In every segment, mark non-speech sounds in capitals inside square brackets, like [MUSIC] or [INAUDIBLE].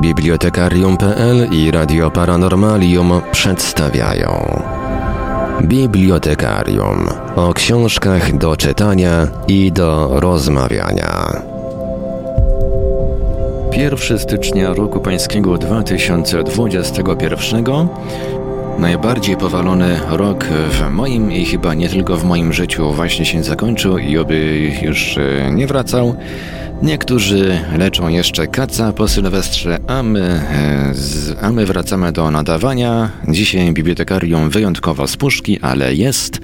Bibliotekarium.pl i Radio Paranormalium przedstawiają Bibliotekarium o książkach do czytania i do rozmawiania. 1 stycznia roku pańskiego 2021 Najbardziej powalony rok w moim i chyba nie tylko w moim życiu właśnie się zakończył i oby już e, nie wracał. Niektórzy leczą jeszcze kaca po Sylwestrze, a my, e, a my wracamy do nadawania. Dzisiaj bibliotekarium wyjątkowo z puszki, ale jest.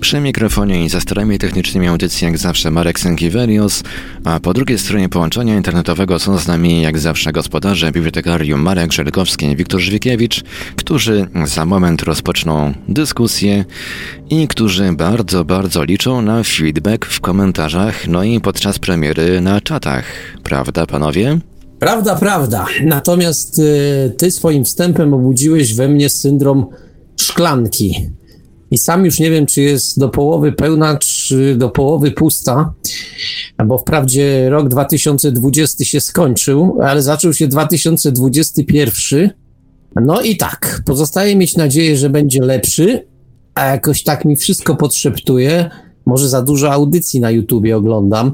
Przy mikrofonie i za starami technicznymi audycji jak zawsze Marek Sękiewelios, a po drugiej stronie połączenia internetowego są z nami jak zawsze gospodarze bibliotekarium Marek Żelkowski i Wiktor Żwikiewicz, którzy za moment rozpoczną dyskusję i którzy bardzo, bardzo liczą na feedback w komentarzach, no i podczas premiery na czatach. Prawda, panowie? Prawda, prawda. Natomiast y, ty swoim wstępem obudziłeś we mnie syndrom szklanki. I sam już nie wiem, czy jest do połowy pełna, czy do połowy pusta, bo wprawdzie rok 2020 się skończył, ale zaczął się 2021. No i tak, pozostaje mieć nadzieję, że będzie lepszy, a jakoś tak mi wszystko podszeptuje, może za dużo audycji na YouTubie oglądam,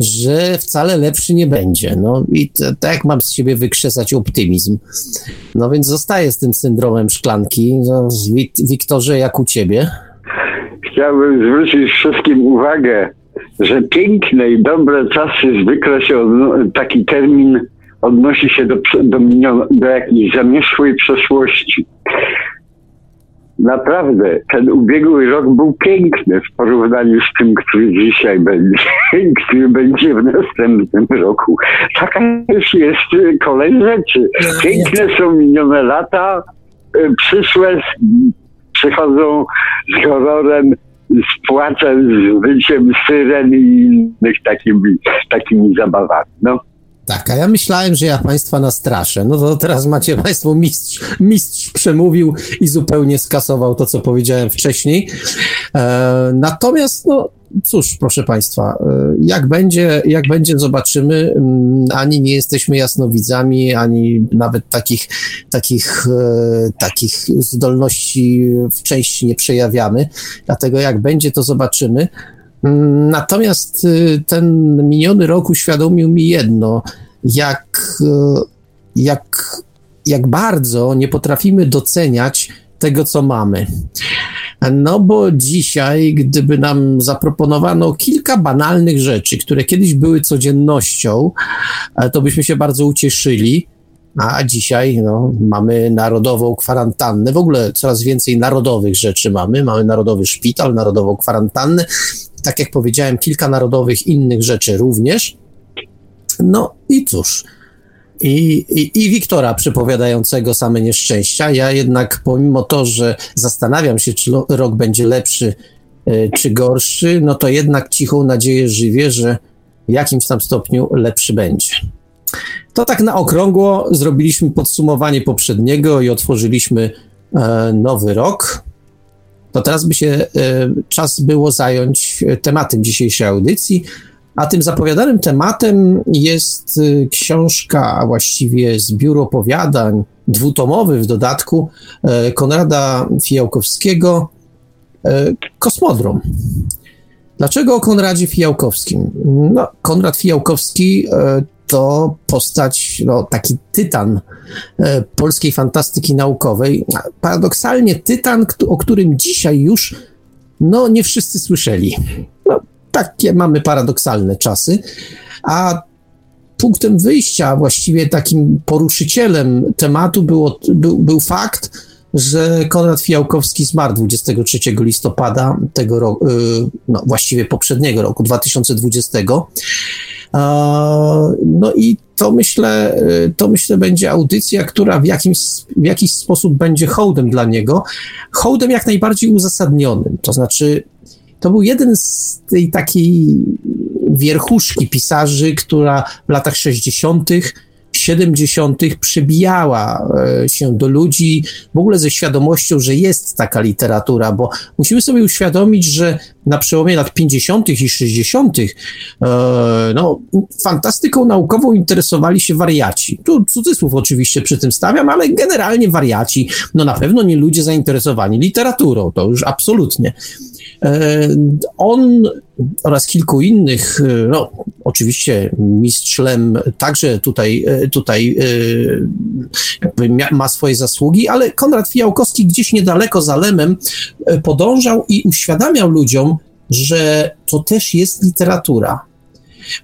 że wcale lepszy nie będzie. No i tak mam z siebie wykrzesać optymizm. No więc zostaję z tym syndromem szklanki. No, Wiktorze, jak u ciebie? Chciałbym zwrócić wszystkim uwagę, że piękne i dobre czasy zwykle się taki termin odnosi się do, do, do jakiejś zamieszłej przeszłości naprawdę ten ubiegły rok był piękny w porównaniu z tym, który dzisiaj będzie, [LAUGHS] który będzie w następnym roku. Taka już jest kolej rzeczy. Piękne są minione lata, e, przyszłe przychodzą z horrorem, z płaczem, z wyciem syren i innych takimi, takimi zabawami. No. Tak, a ja myślałem, że ja Państwa nastraszę. No to teraz macie Państwo mistrz, mistrz przemówił i zupełnie skasował to, co powiedziałem wcześniej. E, natomiast, no cóż, proszę Państwa, e, jak będzie, jak będzie, zobaczymy. Mm, ani nie jesteśmy jasnowidzami, ani nawet takich, takich, e, takich zdolności w części nie przejawiamy. Dlatego jak będzie, to zobaczymy. Natomiast y, ten miniony rok uświadomił mi jedno, jak, y, jak, jak bardzo nie potrafimy doceniać tego, co mamy. No bo dzisiaj, gdyby nam zaproponowano kilka banalnych rzeczy, które kiedyś były codziennością, e, to byśmy się bardzo ucieszyli. A dzisiaj no, mamy narodową kwarantannę. W ogóle coraz więcej narodowych rzeczy mamy. Mamy narodowy szpital, narodową kwarantannę tak jak powiedziałem, kilka narodowych innych rzeczy również. No i cóż. I, i, I Wiktora przypowiadającego same nieszczęścia. Ja jednak, pomimo to, że zastanawiam się, czy rok będzie lepszy, e, czy gorszy, no to jednak cichą nadzieję żywię, że w jakimś tam stopniu lepszy będzie. To tak na okrągło zrobiliśmy podsumowanie poprzedniego i otworzyliśmy e, nowy rok to teraz by się e, czas było zająć e, tematem dzisiejszej audycji. A tym zapowiadanym tematem jest e, książka, a właściwie zbiór opowiadań, dwutomowy w dodatku, Konrada Fijałkowskiego, Kosmodrom. Dlaczego o Konradzie Fijałkowskim? No, Konrad Fijałkowski to postać, no, taki tytan e, polskiej fantastyki naukowej. Paradoksalnie tytan, o którym dzisiaj już no, nie wszyscy słyszeli. No, takie mamy paradoksalne czasy. A punktem wyjścia, właściwie takim poruszycielem tematu było, był, był fakt, że Konrad Fijałkowski zmarł 23 listopada tego roku, e, no właściwie poprzedniego roku, 2020. No i to myślę, to myślę będzie audycja, która w jakimś, w jakiś sposób będzie hołdem dla niego. Hołdem jak najbardziej uzasadnionym. To znaczy, to był jeden z tej takiej wierchuszki pisarzy, która w latach 60. 70. przybijała e, się do ludzi w ogóle ze świadomością, że jest taka literatura, bo musimy sobie uświadomić, że na przełomie lat 50. i 60. E, no, fantastyką naukową interesowali się wariaci. Tu cudzysłów oczywiście przy tym stawiam, ale generalnie wariaci, no na pewno nie ludzie zainteresowani literaturą, to już absolutnie. E, on oraz kilku innych, e, no oczywiście mistrz Lem także tutaj, tutaj ma swoje zasługi, ale Konrad Fijałkowski gdzieś niedaleko za Lemem podążał i uświadamiał ludziom, że to też jest literatura.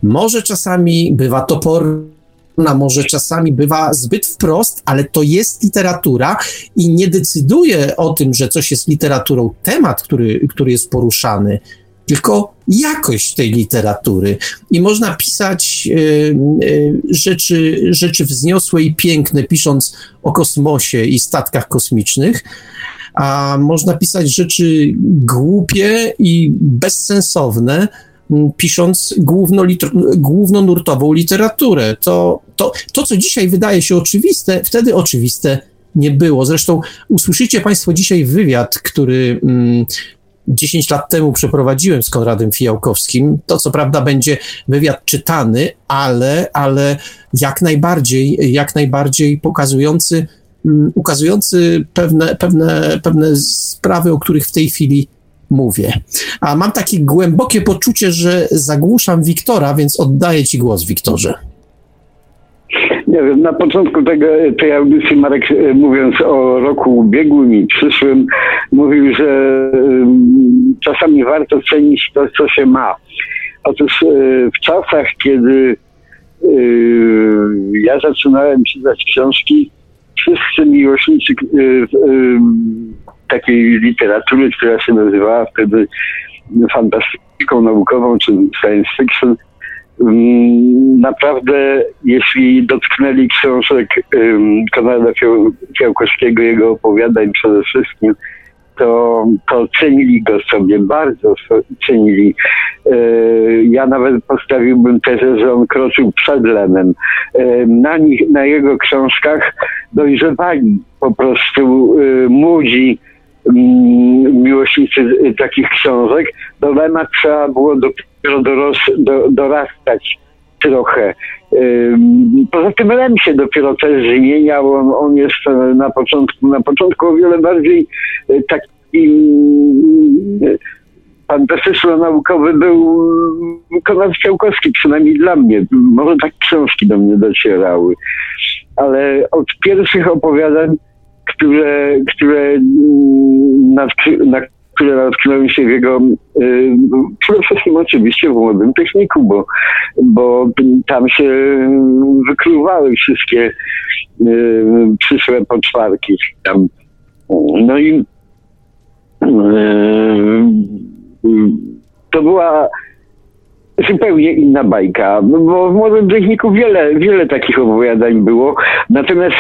Może czasami bywa toporna, może czasami bywa zbyt wprost, ale to jest literatura i nie decyduje o tym, że coś jest literaturą temat, który, który jest poruszany, tylko jakość tej literatury. I można pisać y, y, rzeczy, rzeczy wzniosłe i piękne, pisząc o kosmosie i statkach kosmicznych, a można pisać rzeczy głupie i bezsensowne, pisząc głównonurtową literaturę. To, to, to, co dzisiaj wydaje się oczywiste, wtedy oczywiste nie było. Zresztą usłyszycie Państwo dzisiaj wywiad, który mm, 10 lat temu przeprowadziłem z Konradem Fijałkowskim. To co prawda będzie wywiad czytany, ale, ale jak najbardziej, jak najbardziej pokazujący, ukazujący pewne, pewne, pewne sprawy, o których w tej chwili mówię. A mam takie głębokie poczucie, że zagłuszam Wiktora, więc oddaję Ci głos, Wiktorze. Nie wiem, na początku tego, tej audycji Marek, e, mówiąc o roku ubiegłym i przyszłym, mówił, że czasami warto cenić to, co się ma. Otóż e, w czasach, kiedy e, ja zaczynałem czytać książki, wszyscy miłośnicy takiej literatury, która się nazywała wtedy fantastyką naukową czy science fiction, mm, naprawdę, jeśli dotknęli książek Konrada Fiałkowskiego, jego opowiadań przede wszystkim, to, to cenili go sobie, bardzo cenili. E, ja nawet postawiłbym tezę, że on kroczył przed Lemem. E, na, nich, na jego książkach dojrzewali po prostu e, młodzi Mm, miłośnicy takich książek, do Lema trzeba było dopiero doros, do, dorastać trochę. Poza tym Lem się dopiero też zmieniał. On, on jest na początku, na początku o wiele bardziej e, taki e, fantastyczno-naukowy był Konrad Ciałkowski, przynajmniej dla mnie. Może tak książki do mnie docierały. Ale od pierwszych opowiadań które, które, na, na które natknąłem się w jego, y, przede wszystkim oczywiście w młodym techniku, bo, bo tam się wykluwały wszystkie y, przyszłe poczwarki. Tam. No i y, to była zupełnie inna bajka, bo w Młodym Techniku wiele, wiele takich opowiadań było, natomiast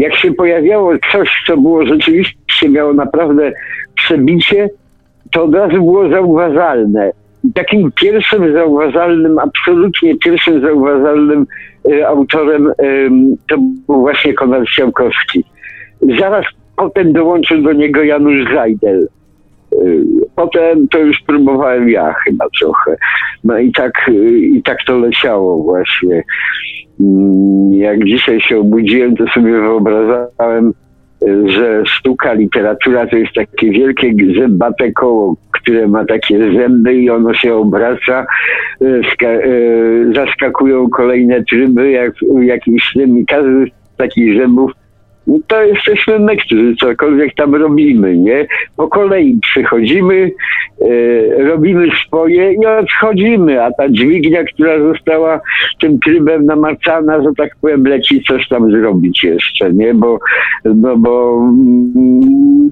jak się pojawiało coś, co było rzeczywiście, miało naprawdę przebicie, to od razu było zauważalne. Takim pierwszym zauważalnym, absolutnie pierwszym zauważalnym y, autorem y, to był właśnie Konrad Siałkowski. Zaraz potem dołączył do niego Janusz Zajdel. Y, potem to już próbowałem ja chyba trochę. No i tak, y, i tak to leciało właśnie. Mm, jak dzisiaj się obudziłem, to sobie wyobrażałem, y, że sztuka, literatura to jest takie wielkie zębate koło, które ma takie zęby i ono się obraca, zaskakują kolejne tryby jak jakimś tym i każdy z takich zębów to jesteśmy my, którzy cokolwiek tam robimy, nie? Po kolei przychodzimy, e, robimy swoje i odchodzimy, a ta dźwignia, która została tym trybem namacana, że tak powiem, leci coś tam zrobić jeszcze, nie? Bo, no bo mm,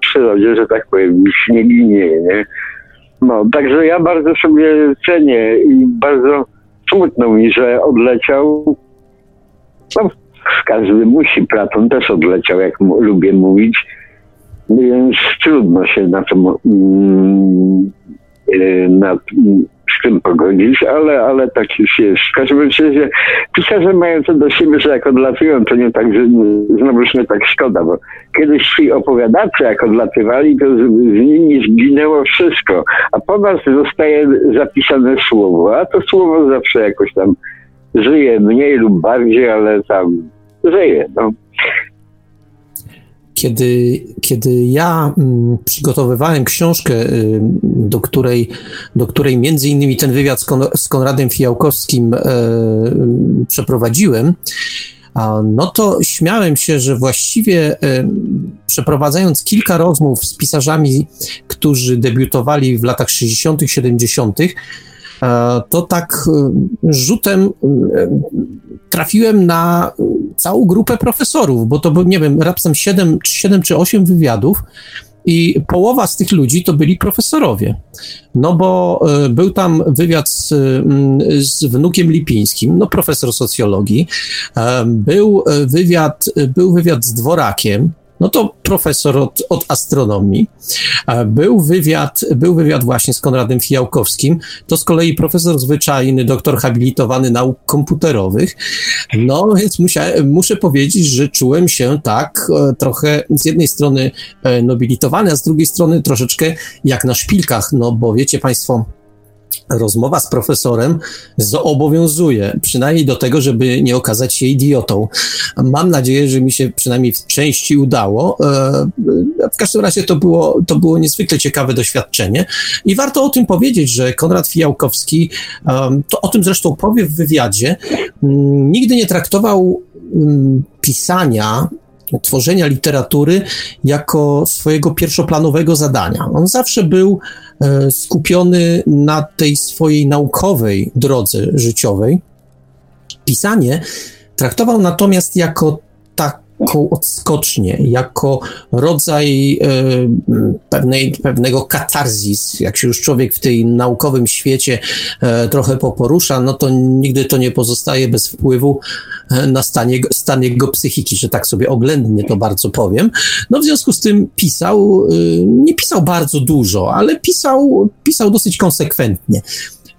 przyrodzie, że tak powiem, nic nie ginie, nie? No, także ja bardzo sobie cenię i bardzo smutno mi, że odleciał. No, każdy musi. Platon też odleciał, jak lubię mówić, więc trudno się na to mm, y, na, z tym pogodzić, ale, ale tak już jest. W każdym razie pisarze mają to do siebie, że jak odlatują, to nie tak, że znowuż nie tak szkoda, bo kiedyś ci opowiadacze jak odlatywali, to z, z nimi zginęło wszystko, a po nas zostaje zapisane słowo, a to słowo zawsze jakoś tam żyje mniej lub bardziej, ale tam żyje. No kiedy, kiedy ja mm, przygotowywałem książkę, y, do której, do której między innymi ten wywiad z, Kon z Konradem Fijałkowskim e, przeprowadziłem, no to śmiałem się, że właściwie e, przeprowadzając kilka rozmów z pisarzami, którzy debiutowali w latach 60., 70., E, to tak e, rzutem e, trafiłem na całą grupę profesorów, bo to był, nie wiem, raptem 7, 7 czy 8 wywiadów. I połowa z tych ludzi to byli profesorowie. No bo był tam wywiad z, z wnukiem Lipińskim, no profesor socjologii. Był wywiad, był wywiad z Dworakiem, no to profesor od, od astronomii. Był wywiad, był wywiad właśnie z Konradem Fijałkowskim, to z kolei profesor zwyczajny, doktor habilitowany nauk komputerowych. No więc musiałem, muszę powiedzieć, że czułem się tak e, trochę z jednej strony e, nobilitowany, a z drugiej strony troszeczkę jak na szpilkach, no bo wiecie Państwo, rozmowa z profesorem zobowiązuje, przynajmniej do tego, żeby nie okazać się idiotą. Mam nadzieję, że mi się przynajmniej w części udało. E, w każdym razie to było, to było niezwykle ciekawe doświadczenie i warto o tym powiedzieć, że Konrad Fijałkowski, to o tym zresztą powie w wywiadzie, nigdy nie traktował pisania tworzenia literatury jako swojego pierwszoplanowego zadania. On zawsze był e, skupiony na tej swojej naukowej drodze życiowej. Pisanie traktował natomiast jako tak taką odskocznię, jako rodzaj e, pewnej, pewnego katarzis. Jak się już człowiek w tej naukowym świecie e, trochę poporusza, no to nigdy to nie pozostaje bez wpływu e, na stan jego, stan jego psychiki, że tak sobie oględnie to bardzo powiem. No w związku z tym pisał, nie pisał bardzo dużo, ale pisał, pisał dosyć konsekwentnie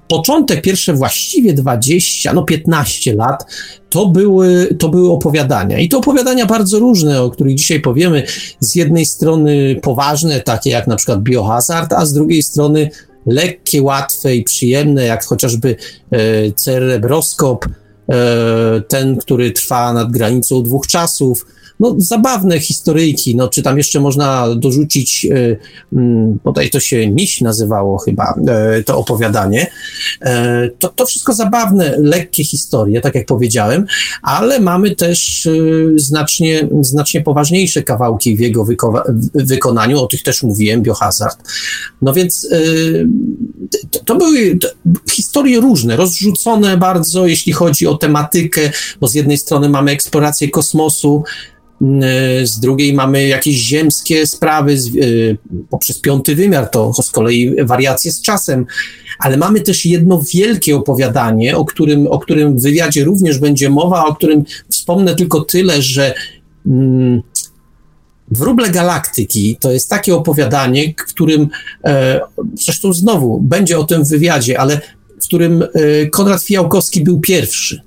początek, pierwsze właściwie 20, no 15 lat, to były, to były opowiadania. I to opowiadania bardzo różne, o których dzisiaj powiemy. Z jednej strony poważne, takie jak na przykład Biohazard, a z drugiej strony lekkie, łatwe i przyjemne, jak chociażby e, cerebroskop, e, ten, który trwa nad granicą dwóch czasów, no, zabawne historyjki, no, czy tam jeszcze można dorzucić, y, bodaj to się Miś nazywało chyba, y, to opowiadanie. Y, to, to wszystko zabawne, lekkie historie, tak jak powiedziałem, ale mamy też y, znacznie, znacznie poważniejsze kawałki w jego wyko- wykonaniu, o tych też mówiłem, Biohazard. No więc y, to, to były to, historie różne, rozrzucone bardzo, jeśli chodzi o tematykę, bo z jednej strony mamy eksplorację kosmosu, z drugiej mamy jakieś ziemskie sprawy y, poprzez piąty wymiar, to z kolei wariacje z czasem, ale mamy też jedno wielkie opowiadanie, o którym, o którym w wywiadzie również będzie mowa, o którym wspomnę tylko tyle, że mm, Wróble Galaktyki to jest takie opowiadanie, którym, e, zresztą znowu będzie o tym w wywiadzie, ale w którym e, Konrad Fijałkowski był pierwszy.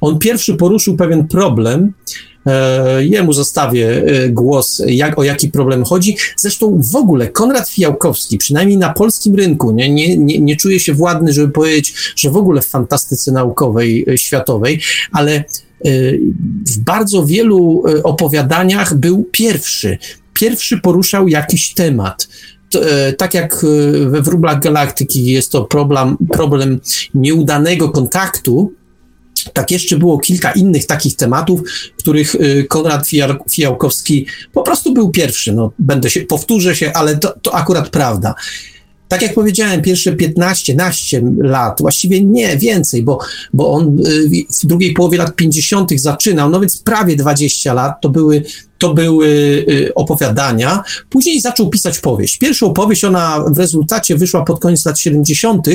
On pierwszy poruszył pewien problem, jemu zostawię e, głos, jak, o jaki problem chodzi. Zresztą w ogóle Konrad Fijałkowski, przynajmniej na polskim rynku, nie, nie, nie, nie się władny, żeby powiedzieć, że w ogóle w fantastyce naukowej, e, światowej, ale w bardzo wielu opowiadaniach był pierwszy. Pierwszy poruszał jakiś temat. tak jak we Wróblach Galaktyki jest to problem, problem nieudanego kontaktu, tak jeszcze było kilka innych takich tematów, których y, Konrad Fijałkowski po prostu był pierwszy. No, będę się, powtórzę się, ale to, to akurat prawda. Tak jak powiedziałem, pierwsze 15, naście lat, właściwie nie więcej, bo, bo on y, w drugiej połowie lat 50. zaczynał, no więc prawie 20 lat to były, to były y, opowiadania. Później zaczął pisać powieść. Pierwszą powieść, ona w rezultacie wyszła pod koniec lat 70.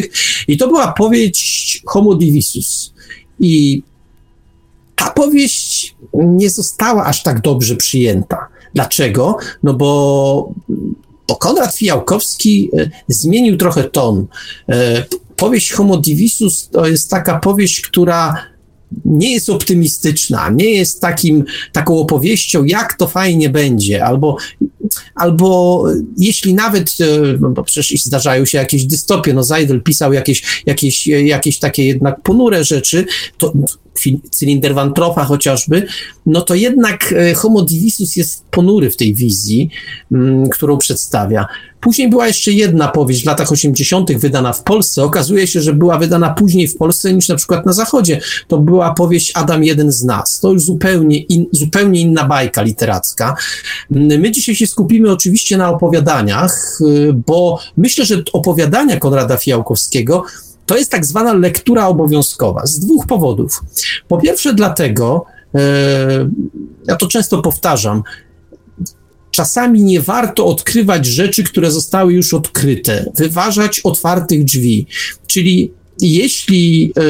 i to była powieść Homo Divisus. I ta powieść nie została aż tak dobrze przyjęta. Dlaczego? No bo, bo Konrad Fijałkowski e, zmienił trochę ton. E, powieść Homo Divisus to jest taka powieść, która nie jest optymistyczna, nie jest takim, taką opowieścią, jak to fajnie będzie, albo, albo jeśli nawet, e, no bo przecież zdarzają się jakieś dystopie, no Zajdel pisał jakieś, jakieś, jakieś takie jednak ponure rzeczy, to cylinder Wantropa chociażby, no to jednak e, Homo Divisus jest ponury w tej wizji, mm, którą przedstawia. Później była jeszcze jedna powieść w latach 80. wydana w Polsce. Okazuje się, że była wydana później w Polsce niż na przykład na Zachodzie. To była powieść Adam jeden z nas. To już zupełnie, in, zupełnie inna bajka literacka. Mm, my dzisiaj się skupimy oczywiście na opowiadaniach, y, bo myślę, że opowiadania Konrada Fiałkowskiego to jest tak zwana lektura obowiązkowa z dwóch powodów. Po pierwsze, dlatego, e, ja to często powtarzam, czasami nie warto odkrywać rzeczy, które zostały już odkryte, wyważać otwartych drzwi. Czyli jeśli e,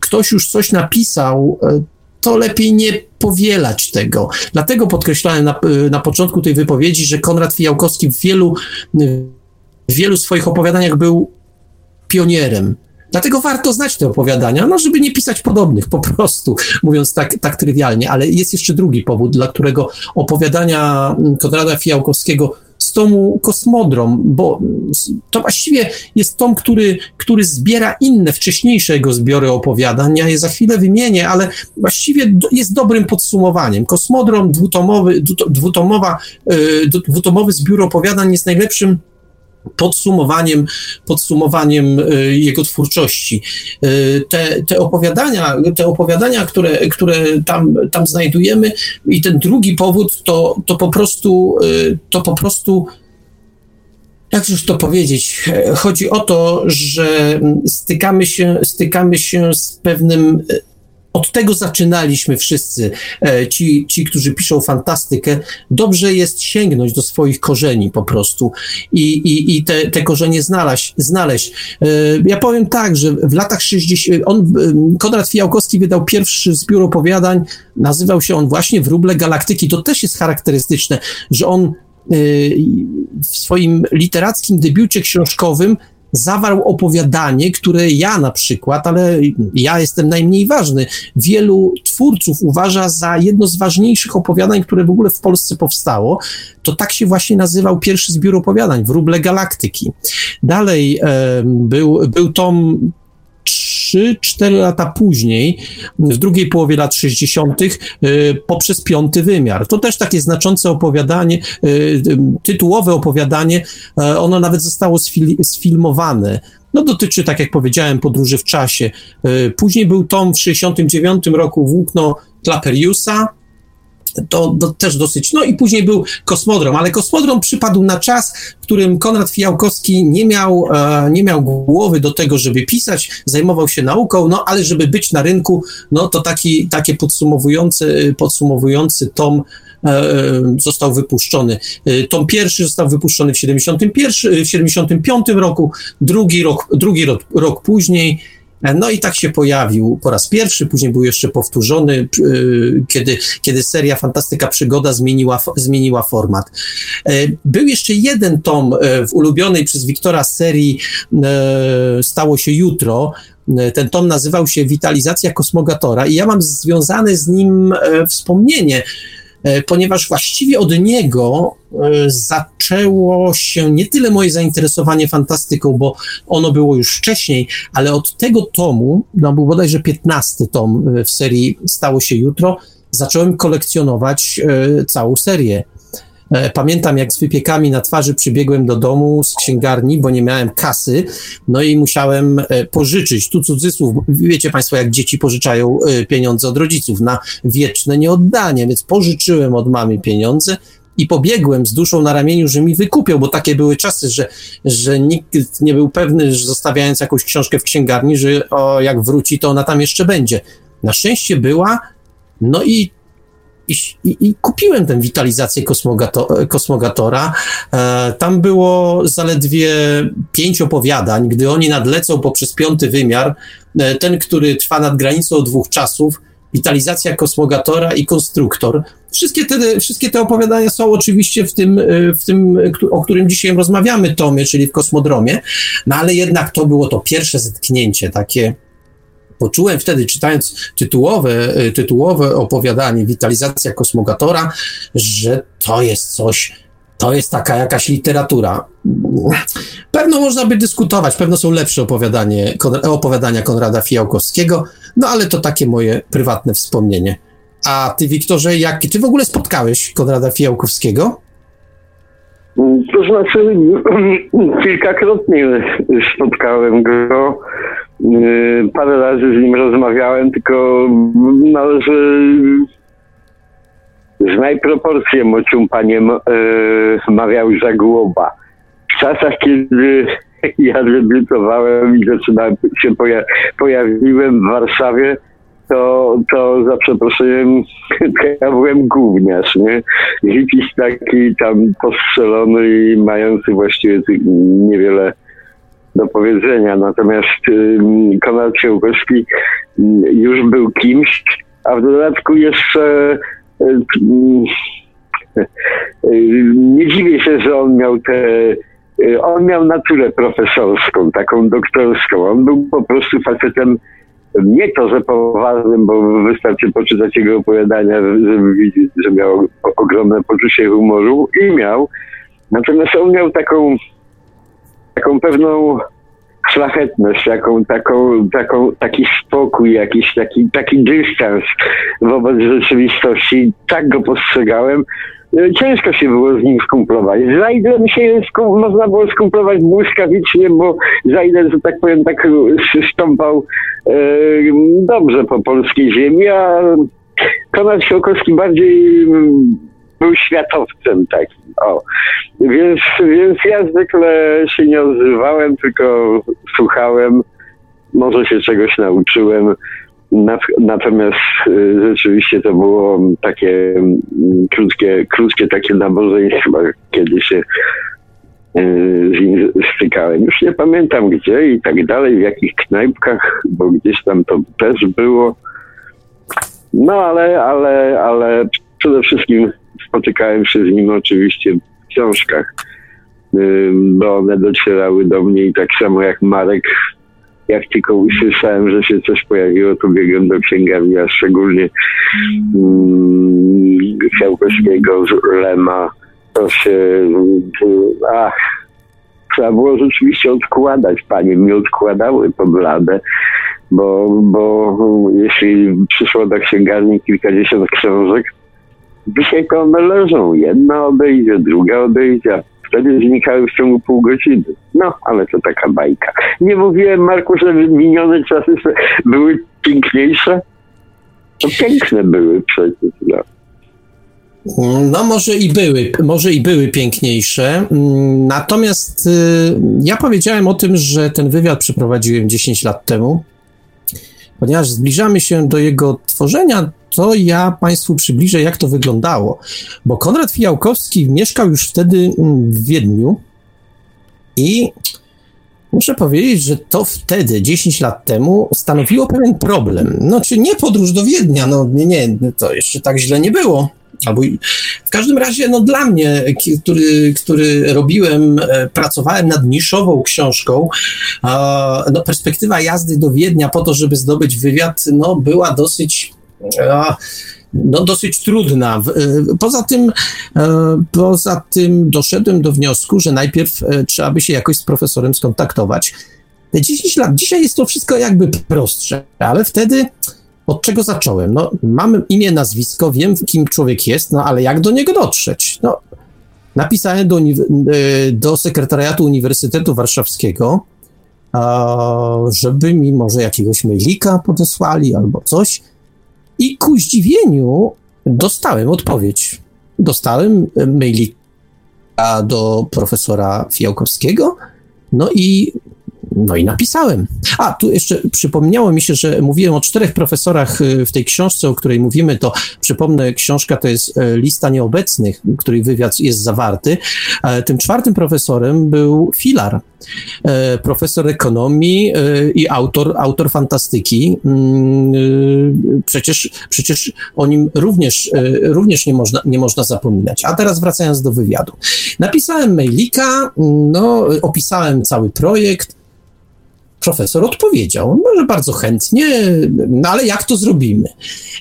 ktoś już coś napisał, e, to lepiej nie powielać tego. Dlatego podkreślałem na, na początku tej wypowiedzi, że Konrad Fijałkowski w wielu, w wielu swoich opowiadaniach był pionierem. Dlatego warto znać te opowiadania, no żeby nie pisać podobnych, po prostu, mówiąc tak, tak trywialnie. Ale jest jeszcze drugi powód, dla którego opowiadania Konrada Fijałkowskiego z tomu Kosmodrom, bo to właściwie jest tom, który, który zbiera inne, wcześniejsze jego zbiory opowiadań. Ja je za chwilę wymienię, ale właściwie jest dobrym podsumowaniem. Kosmodrom dwutomowy, dwutomowa, y, dwutomowy zbiór opowiadań jest najlepszym podsumowaniem, podsumowaniem y, jego twórczości. Y, te, te opowiadania, te opowiadania które, które tam, tam znajdujemy i ten drugi powód to, to po prostu y, to po prostu jak już to powiedzieć, chodzi o to, że stykamy się, stykamy się z pewnym od tego zaczynaliśmy wszyscy, e, ci, ci, którzy piszą fantastykę. Dobrze jest sięgnąć do swoich korzeni po prostu i, i, i te, te korzenie znaleźć, znaleźć. E, ja powiem tak, że w latach 60. On, Konrad Fijałkowski wydał pierwszy zbiór opowiadań, nazywał się on właśnie Wróble Galaktyki. To też jest charakterystyczne, że on e, w swoim literackim debiucie książkowym zawarł opowiadanie, które ja na przykład, ale ja jestem najmniej ważny, wielu twórców uważa za jedno z ważniejszych opowiadań, które w ogóle w Polsce powstało. To tak się właśnie nazywał pierwszy zbiór opowiadań, Wróble Galaktyki. Dalej e, był, był tom 3-4 lata później, w drugiej połowie lat 60., y, poprzez piąty wymiar. To też takie znaczące opowiadanie, y, y, tytułowe opowiadanie, ono nawet zostało sfilmowane. No dotyczy, tak jak powiedziałem, podróży w czasie. Później był tom w 69 roku Włókno Claperiusa, to, też dosyć. No i później był kosmodrom, ale kosmodrom przypadł na czas, w którym Konrad Fijałkowski nie miał, e, nie miał głowy do tego, żeby pisać, zajmował się nauką, no ale żeby być na rynku, no to taki, takie podsumowujący, podsumowujący tom e, został wypuszczony. E, tom pierwszy został wypuszczony w 71, w 75 roku, drugi rok, drugi rok, rok później E, no i tak się pojawił po raz pierwszy, później był jeszcze powtórzony, y, kiedy, kiedy seria Fantastyka Przygoda zmieniła, zmieniła format. E, był jeszcze jeden tom e, w ulubionej przez Wiktora serii Stało się jutro, ten tom nazywał się Witalizacja Kosmogatora i ja mam związane z nim wspomnienie, E, ponieważ właściwie od niego e, zaczęło się nie tyle moje zainteresowanie fantastyką, bo ono było już wcześniej, ale od tego tomu, no był bodajże 15 tom e, w serii Stało się jutro, zacząłem kolekcjonować całą serię. E, pamiętam, jak z wypiekami na twarzy przybiegłem do domu z księgarni, bo nie miałem kasy, no i musiałem e, pożyczyć. Tu cudzysłów, wiecie Państwo, jak dzieci pożyczają e, pieniądze od rodziców na wieczne nieoddanie, więc pożyczyłem od mamy pieniądze i pobiegłem z duszą na ramieniu, że mi wykupią, bo takie były czasy, że, że nikt nie był pewny, że zostawiając jakąś książkę w księgarni, że o, jak wróci, to ona tam jeszcze będzie. Na szczęście była, no i i, i, i, kupiłem tę witalizację kosmogato, kosmogatora. E, tam było zaledwie pięć opowiadań. Gdy oni nadlecą poprzez piąty wymiar, e, ten, który trwa nad granicą dwóch czasów, witalizacja kosmogatora i konstruktor, wszystkie te, wszystkie te opowiadania są oczywiście w tym, w tym, o którym dzisiaj rozmawiamy, tomie, czyli w Kosmodromie, no ale jednak to było to pierwsze zetknięcie, takie poczułem wtedy, czytając tytułowe, tytułowe opowiadanie Witalizacja kosmogatora, że to jest coś, to jest taka jakaś literatura. Pewno można by dyskutować, pewno są lepsze opowiadanie, opowiadania Konrada Fijałkowskiego, no ale to takie moje prywatne wspomnienie. A ty, Wiktorze, jak, czy w ogóle spotkałeś Konrada Fijałkowskiego? To znaczy, [CLEARS THROAT] kilkakrotnie spotkałem go. Parę razy z nim rozmawiałem, tylko należy Znaj proporcje mocium paniem e, mawiał Zagłoba. W czasach, kiedy [LAUGHS] ja debiutowałem i zaczynałem się poja pojawiłem w Warszawie, to, to za przeproszeniem [LAUGHS] ja byłem gówniarz, nie? Zipis taki tam postrzelony i mający właściwie niewiele do powiedzenia. Natomiast y, Konrad Ciełkowski już był kimś, a w dodatku jeszcze [LAUGHS] nie dziwię się, że on miał te. On miał naturę profesorską, taką doktorską. On był po prostu facetem nie to, że poważnym, bo wystarczy poczytać jego opowiadania, żeby widzieć, że miał ogromne poczucie humoru i miał. Natomiast on miał taką, taką pewną szlachetność, jaką, taką, taką, taki spokój, jakiś taki, taki dystans wobec rzeczywistości. Tak go postrzegałem. Ciężko się było z nim skumplować. Zajdem się skum, można było skumplować błyskawicznie, bo Zajden, że tak powiem, tak stąpał e, dobrze po polskiej ziemi, a Konrad Siłkowski bardziej był światowcem takim. O. Więc, więc ja zwykle się nie odzywałem, tylko słuchałem. Może się czegoś nauczyłem. Natomiast y, rzeczywiście to było takie mm, krótkie, krótkie takie nabożeństwo, kiedy się y, z nim stykałem. Już nie pamiętam gdzie i tak dalej, w jakich knajpkach, bo gdzieś tam to też było. No ale, ale, ale przede wszystkim spotykałem się z nim oczywiście w książkach, bo one docierały do mnie i tak samo jak Marek, jak tylko usłyszałem, że się coś pojawiło, to biegłem do księgarni, a szczególnie um, z Lema, to się, ach, trzeba było rzeczywiście odkładać, panie mi odkładały pod ladę, bo, bo jeśli przyszło do księgarni kilkadziesiąt książek, Dzisiaj to one leżą. Jedna odejdzie, druga odejdzie, wtedy znikały w ciągu pół godziny. No, ale to taka bajka. Nie mówiłem, Marku, że minione czasy były piękniejsze? To piękne były przecież. No. No, może i były, może i były piękniejsze. Natomiast y, ja powiedziałem o tym, że ten wywiad przeprowadziłem 10 lat temu, ponieważ zbliżamy się do jego tworzenia, to ja Państwu przybliżę, jak to wyglądało. Bo Konrad Fijałkowski mieszkał już wtedy mm, w Wiedniu i muszę powiedzieć, że to wtedy, 10 lat temu, stanowiło pewien problem. No, czy nie podróż do Wiednia, no nie, nie, to jeszcze tak źle nie było. Albo w każdym razie, no dla mnie, który, który robiłem, e, pracowałem nad niszową książką, no perspektywa jazdy do Wiednia po to, żeby zdobyć wywiad, no była dosyć no, dosyć trudna. E, poza tym, e, poza tym doszedłem do wniosku, że najpierw e, trzeba by się jakoś z profesorem skontaktować. Te 10 lat, dzisiaj jest to wszystko jakby prostsze, ale wtedy od czego zacząłem? No, mam imię, nazwisko, wiem, kim człowiek jest, no ale jak do niego dotrzeć? No, napisałem do, do sekretariatu Uniwersytetu Warszawskiego, żeby mi może jakiegoś mailika podesłali albo coś. I ku zdziwieniu dostałem odpowiedź. Dostałem mailika do profesora Fiałkowskiego, no i, no i napisałem. A, tu jeszcze przypomniało mi się, że mówiłem o czterech profesorach w tej książce, o której mówimy, to przypomnę, książka to jest lista nieobecnych, której wywiad jest zawarty. Tym czwartym profesorem był Filar, E, profesor ekonomii e, i autor, autor fantastyki. Mm, e, przecież, przecież o nim również, również nie, można, nie można zapominać. A teraz wracając do wywiadu. Napisałem mailika, no, opisałem cały projekt, profesor odpowiedział, może bardzo chętnie, no ale jak to zrobimy?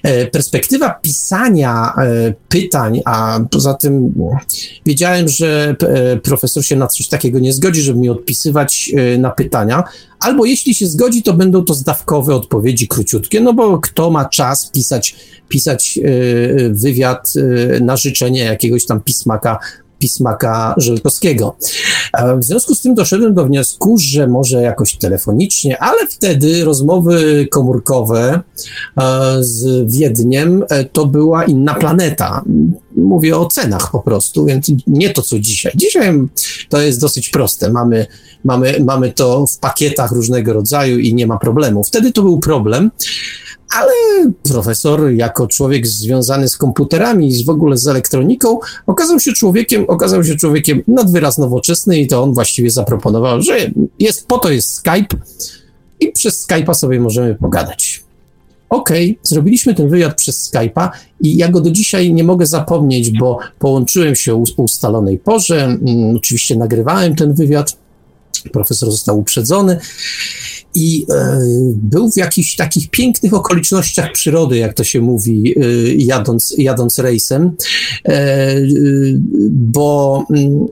E, perspektywa pisania e, pytań, a poza tym wiedziałem, że e, profesor się na coś takiego nie zgodzi, żeby mi odpisywać na pytania, albo jeśli się zgodzi, to będą to zdawkowe odpowiedzi króciutkie, no bo kto ma czas pisać, pisać wywiad na życzenie jakiegoś tam pismaka pismaka Żelkowskiego. W związku z tym doszedłem do wniosku, że może jakoś telefonicznie, ale wtedy rozmowy komórkowe e, z Wiedniem e, to była inna planeta. Mówię o cenach po prostu, więc nie to co dzisiaj. Dzisiaj to jest dosyć proste. Mamy, mamy, mamy to w pakietach różnego rodzaju i nie ma problemu. Wtedy to był problem ale profesor, jako człowiek związany z komputerami i w ogóle z elektroniką, okazał się człowiekiem, okazał się człowiekiem nadwyraz nowoczesny i to on właściwie zaproponował, że jest, po to jest Skype i przez Skype'a sobie możemy pogadać. Okej, okay, zrobiliśmy ten wywiad przez Skype'a i ja go do dzisiaj nie mogę zapomnieć, bo połączyłem się o ustalonej porze, mm, oczywiście nagrywałem ten wywiad, profesor został uprzedzony i e, był w jakichś takich pięknych okolicznościach przyrody, jak to się mówi, e, jadąc, jadąc rejsem, e, bo mm,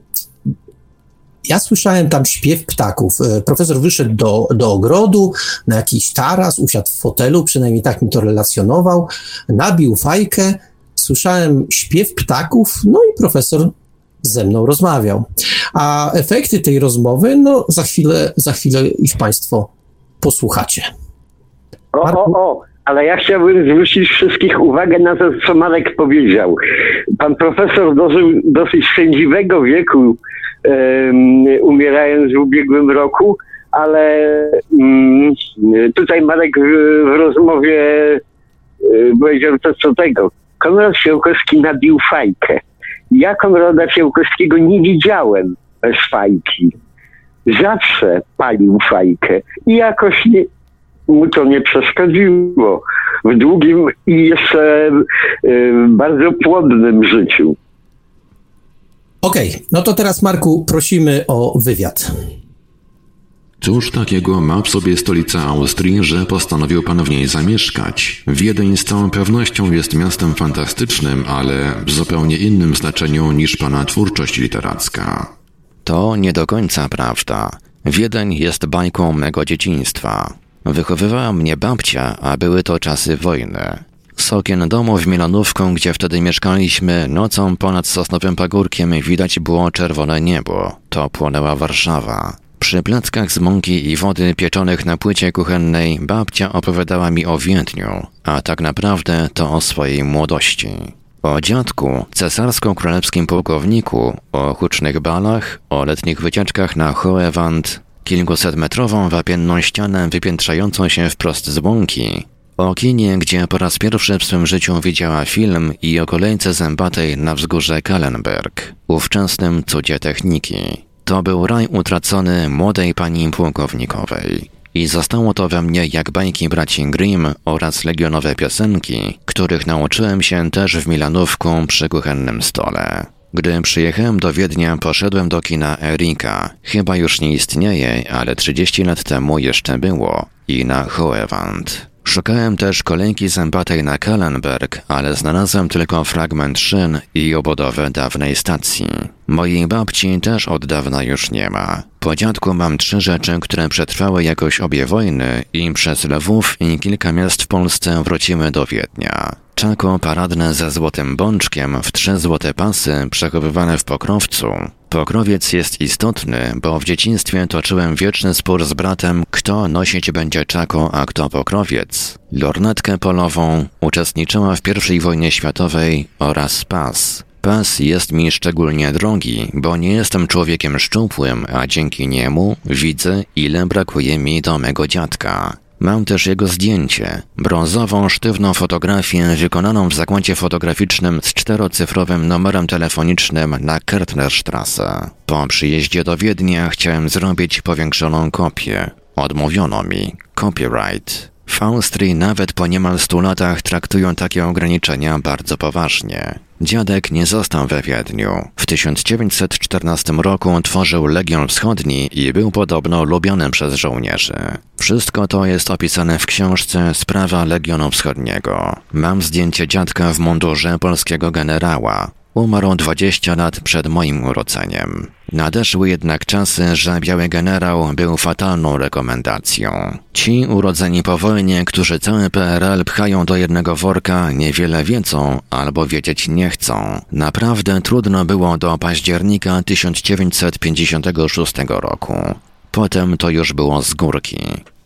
ja słyszałem tam śpiew ptaków. Profesor wyszedł do, do ogrodu, na jakiś taras, usiadł w fotelu, przynajmniej tak mi to relacjonował, nabił fajkę, słyszałem śpiew ptaków, no i profesor ze mną rozmawiał. A efekty tej rozmowy, no za chwilę, za chwilę ich Państwo posłuchacie. O, o, o, ale ja chciałbym zwrócić wszystkich uwagę na to, co Marek powiedział. Pan profesor dożył dosyć sędziwego wieku, um, umierając w ubiegłym roku, ale um, tutaj Marek w, w rozmowie um, powiedział to co tego. Konrad Fiałkowski nabił fajkę. Ja Konrada Fiałkowskiego nie widziałem bez fajki zawsze palił fajkę i jakoś nie, mu to nie przeszkodziło w długim i jeszcze y, bardzo płodnym życiu. Okej, okay, no to teraz Marku prosimy o wywiad. Cóż takiego ma w sobie stolica Austrii, że postanowił pan w niej zamieszkać? Wiedeń z całą pewnością jest miastem fantastycznym, ale w zupełnie innym znaczeniu niż pana twórczość literacka. To nie do końca prawda. Wiedeń jest bajką mego dzieciństwa. Wychowywała mnie babcia, a były to czasy wojny. Z okien domu w Milanówką, gdzie wtedy mieszkaliśmy, nocą ponad Sosnowym Pagórkiem widać było czerwone niebo. To płonęła Warszawa. Przy plackach z mąki i wody pieczonych na płycie kuchennej babcia opowiadała mi o Wiedniu, a tak naprawdę to o swojej młodości. O dziadku, cesarsko-królewskim pułkowniku, o hucznych balach, o letnich wycieczkach na Hoewand, kilkusetmetrową wapienną ścianę wypiętrzającą się wprost z łąki, o kinie, gdzie po raz pierwszy w swym życiu widziała film i o kolejce zębatej na wzgórze Kallenberg, ówczesnym cudzie techniki. To był raj utracony młodej pani pułkownikowej. I zostało to we mnie jak bajki braci Grimm oraz legionowe piosenki, których nauczyłem się też w Milanówku przy kuchennym stole. Gdy przyjechałem do Wiednia, poszedłem do kina Erika. Chyba już nie istnieje, ale 30 lat temu jeszcze było. I na Hoewand. Szukałem też kolejki zębatej na Kallenberg, ale znalazłem tylko fragment szyn i obudowę dawnej stacji. Mojej babci też od dawna już nie ma. Po dziadku mam trzy rzeczy, które przetrwały jakoś obie wojny i przez Lwów i kilka miast w Polsce wrócimy do Wiednia. Czako paradne ze złotym bączkiem w trzy złote pasy przechowywane w pokrowcu. Pokrowiec jest istotny, bo w dzieciństwie toczyłem wieczny spór z bratem, kto nosić będzie czako, a kto pokrowiec. Lornetkę polową uczestniczyła w I wojnie światowej oraz pas. Pas jest mi szczególnie drogi, bo nie jestem człowiekiem szczupłym, a dzięki niemu widzę, ile brakuje mi do mego dziadka. Mam też jego zdjęcie, brązową, sztywną fotografię wykonaną w zakładzie fotograficznym z czterocyfrowym numerem telefonicznym na Kertnerstrasse. Po przyjeździe do Wiednia chciałem zrobić powiększoną kopię. Odmówiono mi. Copyright. W Austrii nawet po niemal stu latach traktują takie ograniczenia bardzo poważnie. Dziadek nie został we Wiedniu. W 1914 roku tworzył Legion Wschodni i był podobno lubianym przez żołnierzy. Wszystko to jest opisane w książce Sprawa Legionu Wschodniego. Mam zdjęcie dziadka w mundurze polskiego generała. Umarł 20 lat przed moim urodzeniem. Nadeszły jednak czasy, że biały generał był fatalną rekomendacją. Ci urodzeni po wojnie, którzy cały PRL pchają do jednego worka, niewiele wiedzą albo wiedzieć nie chcą. Naprawdę trudno było do października 1956 roku. Potem to już było z górki.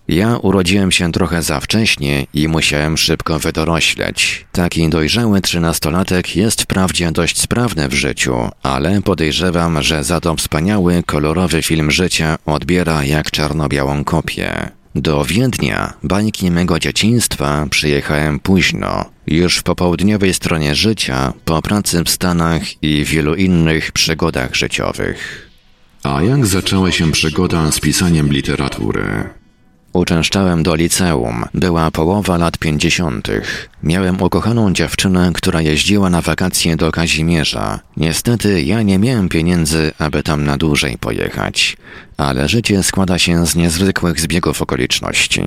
Ja urodziłem się trochę za wcześnie i musiałem szybko wydorośleć. Taki dojrzały trzynastolatek jest wprawdzie dość sprawny w życiu, ale podejrzewam, że za to wspaniały, kolorowy film życia odbiera jak czarno-białą kopię. Do Wiednia, bańki mego dzieciństwa, przyjechałem późno, już w popołudniowej stronie życia, po pracy w Stanach i wielu innych przygodach życiowych. A jak zaczęła się przygoda z pisaniem literatury? Uczęszczałem do liceum. Była połowa lat pięćdziesiątych. Miałem ukochaną dziewczynę, która jeździła na wakacje do Kazimierza. Niestety ja nie miałem pieniędzy, aby tam na dłużej pojechać. Ale życie składa się z niezwykłych zbiegów okoliczności.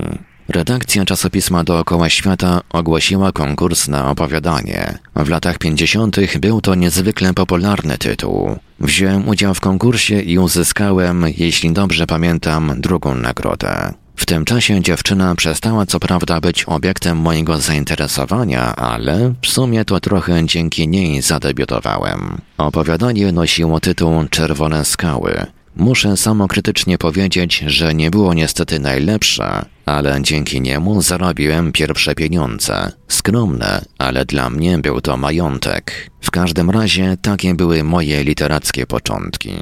Redakcja czasopisma Dookoła Świata ogłosiła konkurs na opowiadanie. W latach 50. był to niezwykle popularny tytuł. Wziąłem udział w konkursie i uzyskałem, jeśli dobrze pamiętam, drugą nagrodę. W tym czasie dziewczyna przestała co prawda być obiektem mojego zainteresowania, ale w sumie to trochę dzięki niej zadebiutowałem. Opowiadanie nosiło tytuł Czerwone skały. Muszę samokrytycznie powiedzieć, że nie było niestety najlepsze, ale dzięki niemu zarobiłem pierwsze pieniądze. Skromne, ale dla mnie był to majątek. W każdym razie takie były moje literackie początki.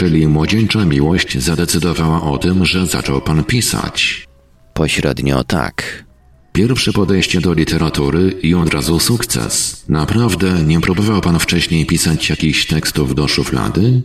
Czyli młodzieńcza miłość zadecydowała o tym, że zaczął pan pisać. Pośrednio tak. Pierwsze podejście do literatury i od razu sukces. Naprawdę nie próbował pan wcześniej pisać jakichś tekstów do szuflady?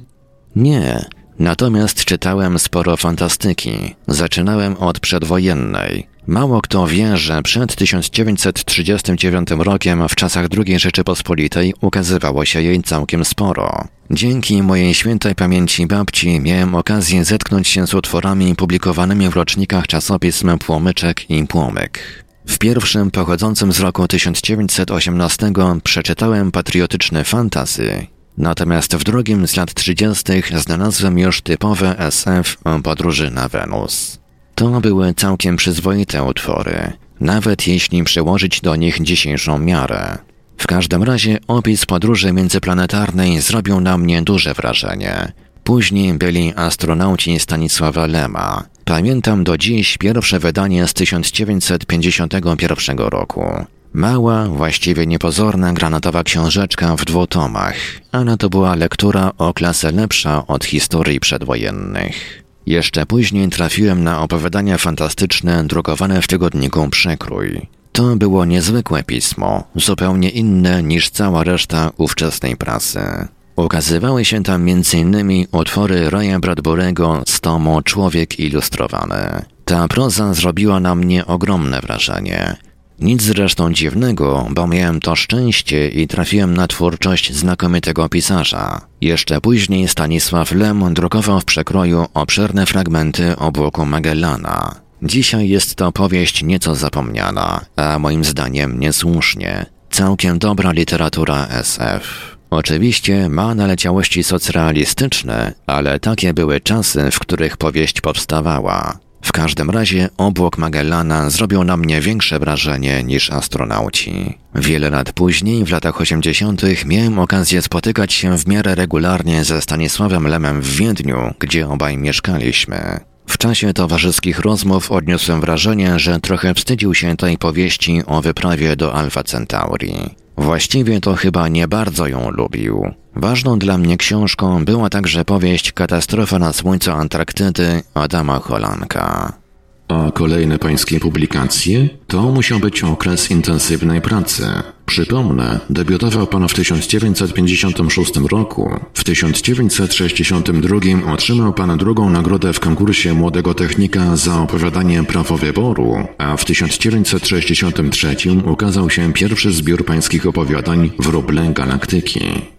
Nie. Natomiast czytałem sporo fantastyki. Zaczynałem od przedwojennej. Mało kto wie, że przed 1939 rokiem w czasach II Rzeczypospolitej ukazywało się jej całkiem sporo. Dzięki mojej świętej pamięci babci miałem okazję zetknąć się z utworami publikowanymi w rocznikach czasopism Płomyczek i Płomyk. W pierwszym, pochodzącym z roku 1918, przeczytałem patriotyczne fantazy, natomiast w drugim z lat 30. znalazłem już typowe SF o podróży na Wenus. To były całkiem przyzwoite utwory, nawet jeśli przełożyć do nich dzisiejszą miarę. W każdym razie opis podróży międzyplanetarnej zrobił na mnie duże wrażenie. Później byli astronauci Stanisława Lema. Pamiętam do dziś pierwsze wydanie z 1951 roku. Mała, właściwie niepozorna granatowa książeczka w dwóch tomach, ale to była lektura o klasę lepsza od historii przedwojennych. Jeszcze później trafiłem na opowiadania fantastyczne drukowane w tygodniku Przekrój. To było niezwykłe pismo, zupełnie inne niż cała reszta ówczesnej prasy. Ukazywały się tam m.in. utwory Raya Bradbury'ego z tomu Człowiek Ilustrowany. Ta proza zrobiła na mnie ogromne wrażenie. Nic zresztą dziwnego, bo miałem to szczęście i trafiłem na twórczość znakomitego pisarza. Jeszcze później Stanisław Lem drukował w przekroju obszerne fragmenty obłoku Magellana. Dzisiaj jest to powieść nieco zapomniana, a moim zdaniem niesłusznie. Całkiem dobra literatura SF. Oczywiście ma naleciałości socrealistyczne, ale takie były czasy, w których powieść powstawała. W każdym razie obłok Magellana zrobił na mnie większe wrażenie niż astronauci. Wiele lat później, w latach 80., miałem okazję spotykać się w miarę regularnie ze Stanisławem Lemem w Wiedniu, gdzie obaj mieszkaliśmy. W czasie towarzyskich rozmów odniosłem wrażenie, że trochę wstydził się tej powieści o wyprawie do Alfa Centauri. Właściwie to chyba nie bardzo ją lubił. Ważną dla mnie książką była także powieść Katastrofa na słońcu Antarktydy Adama Holanka. A kolejne pańskie publikacje to musiał być okres intensywnej pracy. Przypomnę, debiutował pan w 1956 roku. W 1962 otrzymał pan drugą nagrodę w konkursie Młodego Technika za opowiadanie Prawo Wyboru, a w 1963 ukazał się pierwszy zbiór pańskich opowiadań Wróble Galaktyki.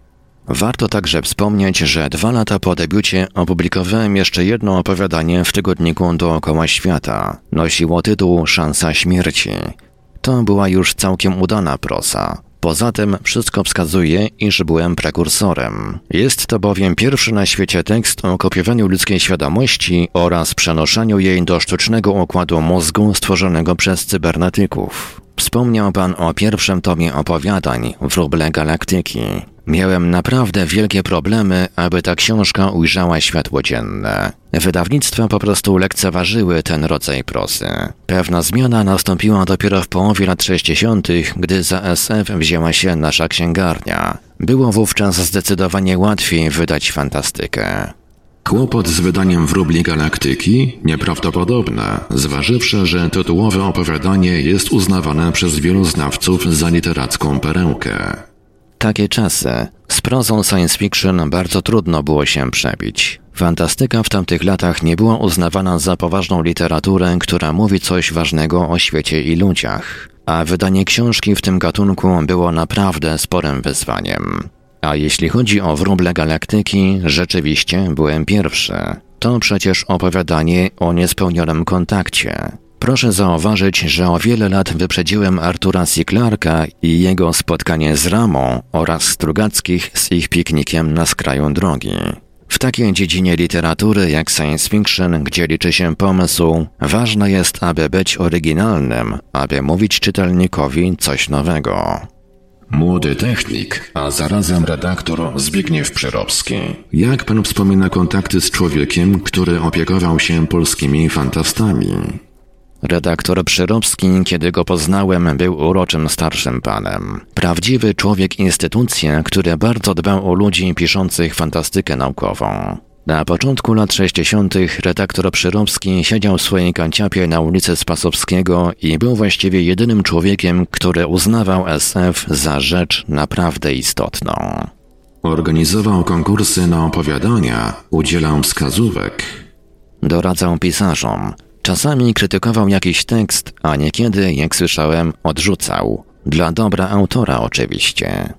Warto także wspomnieć, że dwa lata po debiucie opublikowałem jeszcze jedno opowiadanie w tygodniku Dookoła Świata. Nosiło tytuł Szansa Śmierci. To była już całkiem udana prosa. Poza tym wszystko wskazuje, iż byłem prekursorem. Jest to bowiem pierwszy na świecie tekst o kopiowaniu ludzkiej świadomości oraz przenoszeniu jej do sztucznego układu mózgu stworzonego przez cybernetyków. Wspomniał pan o pierwszym tomie opowiadań Wróble Galaktyki. Miałem naprawdę wielkie problemy, aby ta książka ujrzała światło dzienne. Wydawnictwa po prostu lekceważyły ten rodzaj prosy. Pewna zmiana nastąpiła dopiero w połowie lat 60., gdy za SF wzięła się nasza księgarnia. Było wówczas zdecydowanie łatwiej wydać fantastykę. Kłopot z wydaniem wróbli galaktyki nieprawdopodobne, zważywszy, że tytułowe opowiadanie jest uznawane przez wielu znawców za literacką perełkę. Takie czasy. Z prozą science fiction bardzo trudno było się przebić. Fantastyka w tamtych latach nie była uznawana za poważną literaturę, która mówi coś ważnego o świecie i ludziach. A wydanie książki w tym gatunku było naprawdę sporym wyzwaniem. A jeśli chodzi o wróble galaktyki, rzeczywiście byłem pierwszy. To przecież opowiadanie o niespełnionym kontakcie. Proszę zauważyć, że o wiele lat wyprzedziłem Artura C. Clarka i jego spotkanie z Ramą oraz Strugackich z ich piknikiem na skraju drogi. W takiej dziedzinie literatury jak science fiction, gdzie liczy się pomysł, ważne jest, aby być oryginalnym, aby mówić czytelnikowi coś nowego. Młody technik, a zarazem redaktor Zbigniew Przyrobski. Jak pan wspomina kontakty z człowiekiem, który opiekował się polskimi fantastami? Redaktor Przyrobski, kiedy go poznałem, był uroczym starszym panem. Prawdziwy człowiek instytucja, który bardzo dbał o ludzi piszących fantastykę naukową. Na początku lat 60. redaktor Przyrobski siedział w swojej kanciapie na ulicy Spasowskiego i był właściwie jedynym człowiekiem, który uznawał SF za rzecz naprawdę istotną. Organizował konkursy na opowiadania, udzielał wskazówek. Doradzał pisarzom, Czasami krytykował jakiś tekst, a niekiedy, jak słyszałem, odrzucał. Dla dobra autora oczywiście.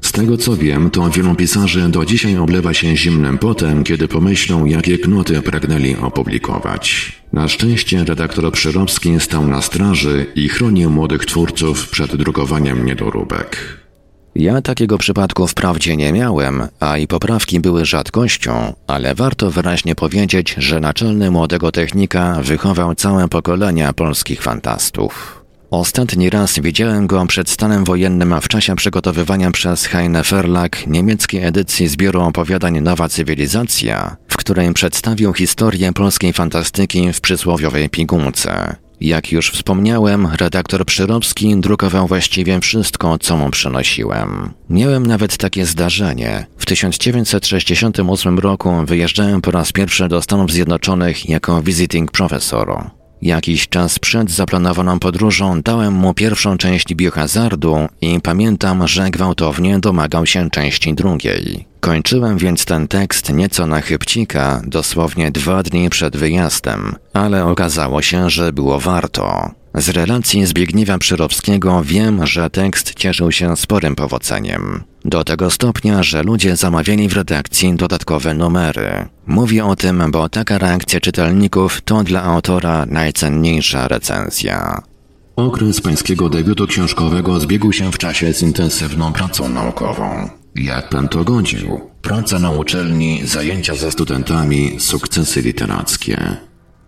Z tego co wiem, to wielu pisarzy do dzisiaj oblewa się zimnym potem, kiedy pomyślą, jakie knuty pragnęli opublikować. Na szczęście redaktor Przyrobski stał na straży i chronił młodych twórców przed drukowaniem niedoróbek. Ja takiego przypadku wprawdzie nie miałem, a i poprawki były rzadkością, ale warto wyraźnie powiedzieć, że naczelny młodego technika wychował całe pokolenia polskich fantastów. Ostatni raz widziałem go przed stanem wojennym w czasie przygotowywania przez Heine Verlag niemieckiej edycji zbioru opowiadań Nowa Cywilizacja, w której przedstawił historię polskiej fantastyki w przysłowiowej pigułce. Jak już wspomniałem, redaktor Przyrowski drukował właściwie wszystko, co mu przynosiłem. Miałem nawet takie zdarzenie. W 1968 roku wyjeżdżałem po raz pierwszy do Stanów Zjednoczonych jako visiting professor. Jakiś czas przed zaplanowaną podróżą dałem mu pierwszą część biohazardu i pamiętam, że gwałtownie domagał się części drugiej. Kończyłem więc ten tekst nieco na chybcika, dosłownie dwa dni przed wyjazdem, ale okazało się, że było warto. Z relacji Zbigniewa Przyrowskiego wiem, że tekst cieszył się sporym powodzeniem. Do tego stopnia, że ludzie zamawiali w redakcji dodatkowe numery. Mówię o tym, bo taka reakcja czytelników to dla autora najcenniejsza recenzja. Okres pańskiego debiutu książkowego zbiegł się w czasie z intensywną pracą naukową. Jak pan to godził? Praca na uczelni, zajęcia ze studentami, sukcesy literackie.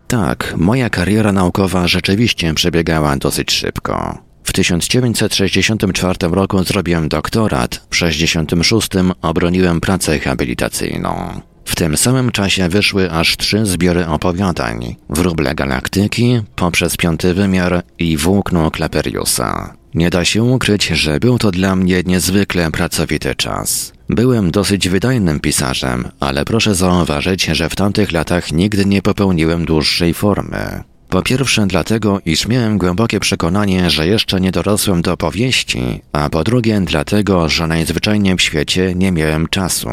Tak, moja kariera naukowa rzeczywiście przebiegała dosyć szybko. W 1964 roku zrobiłem doktorat, w 1966 obroniłem pracę habilitacyjną. W tym samym czasie wyszły aż trzy zbiory opowiadań: Wróble Galaktyki, Poprzez Piąty Wymiar i Włókno Kleperiusa. Nie da się ukryć, że był to dla mnie niezwykle pracowity czas. Byłem dosyć wydajnym pisarzem, ale proszę zauważyć, że w tamtych latach nigdy nie popełniłem dłuższej formy. Po pierwsze dlatego, iż miałem głębokie przekonanie, że jeszcze nie dorosłem do powieści, a po drugie dlatego, że najzwyczajniej w świecie nie miałem czasu.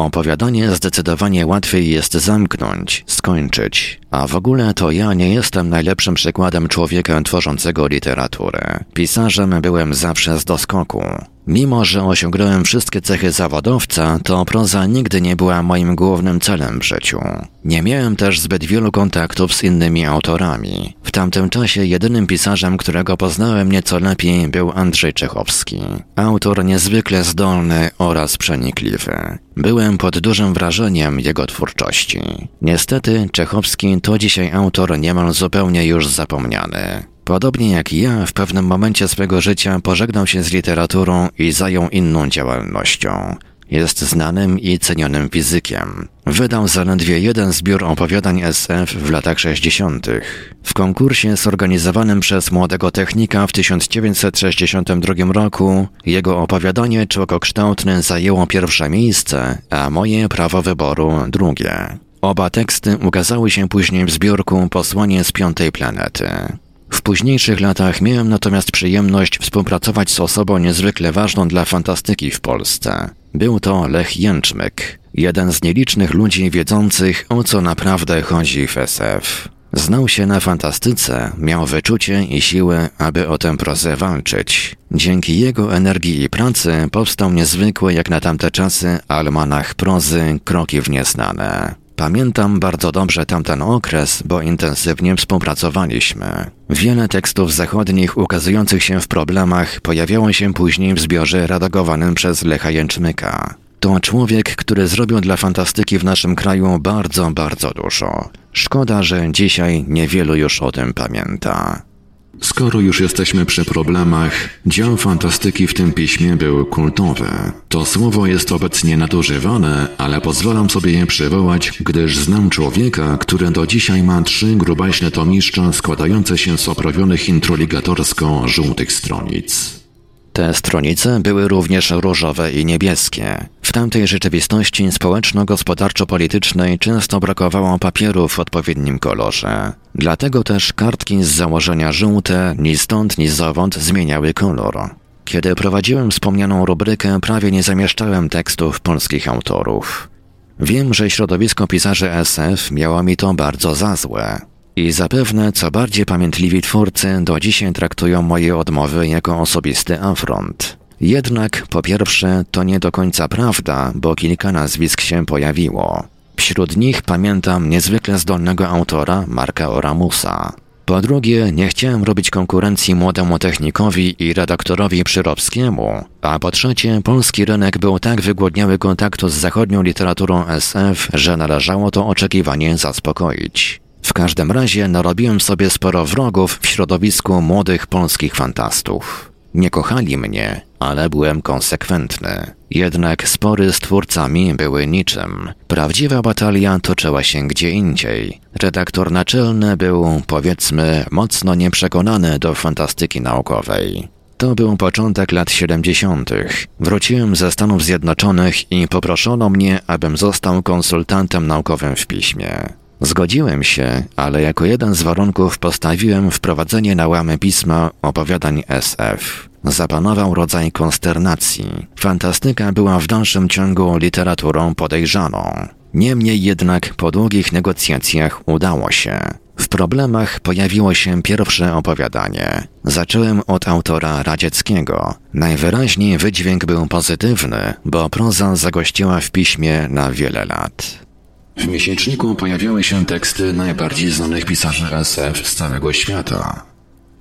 Opowiadanie zdecydowanie łatwiej jest zamknąć, skończyć, a w ogóle to ja nie jestem najlepszym przykładem człowieka tworzącego literaturę. Pisarzem byłem zawsze z doskoku. Mimo, że osiągnąłem wszystkie cechy zawodowca, to proza nigdy nie była moim głównym celem w życiu. Nie miałem też zbyt wielu kontaktów z innymi autorami. W tamtym czasie jedynym pisarzem, którego poznałem nieco lepiej, był Andrzej Czechowski. Autor niezwykle zdolny oraz przenikliwy. Byłem pod dużym wrażeniem jego twórczości. Niestety, Czechowski to dzisiaj autor niemal zupełnie już zapomniany. Podobnie jak ja, w pewnym momencie swego życia pożegnał się z literaturą i zajął inną działalnością. Jest znanym i cenionym fizykiem. Wydał zaledwie jeden zbiór opowiadań SF w latach 60. W konkursie zorganizowanym przez młodego technika w 1962 roku jego opowiadanie Człokokształtny zajęło pierwsze miejsce, a moje prawo wyboru drugie. Oba teksty ukazały się później w zbiorku Posłanie z piątej planety. W późniejszych latach miałem natomiast przyjemność współpracować z osobą niezwykle ważną dla fantastyki w Polsce. Był to Lech Jęczmyk, jeden z nielicznych ludzi wiedzących, o co naprawdę chodzi w SF. Znał się na fantastyce, miał wyczucie i siłę, aby o tę prozę walczyć. Dzięki jego energii i pracy powstał niezwykły jak na tamte czasy almanach prozy Kroki w nieznane. Pamiętam bardzo dobrze tamten okres, bo intensywnie współpracowaliśmy. Wiele tekstów zachodnich ukazujących się w problemach pojawiało się później w zbiorze redagowanym przez Lecha Jęczmyka. To człowiek, który zrobił dla fantastyki w naszym kraju bardzo, bardzo dużo. Szkoda, że dzisiaj niewielu już o tym pamięta. Skoro już jesteśmy przy problemach, dział fantastyki w tym piśmie był kultowy. To słowo jest obecnie nadużywane, ale pozwalam sobie je przywołać, gdyż znam człowieka, który do dzisiaj ma trzy grubaśne tomiszcza składające się z oprawionych introligatorsko żółtych stronic. Te stronice były również różowe i niebieskie. W tamtej rzeczywistości społeczno-gospodarczo-politycznej często brakowało papieru w odpowiednim kolorze. Dlatego też kartki z założenia żółte ni stąd ni zowąd zmieniały kolor. Kiedy prowadziłem wspomnianą rubrykę, prawie nie zamieszczałem tekstów polskich autorów. Wiem, że środowisko pisarzy SF miało mi to bardzo za złe. I zapewne co bardziej pamiętliwi twórcy do dzisiaj traktują moje odmowy jako osobisty afront. Jednak po pierwsze to nie do końca prawda, bo kilka nazwisk się pojawiło. Wśród nich pamiętam niezwykle zdolnego autora Marka Oramusa. Po drugie, nie chciałem robić konkurencji młodemu technikowi i redaktorowi Przyrowskiemu, a po trzecie, polski rynek był tak wygłodniały kontaktu z zachodnią literaturą SF, że należało to oczekiwanie zaspokoić. W każdym razie narobiłem sobie sporo wrogów w środowisku młodych polskich fantastów. Nie kochali mnie, ale byłem konsekwentny. Jednak spory z twórcami były niczym. Prawdziwa batalia toczyła się gdzie indziej. Redaktor naczelny był, powiedzmy, mocno nieprzekonany do fantastyki naukowej. To był początek lat 70. Wróciłem ze Stanów Zjednoczonych i poproszono mnie, abym został konsultantem naukowym w piśmie. Zgodziłem się, ale jako jeden z warunków postawiłem wprowadzenie na łamy pisma opowiadań SF. Zapanował rodzaj konsternacji. Fantastyka była w dalszym ciągu literaturą podejrzaną. Niemniej jednak po długich negocjacjach udało się. W problemach pojawiło się pierwsze opowiadanie. Zacząłem od autora radzieckiego. Najwyraźniej wydźwięk był pozytywny, bo proza zagościła w piśmie na wiele lat. W miesięczniku pojawiały się teksty najbardziej znanych pisarzy SF z całego świata.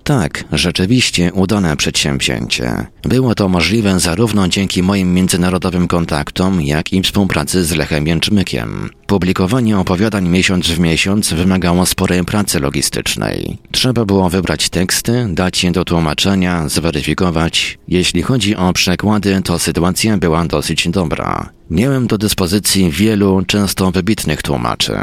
Tak, rzeczywiście udane przedsięwzięcie. Było to możliwe zarówno dzięki moim międzynarodowym kontaktom, jak i współpracy z Lechem Jęczmykiem. Publikowanie opowiadań miesiąc w miesiąc wymagało sporej pracy logistycznej. Trzeba było wybrać teksty, dać je do tłumaczenia, zweryfikować. Jeśli chodzi o przekłady, to sytuacja była dosyć dobra. Miałem do dyspozycji wielu, często wybitnych tłumaczy.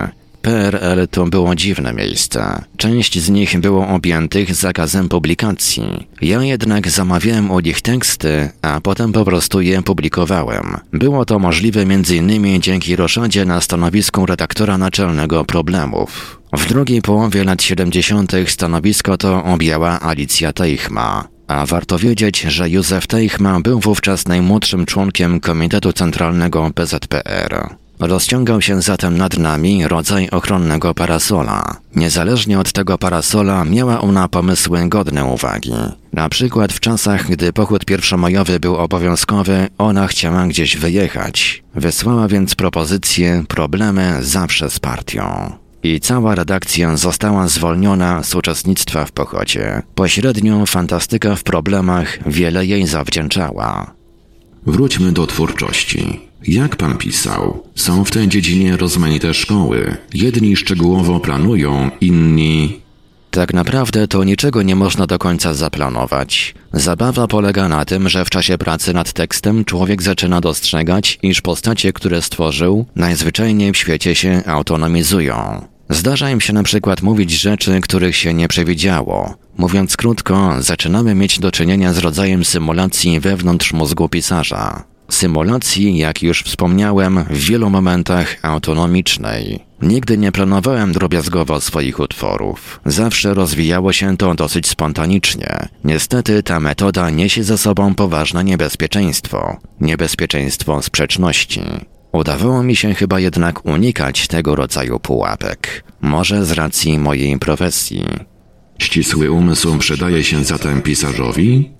PRL to było dziwne miejsce. Część z nich było objętych zakazem publikacji. Ja jednak zamawiałem u nich teksty, a potem po prostu je publikowałem. Było to możliwe m.in. dzięki roszadzie na stanowisku redaktora naczelnego problemów. W drugiej połowie lat 70. stanowisko to objęła Alicja Teichma. A warto wiedzieć, że Józef Teichma był wówczas najmłodszym członkiem Komitetu Centralnego PZPR. Rozciągał się zatem nad nami rodzaj ochronnego parasola. Niezależnie od tego parasola miała ona pomysły godne uwagi. Na przykład w czasach, gdy pochód pierwszomajowy był obowiązkowy, ona chciała gdzieś wyjechać. Wysłała więc propozycję problemy zawsze z partią i cała redakcja została zwolniona z uczestnictwa w pochodzie. Pośrednio fantastyka w problemach wiele jej zawdzięczała. Wróćmy do twórczości. Jak pan pisał? Są w tej dziedzinie rozmaite szkoły. Jedni szczegółowo planują, inni tak naprawdę to niczego nie można do końca zaplanować. Zabawa polega na tym, że w czasie pracy nad tekstem człowiek zaczyna dostrzegać, iż postacie, które stworzył, najzwyczajniej w świecie się autonomizują. Zdarza im się na przykład mówić rzeczy, których się nie przewidziało. Mówiąc krótko, zaczynamy mieć do czynienia z rodzajem symulacji wewnątrz mózgu pisarza. Symulacji, jak już wspomniałem, w wielu momentach autonomicznej. Nigdy nie planowałem drobiazgowo swoich utworów. Zawsze rozwijało się to dosyć spontanicznie. Niestety ta metoda niesie ze sobą poważne niebezpieczeństwo. Niebezpieczeństwo sprzeczności. Udawało mi się chyba jednak unikać tego rodzaju pułapek. Może z racji mojej profesji. Ścisły umysł przydaje się zatem pisarzowi?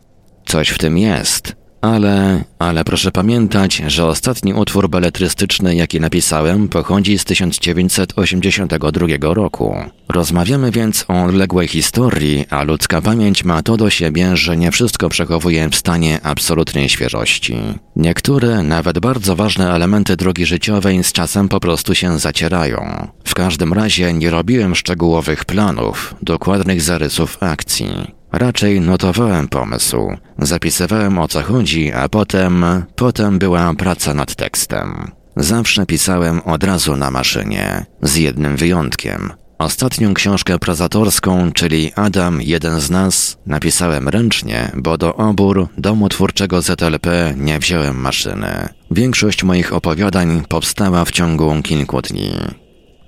Coś w tym jest. Ale, ale proszę pamiętać, że ostatni utwór beletrystyczny, jaki napisałem, pochodzi z 1982 roku. Rozmawiamy więc o odległej historii, a ludzka pamięć ma to do siebie, że nie wszystko przechowuje w stanie absolutnej świeżości. Niektóre, nawet bardzo ważne elementy drogi życiowej z czasem po prostu się zacierają. W każdym razie nie robiłem szczegółowych planów, dokładnych zarysów akcji. Raczej notowałem pomysł, zapisywałem o co chodzi, a potem, potem była praca nad tekstem. Zawsze pisałem od razu na maszynie, z jednym wyjątkiem. Ostatnią książkę prozatorską, czyli Adam, jeden z nas, napisałem ręcznie, bo do obór domu twórczego ZLP nie wziąłem maszyny. Większość moich opowiadań powstała w ciągu kilku dni.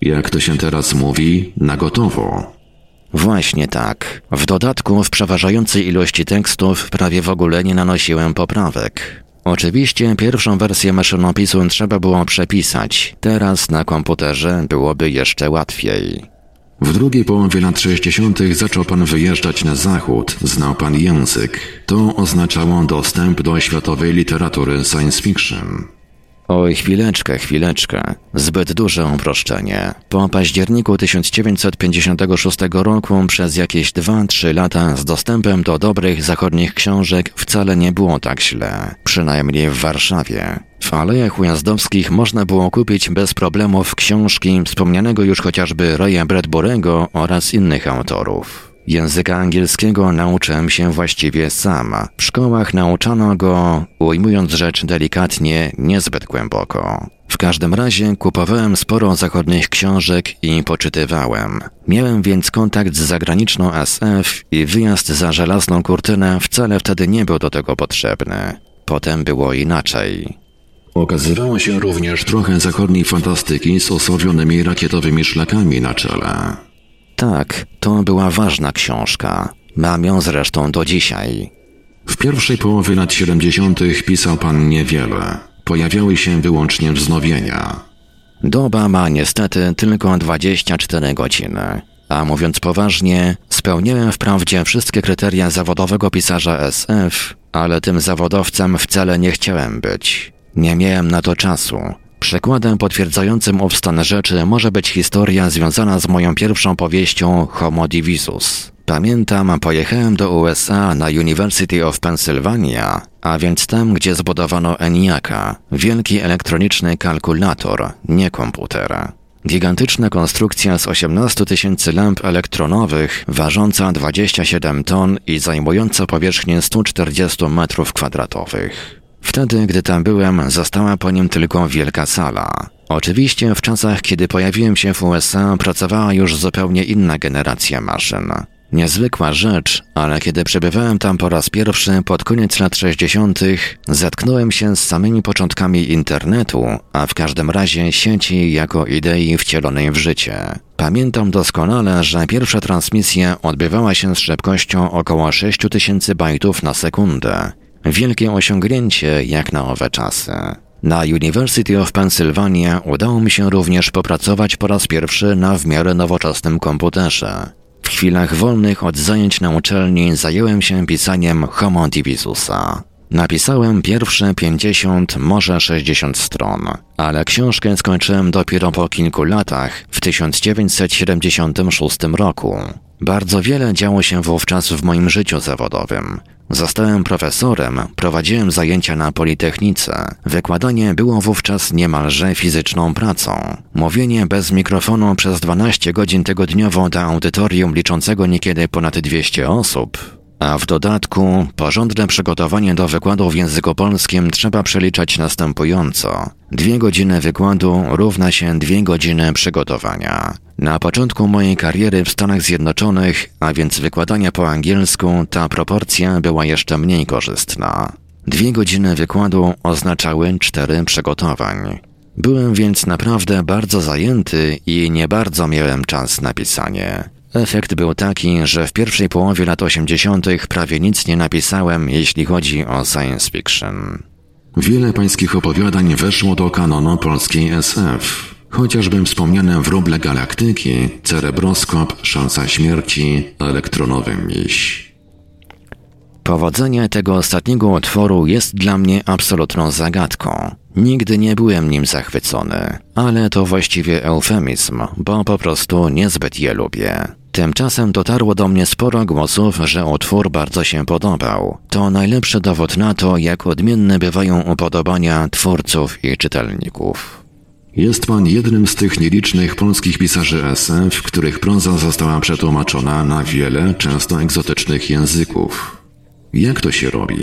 Jak to się teraz mówi, na gotowo. Właśnie tak. W dodatku w przeważającej ilości tekstów prawie w ogóle nie nanosiłem poprawek. Oczywiście pierwszą wersję maszynopisu trzeba było przepisać, teraz na komputerze byłoby jeszcze łatwiej. W drugiej połowie lat 60. zaczął pan wyjeżdżać na zachód, znał pan język. To oznaczało dostęp do światowej literatury science fiction. Oj, chwileczkę, chwileczkę. Zbyt duże uproszczenie. Po październiku 1956 roku przez jakieś 2-3 lata z dostępem do dobrych zachodnich książek wcale nie było tak źle. Przynajmniej w Warszawie. W Alejach Ujazdowskich można było kupić bez problemów książki wspomnianego już chociażby Roya Bradburego oraz innych autorów. Języka angielskiego nauczyłem się właściwie sam. W szkołach nauczano go, ujmując rzecz delikatnie, niezbyt głęboko. W każdym razie kupowałem sporo zachodnich książek i poczytywałem. Miałem więc kontakt z zagraniczną SF i wyjazd za żelazną kurtynę wcale wtedy nie był do tego potrzebny. Potem było inaczej. Okazywało się również trochę zachodniej fantastyki z osławionymi rakietowymi szlakami na czele. Tak, to była ważna książka. Mam ją zresztą do dzisiaj. W pierwszej połowie lat 70. pisał pan niewiele. Pojawiały się wyłącznie wznowienia. Doba ma niestety tylko 24 godziny. A mówiąc poważnie, spełniałem wprawdzie wszystkie kryteria zawodowego pisarza SF, ale tym zawodowcem wcale nie chciałem być. Nie miałem na to czasu, Przykładem potwierdzającym ów stan rzeczy może być historia związana z moją pierwszą powieścią Homo Divisus. Pamiętam, pojechałem do USA na University of Pennsylvania, a więc tam, gdzie zbudowano ENIAC'a, wielki elektroniczny kalkulator, nie komputer. Gigantyczna konstrukcja z 18 tysięcy lamp elektronowych, ważąca 27 ton i zajmująca powierzchnię 140 metrów kwadratowych. Wtedy, gdy tam byłem, została po nim tylko wielka sala. Oczywiście w czasach, kiedy pojawiłem się w USA, pracowała już zupełnie inna generacja maszyn. Niezwykła rzecz, ale kiedy przebywałem tam po raz pierwszy pod koniec lat 60., zetknąłem się z samymi początkami internetu, a w każdym razie sieci jako idei wcielonej w życie. Pamiętam doskonale, że pierwsza transmisja odbywała się z szybkością około 6000 bajtów na sekundę. Wielkie osiągnięcie jak na owe czasy. Na University of Pennsylvania udało mi się również popracować po raz pierwszy na w miarę nowoczesnym komputerze. W chwilach wolnych od zajęć na uczelni zająłem się pisaniem Homo Divisusa. Napisałem pierwsze 50, może 60 stron, ale książkę skończyłem dopiero po kilku latach, w 1976 roku. Bardzo wiele działo się wówczas w moim życiu zawodowym. Zostałem profesorem, prowadziłem zajęcia na Politechnice. Wykładanie było wówczas niemalże fizyczną pracą. Mówienie bez mikrofonu przez 12 godzin tygodniowo do audytorium liczącego niekiedy ponad 200 osób a w dodatku porządne przygotowanie do wykładu w języku polskim trzeba przeliczać następująco. Dwie godziny wykładu równa się dwie godziny przygotowania. Na początku mojej kariery w Stanach Zjednoczonych, a więc wykładania po angielsku, ta proporcja była jeszcze mniej korzystna. Dwie godziny wykładu oznaczały cztery przygotowań. Byłem więc naprawdę bardzo zajęty i nie bardzo miałem czas na pisanie. Efekt był taki, że w pierwszej połowie lat 80. prawie nic nie napisałem, jeśli chodzi o science fiction. Wiele pańskich opowiadań weszło do kanonu polskiej SF. Chociażby wspomniane wróble galaktyki, cerebroskop, szansa śmierci, elektronowy miś. Powodzenie tego ostatniego utworu jest dla mnie absolutną zagadką. Nigdy nie byłem nim zachwycony, ale to właściwie eufemizm, bo po prostu niezbyt je lubię. Tymczasem dotarło do mnie sporo głosów, że utwór bardzo się podobał. To najlepszy dowód na to, jak odmienne bywają upodobania twórców i czytelników. Jest pan jednym z tych nielicznych polskich pisarzy SF, których proza została przetłumaczona na wiele, często egzotycznych języków. Jak to się robi?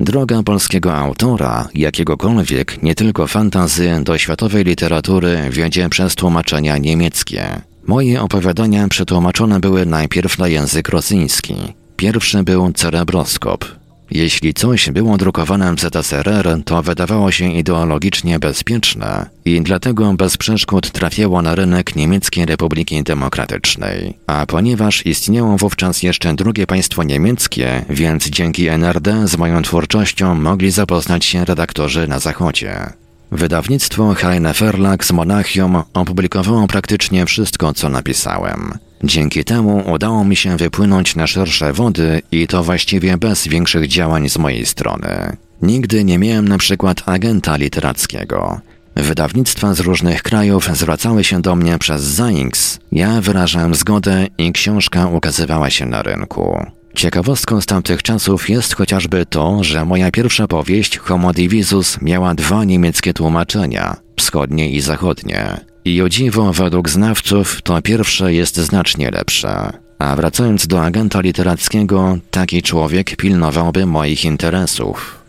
Droga polskiego autora, jakiegokolwiek, nie tylko fantazy, do światowej literatury wiedzie przez tłumaczenia niemieckie. Moje opowiadania przetłumaczone były najpierw na język rosyjski. Pierwszy był cerebroskop. Jeśli coś było drukowane w ZSRR, to wydawało się ideologicznie bezpieczne i dlatego bez przeszkód trafiało na rynek Niemieckiej Republiki Demokratycznej. A ponieważ istniało wówczas jeszcze drugie państwo niemieckie, więc dzięki NRD z moją twórczością mogli zapoznać się redaktorzy na Zachodzie. Wydawnictwo Verlag z Monachium opublikowało praktycznie wszystko, co napisałem. Dzięki temu udało mi się wypłynąć na szersze wody i to właściwie bez większych działań z mojej strony. Nigdy nie miałem na przykład agenta literackiego. Wydawnictwa z różnych krajów zwracały się do mnie przez Zainks. Ja wyrażałem zgodę i książka ukazywała się na rynku. Ciekawostką z tamtych czasów jest chociażby to, że moja pierwsza powieść Homo Divisus miała dwa niemieckie tłumaczenia, wschodnie i zachodnie. I o dziwo, według znawców, to pierwsze jest znacznie lepsze. A wracając do agenta literackiego, taki człowiek pilnowałby moich interesów.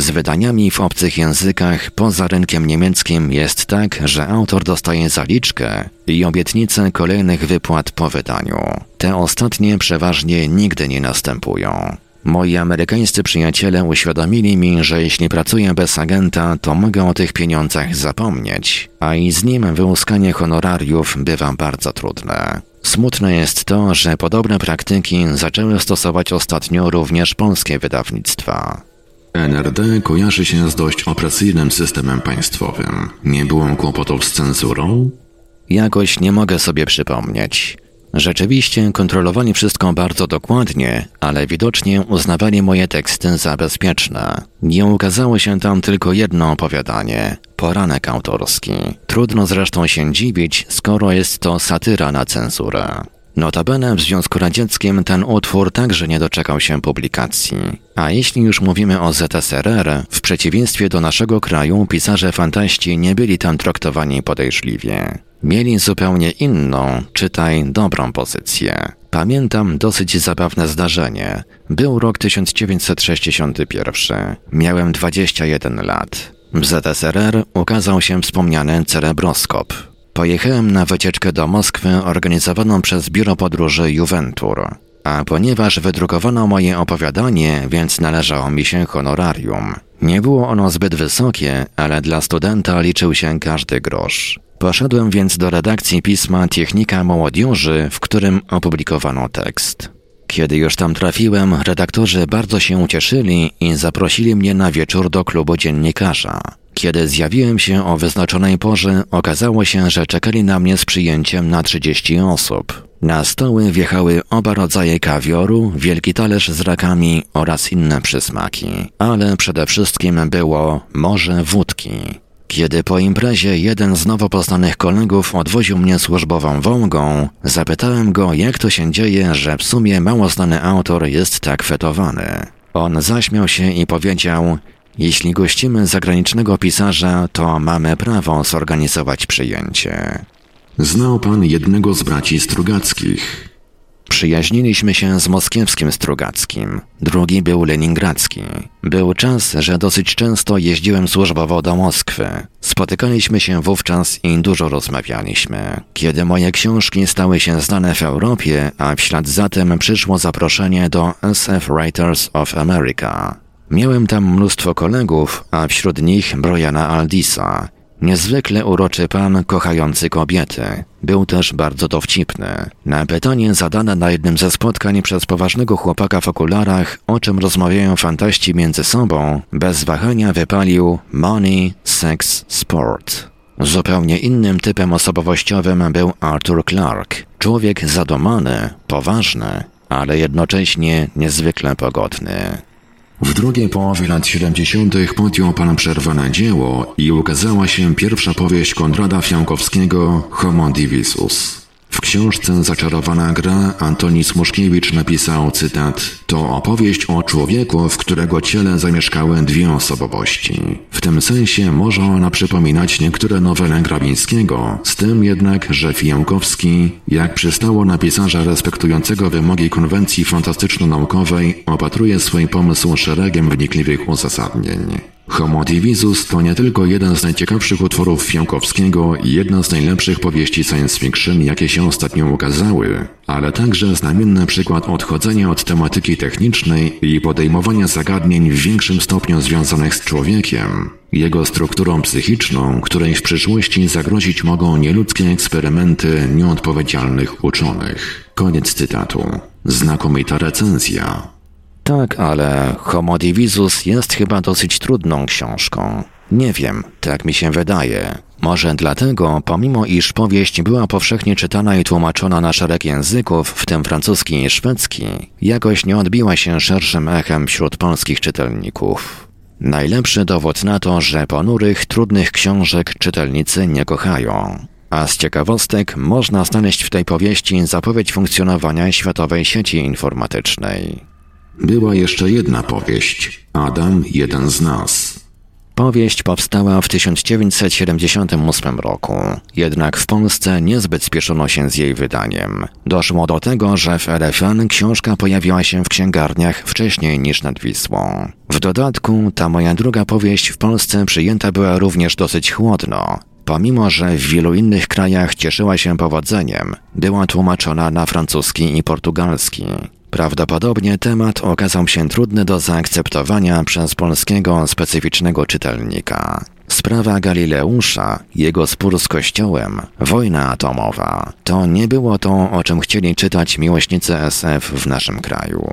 Z wydaniami w obcych językach poza rynkiem niemieckim jest tak, że autor dostaje zaliczkę i obietnicę kolejnych wypłat po wydaniu. Te ostatnie przeważnie nigdy nie następują. Moi amerykańscy przyjaciele uświadomili mi, że jeśli pracuję bez agenta, to mogę o tych pieniądzach zapomnieć, a i z nim wyłuskanie honorariów bywa bardzo trudne. Smutne jest to, że podobne praktyki zaczęły stosować ostatnio również polskie wydawnictwa. NRD kojarzy się z dość opresyjnym systemem państwowym. Nie było kłopotów z cenzurą? Jakoś nie mogę sobie przypomnieć. Rzeczywiście kontrolowali wszystko bardzo dokładnie, ale widocznie uznawali moje teksty za bezpieczne. Nie ukazało się tam tylko jedno opowiadanie poranek autorski. Trudno zresztą się dziwić, skoro jest to satyra na cenzurę. Notabene w Związku Radzieckim ten utwór także nie doczekał się publikacji. A jeśli już mówimy o ZSRR, w przeciwieństwie do naszego kraju pisarze fantaści nie byli tam traktowani podejrzliwie. Mieli zupełnie inną, czytaj dobrą pozycję. Pamiętam dosyć zabawne zdarzenie. Był rok 1961. Miałem 21 lat. W ZSRR ukazał się wspomniany cerebroskop. Pojechałem na wycieczkę do Moskwy organizowaną przez biuro podróży Juventur. A ponieważ wydrukowano moje opowiadanie, więc należało mi się honorarium. Nie było ono zbyt wysokie, ale dla studenta liczył się każdy grosz. Poszedłem więc do redakcji pisma Technika Młodzieży, w którym opublikowano tekst. Kiedy już tam trafiłem, redaktorzy bardzo się ucieszyli i zaprosili mnie na wieczór do klubu dziennikarza. Kiedy zjawiłem się o wyznaczonej porze, okazało się, że czekali na mnie z przyjęciem na 30 osób. Na stoły wjechały oba rodzaje kawioru, wielki talerz z rakami oraz inne przysmaki, ale przede wszystkim było morze wódki. Kiedy po imprezie jeden z nowo poznanych kolegów odwoził mnie służbową Wołgą, zapytałem go, jak to się dzieje, że w sumie mało znany autor jest tak fetowany. On zaśmiał się i powiedział, jeśli gościmy zagranicznego pisarza, to mamy prawo zorganizować przyjęcie. Znał pan jednego z braci Strugackich. Przyjaźniliśmy się z moskiewskim Strugackim, drugi był leningradzki. Był czas, że dosyć często jeździłem służbowo do Moskwy. Spotykaliśmy się wówczas i dużo rozmawialiśmy. Kiedy moje książki stały się znane w Europie, a w ślad za tym przyszło zaproszenie do SF Writers of America. Miałem tam mnóstwo kolegów, a wśród nich Briana Aldisa, Niezwykle uroczy pan kochający kobiety. Był też bardzo dowcipny. Na pytanie zadane na jednym ze spotkań przez poważnego chłopaka w okularach, o czym rozmawiają fantaści między sobą, bez wahania wypalił money, sex, sport. Zupełnie innym typem osobowościowym był Arthur Clarke. Człowiek zadomany, poważny, ale jednocześnie niezwykle pogodny. W drugiej połowie lat 70. podjął pan przerwane dzieło i ukazała się pierwsza powieść Konrada Fiankowskiego Homo Divisus. W książce Zaczarowana gra Antoni Smuszkiewicz napisał cytat To opowieść o człowieku, w którego ciele zamieszkały dwie osobowości. W tym sensie może ona przypominać niektóre nowele Grabińskiego, z tym jednak, że Fijankowski, jak przystało na pisarza respektującego wymogi konwencji fantastyczno-naukowej, opatruje swój pomysł szeregiem wnikliwych uzasadnień. Homo Divisus to nie tylko jeden z najciekawszych utworów Fiankowskiego i jedna z najlepszych powieści science fiction, jakie się ostatnio ukazały, ale także znamienny przykład odchodzenia od tematyki technicznej i podejmowania zagadnień w większym stopniu związanych z człowiekiem, jego strukturą psychiczną, której w przyszłości zagrozić mogą nieludzkie eksperymenty nieodpowiedzialnych uczonych. Koniec cytatu. Znakomita recenzja. Tak, ale Homo Divisus jest chyba dosyć trudną książką. Nie wiem, tak mi się wydaje. Może dlatego, pomimo iż powieść była powszechnie czytana i tłumaczona na szereg języków, w tym francuski i szwedzki, jakoś nie odbiła się szerszym echem wśród polskich czytelników. Najlepszy dowód na to, że ponurych, trudnych książek czytelnicy nie kochają. A z ciekawostek można znaleźć w tej powieści zapowiedź funkcjonowania światowej sieci informatycznej. Była jeszcze jedna powieść. Adam, jeden z nas. Powieść powstała w 1978 roku, jednak w Polsce niezbyt spieszono się z jej wydaniem. Doszło do tego, że w RFN książka pojawiła się w księgarniach wcześniej niż nad Wisłą. W dodatku, ta moja druga powieść w Polsce przyjęta była również dosyć chłodno. Pomimo, że w wielu innych krajach cieszyła się powodzeniem, była tłumaczona na francuski i portugalski. Prawdopodobnie temat okazał się trudny do zaakceptowania przez polskiego specyficznego czytelnika. Sprawa Galileusza, jego spór z Kościołem, wojna atomowa to nie było to, o czym chcieli czytać miłośnicy SF w naszym kraju.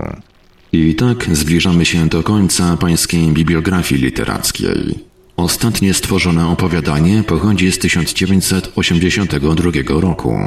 I tak zbliżamy się do końca pańskiej bibliografii literackiej. Ostatnie stworzone opowiadanie pochodzi z 1982 roku.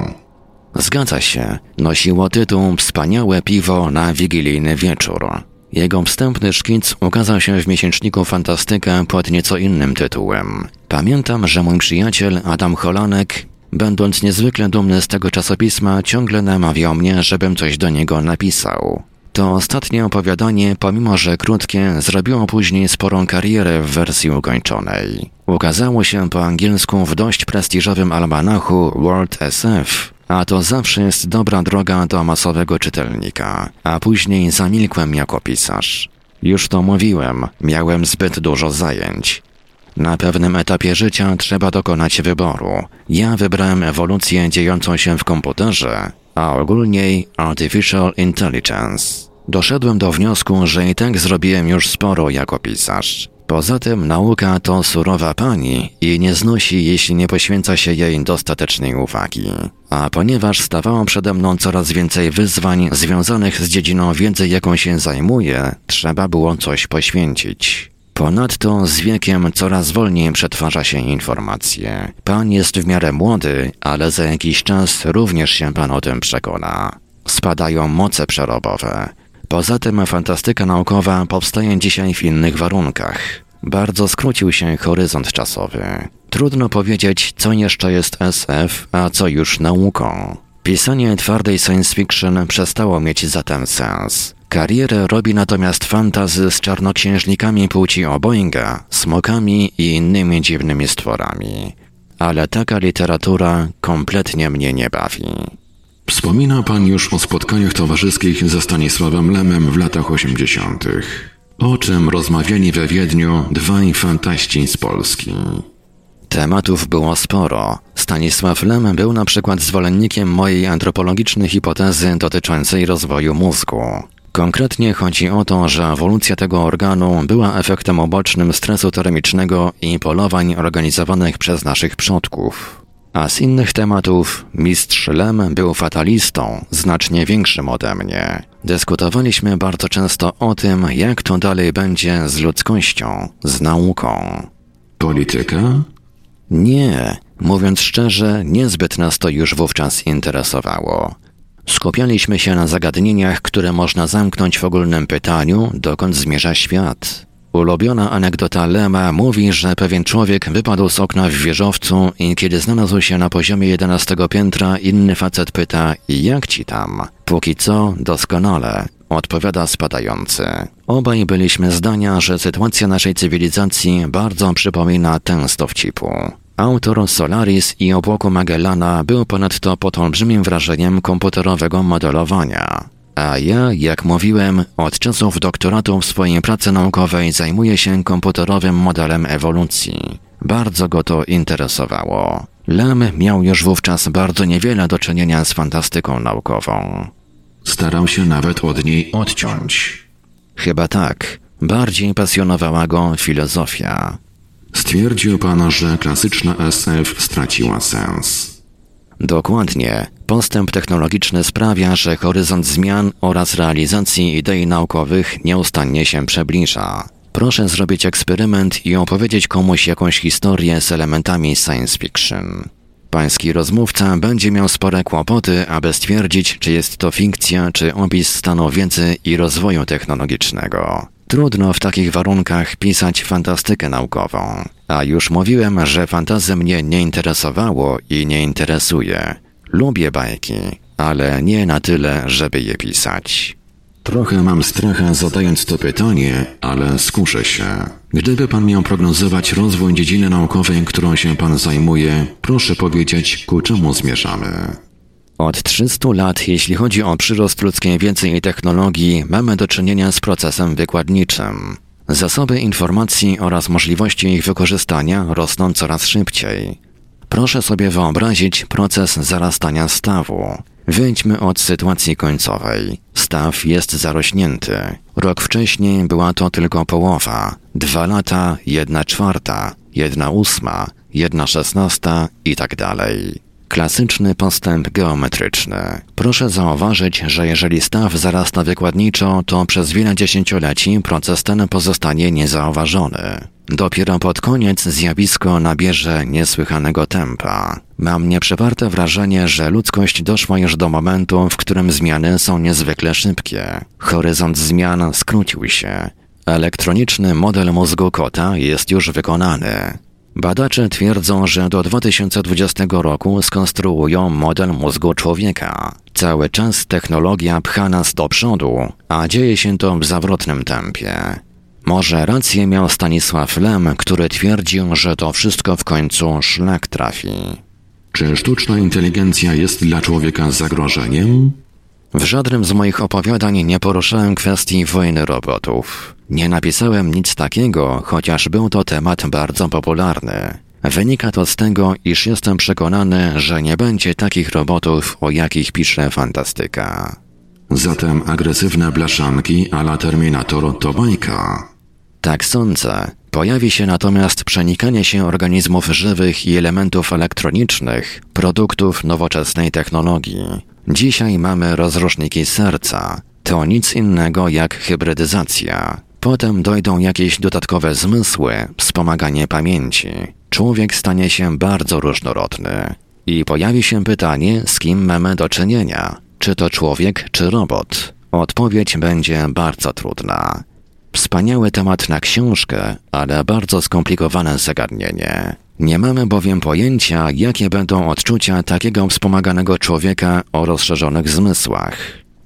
Zgadza się, nosiło tytuł Wspaniałe piwo na wigilijny wieczór. Jego wstępny szkic ukazał się w miesięczniku Fantastyka pod nieco innym tytułem. Pamiętam, że mój przyjaciel Adam Holanek Będąc niezwykle dumny z tego czasopisma, ciągle namawiał mnie, żebym coś do niego napisał. To ostatnie opowiadanie, pomimo że krótkie, zrobiło później sporą karierę w wersji ukończonej. Ukazało się po angielsku w dość prestiżowym almanachu World SF, a to zawsze jest dobra droga do masowego czytelnika, a później zamilkłem jako pisarz. Już to mówiłem, miałem zbyt dużo zajęć. Na pewnym etapie życia trzeba dokonać wyboru. Ja wybrałem ewolucję dziejącą się w komputerze, a ogólniej Artificial Intelligence. Doszedłem do wniosku, że i tak zrobiłem już sporo jako pisarz. Poza tym nauka to surowa pani i nie znosi, jeśli nie poświęca się jej dostatecznej uwagi. A ponieważ stawało przede mną coraz więcej wyzwań związanych z dziedziną wiedzy, jaką się zajmuję, trzeba było coś poświęcić. Ponadto z wiekiem coraz wolniej przetwarza się informacje. Pan jest w miarę młody, ale za jakiś czas również się pan o tym przekona. Spadają moce przerobowe. Poza tym fantastyka naukowa powstaje dzisiaj w innych warunkach. Bardzo skrócił się horyzont czasowy. Trudno powiedzieć, co jeszcze jest SF, a co już nauką. Pisanie twardej science fiction przestało mieć zatem sens. Karierę robi natomiast fantazy z czarnoksiężnikami płci obojga, smokami i innymi dziwnymi stworami. Ale taka literatura kompletnie mnie nie bawi. Wspomina pan już o spotkaniach towarzyskich ze Stanisławem Lemem w latach 80. O czym rozmawiali we Wiedniu dwaj fantaści z Polski. Tematów było sporo. Stanisław Lem był na przykład zwolennikiem mojej antropologicznej hipotezy dotyczącej rozwoju mózgu. Konkretnie chodzi o to, że ewolucja tego organu była efektem ubocznym stresu termicznego i polowań organizowanych przez naszych przodków. A z innych tematów, mistrz Lem był fatalistą, znacznie większym ode mnie. Dyskutowaliśmy bardzo często o tym, jak to dalej będzie z ludzkością, z nauką. Polityka? Nie, mówiąc szczerze, niezbyt nas to już wówczas interesowało. Skupialiśmy się na zagadnieniach, które można zamknąć w ogólnym pytaniu, dokąd zmierza świat. Ulubiona anegdota Lema mówi, że pewien człowiek wypadł z okna w wieżowcu i kiedy znalazł się na poziomie 11 piętra, inny facet pyta: Jak ci tam? Póki co, doskonale. Odpowiada spadający. Obaj byliśmy zdania, że sytuacja naszej cywilizacji bardzo przypomina tę z dowcipu. Autor Solaris i obłoku Magellana był ponadto pod olbrzymim wrażeniem komputerowego modelowania. A ja, jak mówiłem, od czasów doktoratu w swojej pracy naukowej zajmuję się komputerowym modelem ewolucji. Bardzo go to interesowało. Lem miał już wówczas bardzo niewiele do czynienia z fantastyką naukową. Starał się nawet od niej odciąć. Chyba tak. Bardziej pasjonowała go filozofia. Stwierdził pan, że klasyczna SF straciła sens. Dokładnie. Postęp technologiczny sprawia, że horyzont zmian oraz realizacji idei naukowych nieustannie się przybliża. Proszę zrobić eksperyment i opowiedzieć komuś jakąś historię z elementami science fiction. Pański rozmówca będzie miał spore kłopoty, aby stwierdzić, czy jest to fikcja, czy opis stanu wiedzy i rozwoju technologicznego. Trudno w takich warunkach pisać fantastykę naukową. A już mówiłem, że fantazy mnie nie interesowało i nie interesuje. Lubię bajki, ale nie na tyle, żeby je pisać. Trochę mam stracha zadając to pytanie, ale skuszę się. Gdyby pan miał prognozować rozwój dziedziny naukowej, którą się pan zajmuje, proszę powiedzieć, ku czemu zmierzamy. Od 300 lat, jeśli chodzi o przyrost ludzkiej wiedzy i technologii, mamy do czynienia z procesem wykładniczym. Zasoby informacji oraz możliwości ich wykorzystania rosną coraz szybciej. Proszę sobie wyobrazić proces zarastania stawu. Wyjdźmy od sytuacji końcowej. Staw jest zarośnięty. Rok wcześniej była to tylko połowa. Dwa lata, jedna czwarta, jedna ósma, jedna szesnasta i tak dalej. Klasyczny postęp geometryczny. Proszę zauważyć, że jeżeli staw zarasta wykładniczo, to przez wiele dziesięcioleci proces ten pozostanie niezauważony. Dopiero pod koniec zjawisko nabierze niesłychanego tempa. Mam nieprzewarte wrażenie, że ludzkość doszła już do momentu, w którym zmiany są niezwykle szybkie. Horyzont zmian skrócił się. Elektroniczny model mózgu kota jest już wykonany. Badacze twierdzą, że do 2020 roku skonstruują model mózgu człowieka. Cały czas technologia pcha nas do przodu, a dzieje się to w zawrotnym tempie. Może rację miał Stanisław Lem, który twierdził, że to wszystko w końcu szlak trafi. Czy sztuczna inteligencja jest dla człowieka zagrożeniem? W żadnym z moich opowiadań nie poruszałem kwestii wojny robotów. Nie napisałem nic takiego, chociaż był to temat bardzo popularny. Wynika to z tego, iż jestem przekonany, że nie będzie takich robotów, o jakich pisze fantastyka. Zatem agresywne blaszanki a la Terminator to bajka. Tak sądzę. Pojawi się natomiast przenikanie się organizmów żywych i elementów elektronicznych, produktów nowoczesnej technologii. Dzisiaj mamy rozruszniki serca. To nic innego jak hybrydyzacja. Potem dojdą jakieś dodatkowe zmysły, wspomaganie pamięci. Człowiek stanie się bardzo różnorodny. I pojawi się pytanie, z kim mamy do czynienia. Czy to człowiek, czy robot? Odpowiedź będzie bardzo trudna. Wspaniały temat na książkę, ale bardzo skomplikowane zagadnienie. Nie mamy bowiem pojęcia, jakie będą odczucia takiego wspomaganego człowieka o rozszerzonych zmysłach.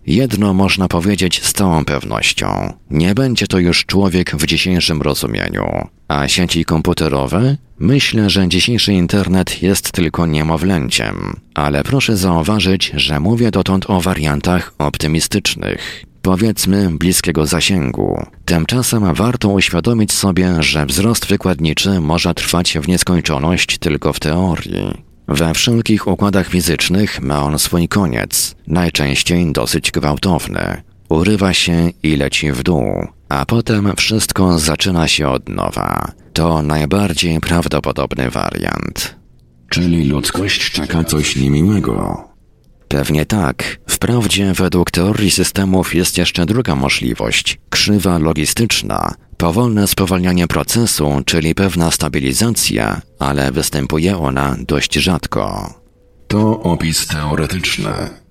Jedno można powiedzieć z całą pewnością. Nie będzie to już człowiek w dzisiejszym rozumieniu. A sieci komputerowe? Myślę, że dzisiejszy internet jest tylko niemowlęciem. Ale proszę zauważyć, że mówię dotąd o wariantach optymistycznych powiedzmy bliskiego zasięgu. Tymczasem warto uświadomić sobie, że wzrost wykładniczy może trwać w nieskończoność tylko w teorii. We wszelkich układach fizycznych ma on swój koniec, najczęściej dosyć gwałtowny. Urywa się i leci w dół, a potem wszystko zaczyna się od nowa. To najbardziej prawdopodobny wariant. Czyli ludzkość czeka coś niemiłego. Pewnie tak. Wprawdzie według teorii systemów jest jeszcze druga możliwość krzywa logistyczna, powolne spowalnianie procesu, czyli pewna stabilizacja, ale występuje ona dość rzadko. To opis teoretyczny.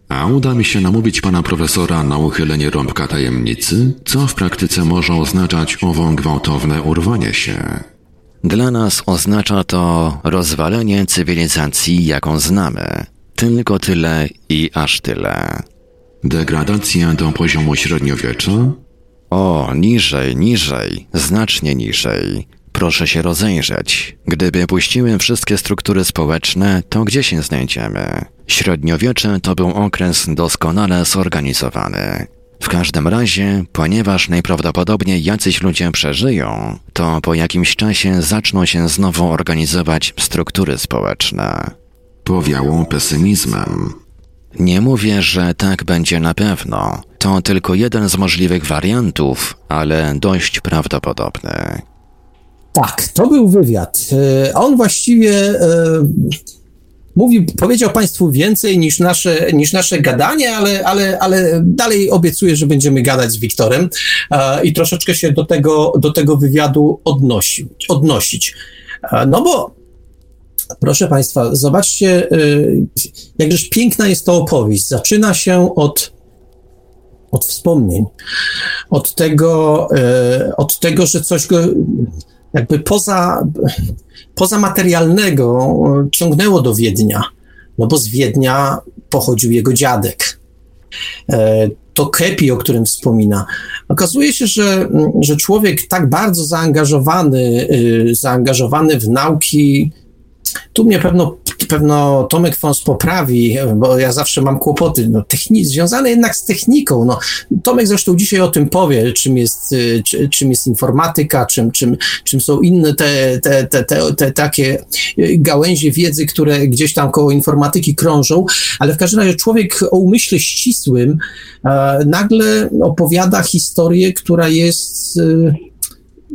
A uda mi się namówić pana profesora na uchylenie rąbka tajemnicy, co w praktyce może oznaczać owo gwałtowne urwanie się. Dla nas oznacza to rozwalenie cywilizacji, jaką znamy. Tylko tyle i aż tyle. Degradacja do poziomu średniowiecza? O, niżej, niżej, znacznie niżej. Proszę się rozejrzeć. Gdyby puściły wszystkie struktury społeczne, to gdzie się znajdziemy? Średniowiecze to był okres doskonale zorganizowany. W każdym razie, ponieważ najprawdopodobniej jacyś ludzie przeżyją, to po jakimś czasie zaczną się znowu organizować struktury społeczne. Powiało pesymizmem. Nie mówię, że tak będzie na pewno. To tylko jeden z możliwych wariantów, ale dość prawdopodobny. Tak, to był wywiad. E, on właściwie e, mówił, powiedział Państwu więcej niż nasze, niż nasze gadanie, ale, ale, ale dalej obiecuję, że będziemy gadać z Wiktorem e, i troszeczkę się do tego, do tego wywiadu odnosić. odnosić. No bo Proszę Państwa, zobaczcie, y, jakżeż piękna jest to opowieść. Zaczyna się od, od wspomnień, od tego, y, od tego, że coś go jakby poza, poza materialnego ciągnęło do Wiednia, no bo z Wiednia pochodził jego dziadek. To Kepi, o którym wspomina. Okazuje się, że, że człowiek tak bardzo zaangażowany, y, zaangażowany w nauki tu mnie pewno, pewno Tomek Fons poprawi, bo ja zawsze mam kłopoty. No, techni- związane jednak z techniką. No, Tomek zresztą dzisiaj o tym powie, czym jest, czy, czym jest informatyka, czym, czym, czym są inne te, te, te, te, te takie y, gałęzie wiedzy, które gdzieś tam koło informatyki krążą, ale w każdym razie człowiek o umyśle ścisłym e, nagle opowiada historię, która jest e,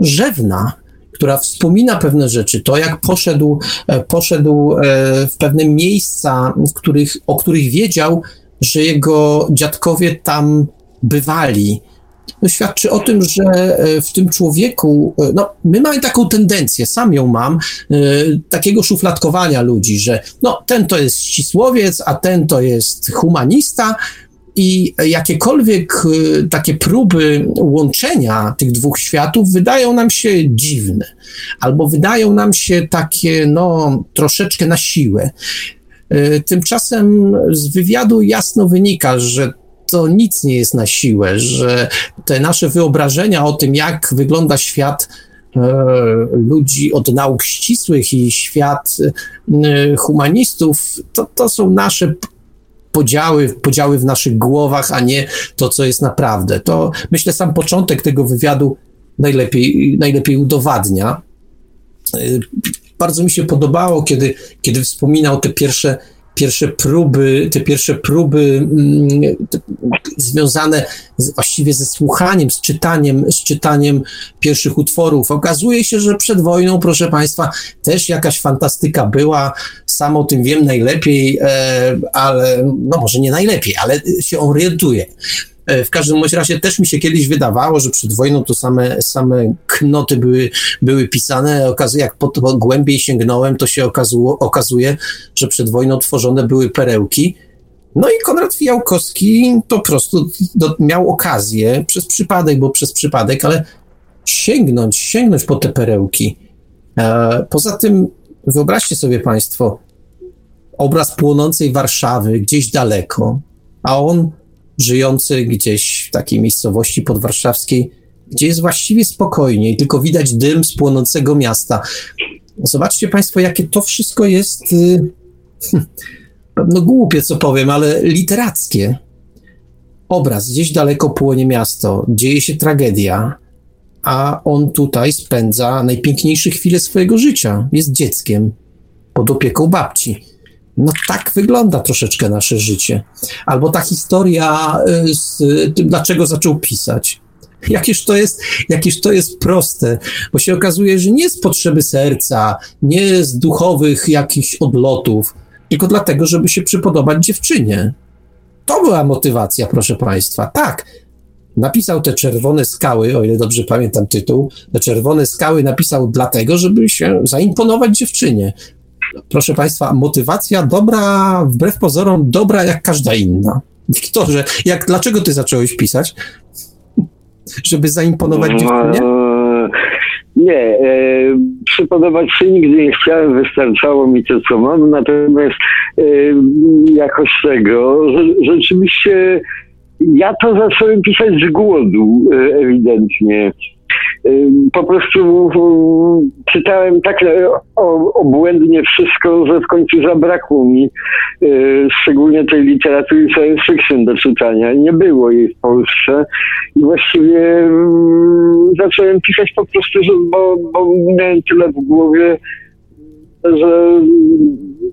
rzewna która wspomina pewne rzeczy, to jak poszedł, e, poszedł e, w pewne miejsca, w których, o których wiedział, że jego dziadkowie tam bywali. No, świadczy o tym, że e, w tym człowieku, no, my mamy taką tendencję, sam ją mam, takiego szufladkowania ludzi, że no, ten to jest ścisłowiec, a ten to jest humanista, I jakiekolwiek y, takie próby łączenia tych dwóch światów wydają nam się dziwne, albo wydają nam się takie, no, troszeczkę na siłę. Y, tymczasem z wywiadu jasno wynika, że to nic nie jest na siłę, że te nasze wyobrażenia o tym, jak wygląda świat e, ludzi od nauk ścisłych i świat humanistów, to, to są nasze podziały, podziały w naszych głowach, a nie to, co jest naprawdę. To myślę, sam początek tego wywiadu najlepiej, najlepiej udowadnia. E, bardzo mi się podobało, kiedy, kiedy wspominał te pierwsze pierwsze próby, te pierwsze próby mm, związane z, właściwie ze słuchaniem, z czytaniem, z czytaniem pierwszych utworów. Okazuje się, że przed wojną, proszę Państwa, też jakaś fantastyka była, sam o tym wiem najlepiej, e, ale no może nie najlepiej, ale się orientuję. E, w każdym razie też mi się kiedyś wydawało, że przed wojną to same, same knoty były, były pisane. Jak po, głębiej sięgnąłem, to się okazuje, że przed wojną tworzone były perełki. No i Konrad Fijałkowski po prostu do, miał okazję, przez przypadek, bo przez przypadek, ale sięgnąć, sięgnąć po te perełki. E, poza tym, wyobraźcie sobie Państwo, obraz płonącej Warszawy gdzieś daleko, a on żyjący gdzieś w takiej miejscowości podwarszawskiej, gdzie jest właściwie spokojniej, tylko widać dym z płonącego miasta. Zobaczcie Państwo, jakie to wszystko jest, y, [LAUGHS] no głupie co powiem, ale literackie. Obraz, gdzieś daleko płonie miasto, dzieje się tragedia, a on tutaj spędza najpiękniejsze chwile swojego życia. Jest dzieckiem pod opieką babci. No tak wygląda troszeczkę nasze życie. Albo ta historia y, z tym, dlaczego zaczął pisać. Jakież to jest, jakież to jest proste, bo się okazuje, że nie z potrzeby serca, nie z duchowych jakichś odlotów, tylko dlatego, żeby się przypodobać dziewczynie. To była motywacja, proszę Państwa. Tak, napisał te czerwone skały, o ile dobrze pamiętam tytuł, te czerwone skały napisał dlatego, żeby się zaimponować dziewczynie proszę Państwa, motywacja dobra, wbrew pozorom, dobra jak każda inna. Wiktorze, jak, dlaczego ty zacząłeś pisać? Żeby zaimponować no, dziewczynie? Nie, e, przypodobać się nigdy nie chciałem, wystarczało mi to, co mam, natomiast e, jakoś tego, że, rzeczywiście ja to zacząłem pisać z głodu, e, ewidentnie po prostu czytałem tak e, obłędnie wszystko, że w końcu zabrakło mi e, szczególnie tej literatury science fiction do czytania. Nie było jej w Polsce i właściwie zacząłem pisać po prostu, bo, bo miałem tyle w głowie, że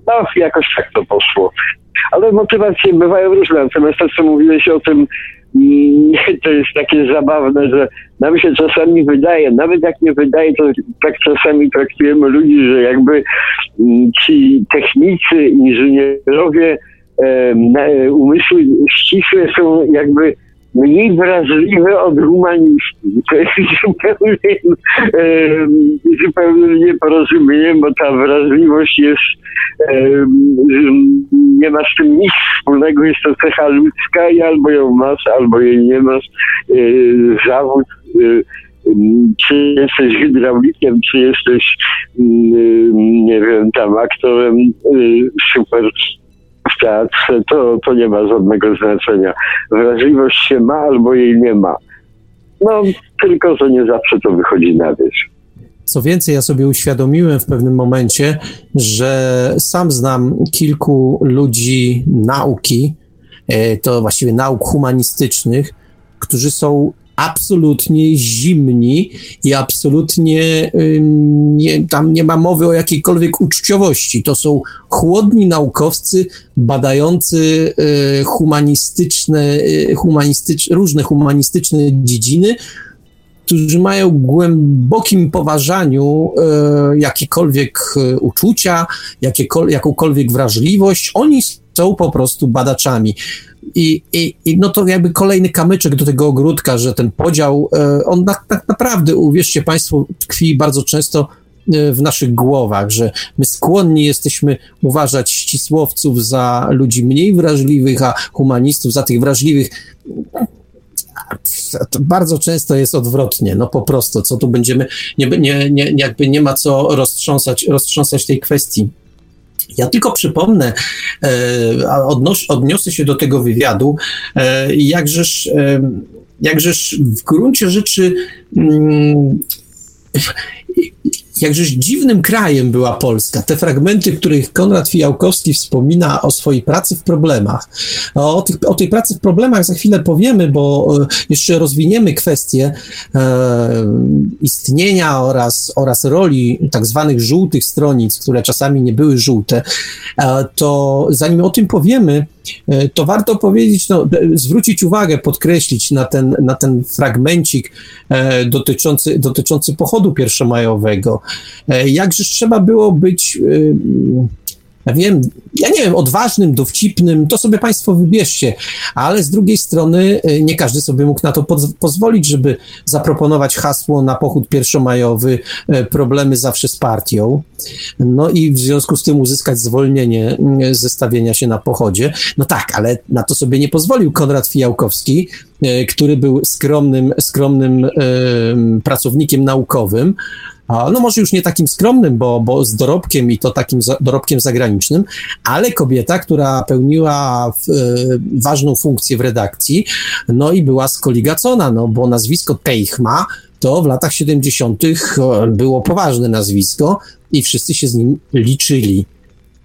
no, jakoś tak to poszło. Ale motywacje bywają różne. Natomiast to, co mówiłeś o tym, [LAUGHS] to jest takie zabawne, że nam się czasami wydaje, nawet jak nie wydaje, to tak czasami traktujemy ludzi, że jakby mm, ci technicy, inżynierowie, umysły ścisłe są jakby mniej wrażliwe od humanistów. To jest [LAUGHS] zupełnie, zupełnie nieporozumienie, bo ta wrażliwość jest, nie ma z tym nic wspólnego, jest to cecha ludzka i albo ją masz, albo jej nie masz. E, zawód e, czy jesteś hydraulikiem, czy jesteś, nie wiem, tam aktorem e, super w teatrze, to, to nie ma żadnego znaczenia. Wrażliwość się ma albo jej nie ma. No, tylko, że nie zawsze to wychodzi na wierzch. Co więcej, ja sobie uświadomiłem w pewnym momencie, że sam znam kilku ludzi nauki, e, to właściwie nauk humanistycznych, którzy są absolutnie zimni i absolutnie nie, tam nie ma mowy o jakiejkolwiek uczciowości. To są chłodni naukowcy badający y, humanistyczne, y, humanistycz, różne humanistyczne dziedziny, którzy mają głębokim poważaniu e, jakiekolwiek uczucia, jakiekol, jakąkolwiek wrażliwość. Oni są po prostu badaczami. I, i, I no to jakby kolejny kamyczek do tego ogródka, że ten podział, e, on tak na, naprawdę, uwierzcie Państwo, tkwi bardzo często e, w naszych głowach, że my skłonni jesteśmy uważać ścisłowców za ludzi mniej wrażliwych, a humanistów za tych wrażliwych. To bardzo często jest odwrotnie, no po prostu, co tu będziemy, nie, nie, nie, jakby nie ma co roztrząsać, roztrząsać tej kwestii. Ja tylko przypomnę, e, odniosę się do tego wywiadu, e, jakżeż, e, jakżeż w gruncie rzeczy jakżeś dziwnym krajem była Polska. Te fragmenty, których Konrad Fijałkowski wspomina o swojej pracy w problemach. O, tych, o tej pracy w problemach za chwilę powiemy, bo e, jeszcze rozwiniemy kwestię e, istnienia oraz, oraz roli tak zwanych żółtych stronic, które czasami nie były żółte. E, to zanim o tym powiemy, to warto powiedzieć, no, zwrócić uwagę, podkreślić na ten, na ten fragmencik e, dotyczący, dotyczący pochodu pierwszomajowego. E, jakżeż trzeba było być, e, ja wiem, ja nie wiem, odważnym, dowcipnym, to sobie Państwo wybierzcie, ale z drugiej strony e, nie każdy sobie mógł na to pozwolić, żeby zaproponować hasło na pochód pierwszomajowy, problemy zawsze z partią, no i w związku z tym uzyskać zwolnienie ze stawienia się na pochodzie. No tak, ale na to sobie nie pozwolił Konrad Fijałkowski, który był skromnym, skromnym pracownikiem naukowym, no może już nie takim skromnym, bo, bo z dorobkiem i to takim za, dorobkiem zagranicznym, ale kobieta, która pełniła w, e, ważną funkcję w redakcji, no i była skoligacona, no bo nazwisko Teichma to w latach 70. było poważne nazwisko i wszyscy się z nim liczyli.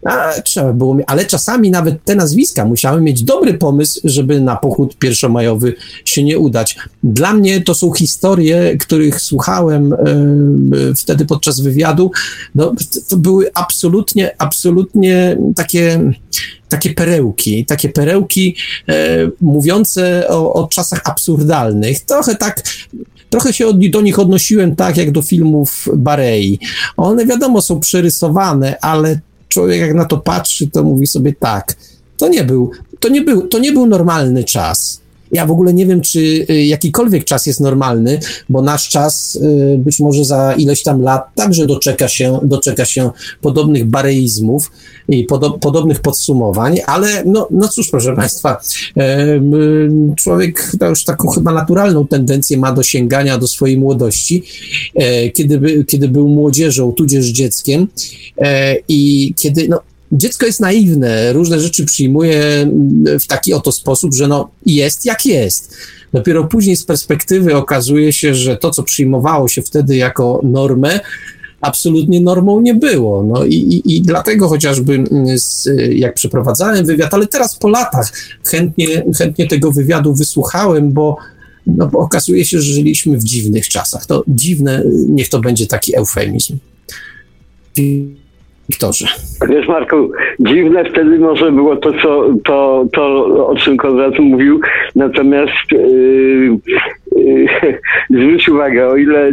A, trzeba było, ale czasami nawet te nazwiska musiały mieć dobry pomysł, żeby na pochód pierwszomajowy się nie udać. Dla mnie to są historie, których słuchałem e, wtedy podczas wywiadu. No, to były absolutnie, absolutnie takie, takie perełki, takie perełki e, mówiące o, o czasach absurdalnych. Trochę tak trochę się od, do nich odnosiłem tak jak do filmów Barei. One wiadomo są przerysowane, ale człowiek jak na to patrzy, to mówi sobie tak, to nie był, to nie był, to nie był normalny czas. Ja w ogóle nie wiem, czy y, jakikolwiek czas jest normalny, bo nasz czas y, być może za ileś tam lat także doczeka się, doczeka się podobnych bareizmów i podo podobnych podsumowań, ale no, no cóż, proszę Państwa, człowiek już taką chyba naturalną tendencję ma do sięgania do swojej młodości, e, kiedy, by, kiedy był młodzieżą, tudzież dzieckiem e, i kiedy, no, dziecko jest naiwne, różne rzeczy przyjmuje w taki oto sposób, że no jest jak jest. Dopiero później z perspektywy okazuje się, że to, co przyjmowało się wtedy jako normę, absolutnie normą nie było. No i, i, i dlatego chociażby z, jak przeprowadzałem wywiad, ale teraz po latach chętnie, chętnie tego wywiadu wysłuchałem, bo, no, bo okazuje się, że żyliśmy w dziwnych czasach. To dziwne, niech to będzie taki eufemizm. Wiktorze. Wiesz, Marku, dziwne wtedy może było to, co, to, to o czym Konrad mówił, natomiast yy, yy, [LAUGHS] zwróć uwagę, o ile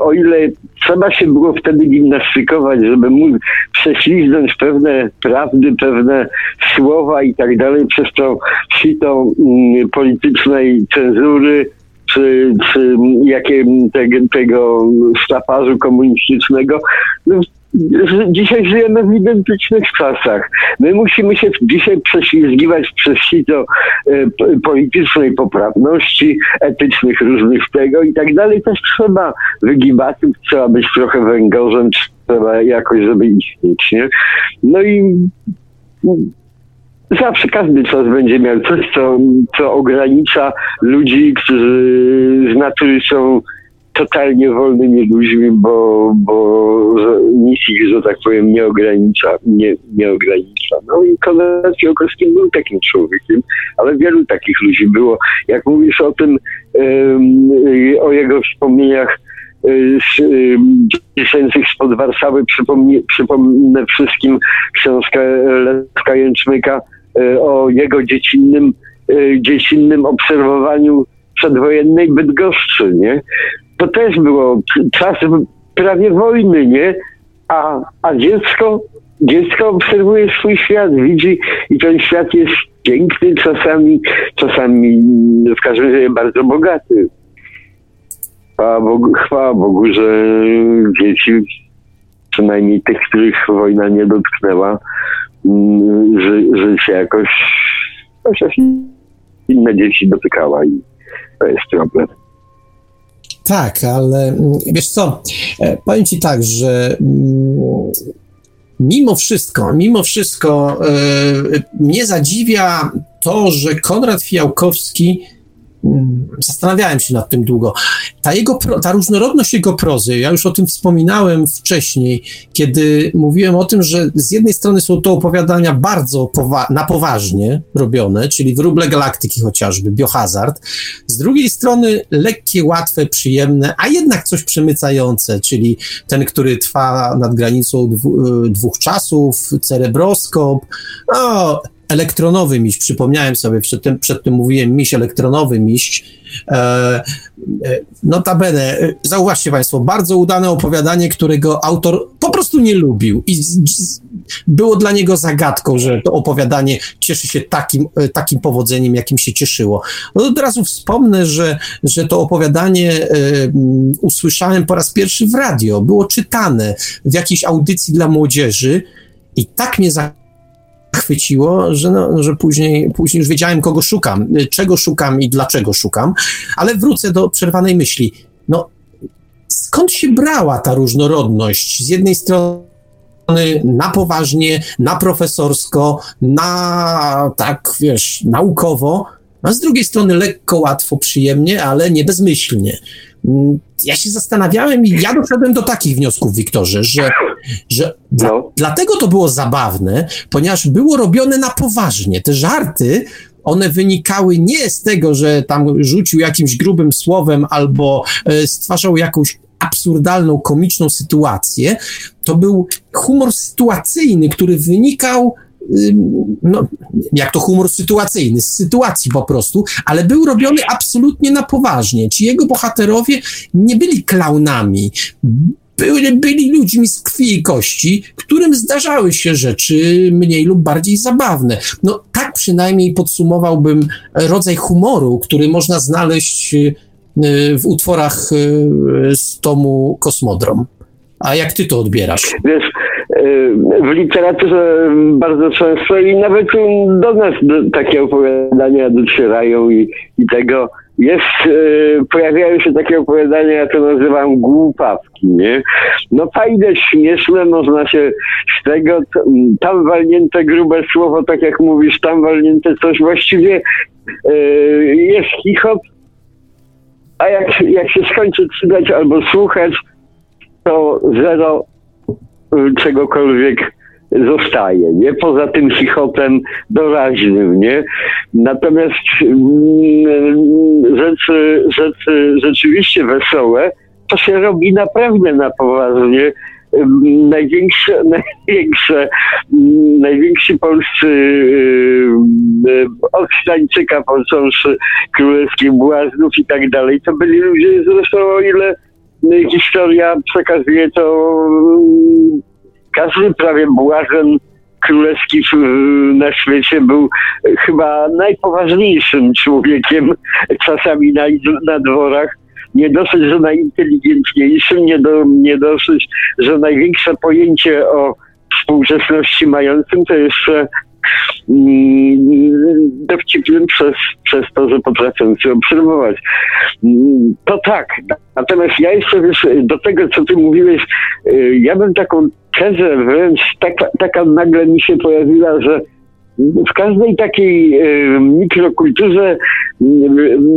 o ile trzeba się było wtedy gimnastykować, żeby móc prześliznąć pewne prawdy, pewne słowa i tak dalej przez tą sito mm, politycznej cenzury, czy, czy jakie tego, tego sztafażu komunistycznego, no, dzisiaj żyjemy w identycznych czasach. My musimy się dzisiaj prześlizgiwać przez sito e, politycznej poprawności, etycznych różnych tego i tak dalej. Też trzeba wygibatów, trzeba być trochę węgorzem, trzeba jakoś, żeby istnieć, nie? No i zawsze każdy czas będzie miał coś, co, co ogranicza ludzi, którzy z natury są totalnie wolnymi ludźmi, bo, bo nic ich, że tak powiem, nie ogranicza. Nie, nie ogranicza. No i Konrad Fiałkowski był takim człowiekiem, ale wielu takich ludzi było. Jak mówisz o tym, o jego wspomnieniach y, z dziesięcych spod Warszawy, przypomnę, wszystkim książkę Leszka Jęczmyka y, o jego dziecinnym, y, dziecinnym obserwowaniu przedwojennej Bydgoszczy, nie? To też było czas prawie wojny, nie? A, a dziecko, dziecko obserwuje swój świat, widzi i ten świat jest piękny czasami, czasami w każdym razie bardzo bogaty. Chwała Bogu, chwała Bogu że dzieci przynajmniej tych, których wojna nie dotknęła, mm, że, że się jakoś chociaż inne dzieci dotykała i to jest problem. Tak, ale mm, wiesz co, e, powiem ci tak, że mm, mimo wszystko, mimo wszystko yy, mnie zadziwia to, że Konrad Fijałkowski Mm, zastanawiałem się nad tym długo. Ta, jego, ta różnorodność jego prozy, ja już o tym wspominałem wcześniej, kiedy mówiłem o tym, że z jednej strony są to opowiadania bardzo powa na poważnie robione, czyli Wróble Galaktyki chociażby, Biohazard, z drugiej strony lekkie, łatwe, przyjemne, a jednak coś przemycające, czyli ten, który trwa nad granicą dwu, dwóch czasów, Cerebroskop, no, elektronowy miś, przypomniałem sobie, przed tym, przed tym mówiłem miś, elektronowy miś. E, e, notabene, e, zauważcie Państwo, bardzo udane opowiadanie, którego autor po prostu nie lubił i było dla niego zagadką, że to opowiadanie cieszy się takim, e, takim powodzeniem, jakim się cieszyło. No od razu wspomnę, że, że to opowiadanie e, usłyszałem po raz pierwszy w radio, było czytane w jakiejś audycji dla młodzieży i tak mnie zagadło, chwyciło, że, no, że później, później już wiedziałem, kogo szukam, czego szukam i dlaczego szukam, ale wrócę do przerwanej myśli. No, skąd się brała ta różnorodność? Z jednej strony na poważnie, na profesorsko, na tak, wiesz, naukowo, a z drugiej strony lekko, łatwo, przyjemnie, ale nie bezmyślnie. Ja się zastanawiałem i ja doszedłem do takich wniosków, Wiktorze, że, że no. dlatego to było zabawne, ponieważ było robione na poważnie. Te żarty, one wynikały nie z tego, że tam rzucił jakimś grubym słowem albo e, stwarzał jakąś absurdalną, komiczną sytuację. To był humor sytuacyjny, który wynikał no, jak to humor sytuacyjny, z sytuacji po prostu, ale był robiony absolutnie na poważnie. Ci jego bohaterowie nie byli klaunami, byli, byli ludźmi z krwi i kości, którym zdarzały się rzeczy mniej lub bardziej zabawne. No tak przynajmniej podsumowałbym rodzaj humoru, który można znaleźć y, w utworach y, z tomu Kosmodrom. A jak ty to odbierasz? Wiesz, w literaturze bardzo często i nawet do nas takie opowiadania docierają i, i tego jest, pojawiają się takie opowiadania, ja to nazywam głupawki, nie? No fajne, śmieszne, można się z tego, tam walnięte grube słowo, tak jak mówisz, tam walnięte coś, właściwie jest chichot, a jak, jak się skończy czytać albo słuchać, to zero y, czegokolwiek zostaje, nie? Poza tym chichotem doraźnym, nie? Natomiast mm, rzeczy, rzeczy rzeczywiście wesołe, to się robi naprawdę na poważnie. Największe, [LAUGHS] największe, najwięksi polscy yy, od Stańczyka począwszy królewskich błaznów i tak dalej, to byli ludzie zresztą o ile historia przekazuje to każdy prawie błazen królewski na świecie był chyba najpoważniejszym człowiekiem czasami na, na dworach. Nie dosyć, że najinteligentniejszym, nie, do, nie dosyć, że największe pojęcie o współczesności mającym, to jeszcze dowcipnym przez, przez to, że potrafią się obserwować. To tak. Natomiast ja jeszcze wiesz, do tego, co ty mówiłeś, y, ja bym taką tezę wręcz taka, taka nagle mi się pojawiła, że w każdej takiej y, mikrokulturze y,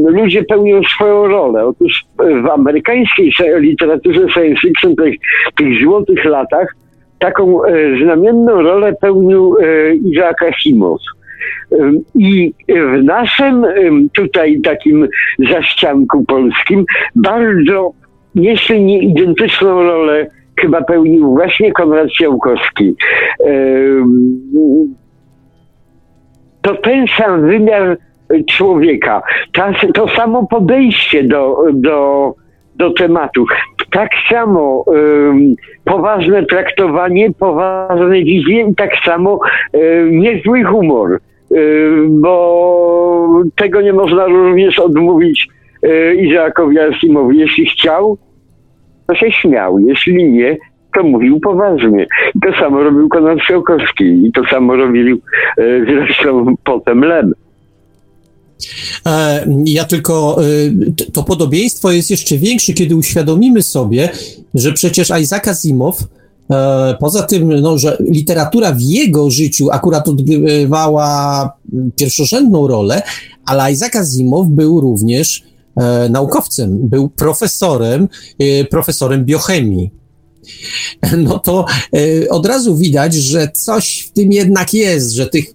ludzie pełnią swoją rolę. Otóż w amerykańskiej literaturze science fiction, tych, tych złotych latach, taką e, znamienną rolę pełnił e, Isaac Asimov. I w naszym tutaj takim zaścianku polskim bardzo, jeśli nie identyczną rolę chyba pełnił właśnie Konrad Ciałkowski. To ten sam wymiar człowieka, to samo podejście do, do do tematu. Tak samo um, poważne traktowanie, poważne wizje i tak samo um, niezły humor, um, bo tego nie można również odmówić um, Izaakowi Asimowi. Jeśli chciał, to się śmiał. Jeśli nie, to mówił poważnie. I to samo robił Konrad Fiałkowski i to samo robił e, zresztą potem Lem. E, ja tylko e, to podobieństwo jest jeszcze większe, kiedy uświadomimy sobie, że przecież Isaac Asimov e, Poza tym, no, że literatura w jego życiu akurat odgrywała pierwszorzędną rolę, ale Isaac Asimov był również naukowcem, był profesorem, profesorem biochemii. [LAUGHS] No to od razu widać, że coś w tym jednak jest, że tych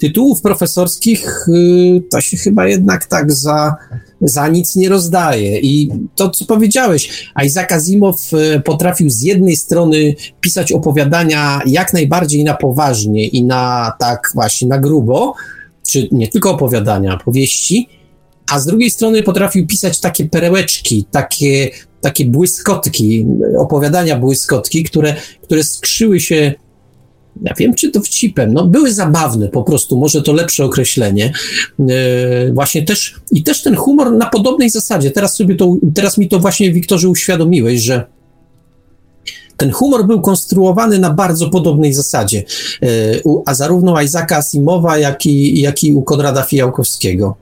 tytułów profesorskich y, to się chyba jednak tak za, za nic nie rozdaje. I to, co powiedziałeś, Isaac Asimov y, potrafił z jednej strony pisać opowiadania jak najbardziej na poważnie i na tak właśnie na grubo, czy nie tylko opowiadania, powieści, a z drugiej strony potrafił pisać takie perełeczki, takie, takie błyskotki, opowiadania błyskotki, które, które skrzyły się ja wiem, czy to wcipem, no były zabawne po prostu, może to lepsze określenie. E, właśnie też, i też ten humor na podobnej zasadzie, teraz sobie to, teraz mi to właśnie Wiktorze uświadomiłeś, że ten humor był konstruowany na bardzo podobnej zasadzie, e, a zarówno Isaaca Asimowa, jak i, jak i u Konrada Fijałkowskiego.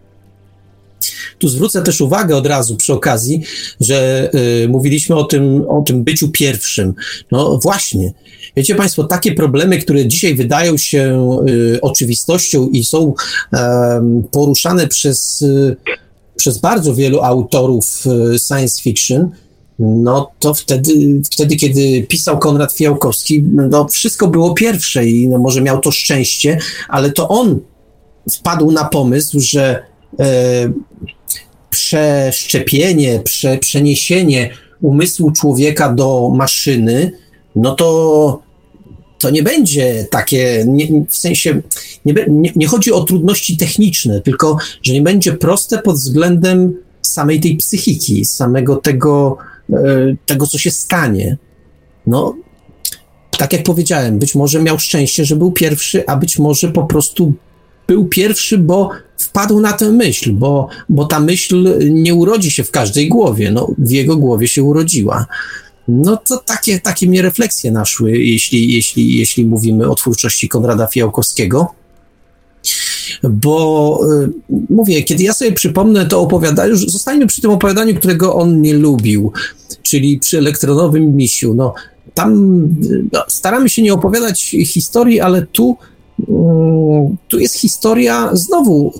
Tu zwrócę też uwagę od razu przy okazji, że y, mówiliśmy o tym, o tym byciu pierwszym. No właśnie, wiecie Państwo, takie problemy, które dzisiaj wydają się y, oczywistością i są y, poruszane przez, y, przez bardzo wielu autorów y, science fiction, no to wtedy, wtedy, kiedy pisał Konrad Fiałkowski, no wszystko było pierwsze i no może miał to szczęście, ale to on wpadł na pomysł, że przeszczepienie, prze, przeniesienie umysłu człowieka do maszyny, no to to nie będzie takie, nie, w sensie, nie, nie, nie, chodzi o trudności techniczne, tylko że nie będzie proste pod względem samej tej psychiki, samego tego, e, tego co się stanie. No, tak jak powiedziałem, być może miał szczęście, że był pierwszy, a być może po prostu był pierwszy, bo wpadł na tę myśl, bo, bo ta myśl nie urodzi się w każdej głowie, no, w jego głowie się urodziła. No to takie, takie mnie refleksje naszły, jeśli, jeśli, jeśli mówimy o twórczości Konrada Fiałkowskiego. Bo y, mówię, kiedy ja sobie przypomnę to opowiadanie, zostańmy przy tym opowiadaniu, którego on nie lubił, czyli przy elektronowym misiu. No, tam no, staramy się nie opowiadać historii, ale tu tu jest historia znowu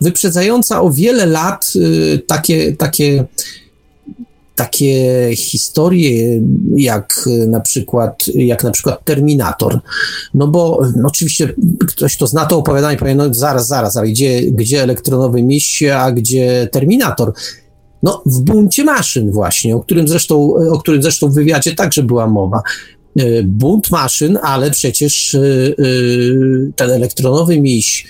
wyprzedzająca o wiele lat y, takie, takie, takie historie jak na przykład, jak na przykład Terminator. No bo no oczywiście ktoś, kto zna to opowiadanie, powie, no zaraz, zaraz, ale gdzie, gdzie elektronowy miś, a gdzie Terminator? No, w buncie maszyn właśnie, o którym zresztą, o którym zresztą w wywiadzie także była mowa. E, bunt maszyn, ale przecież e, e, ten elektronowy miś,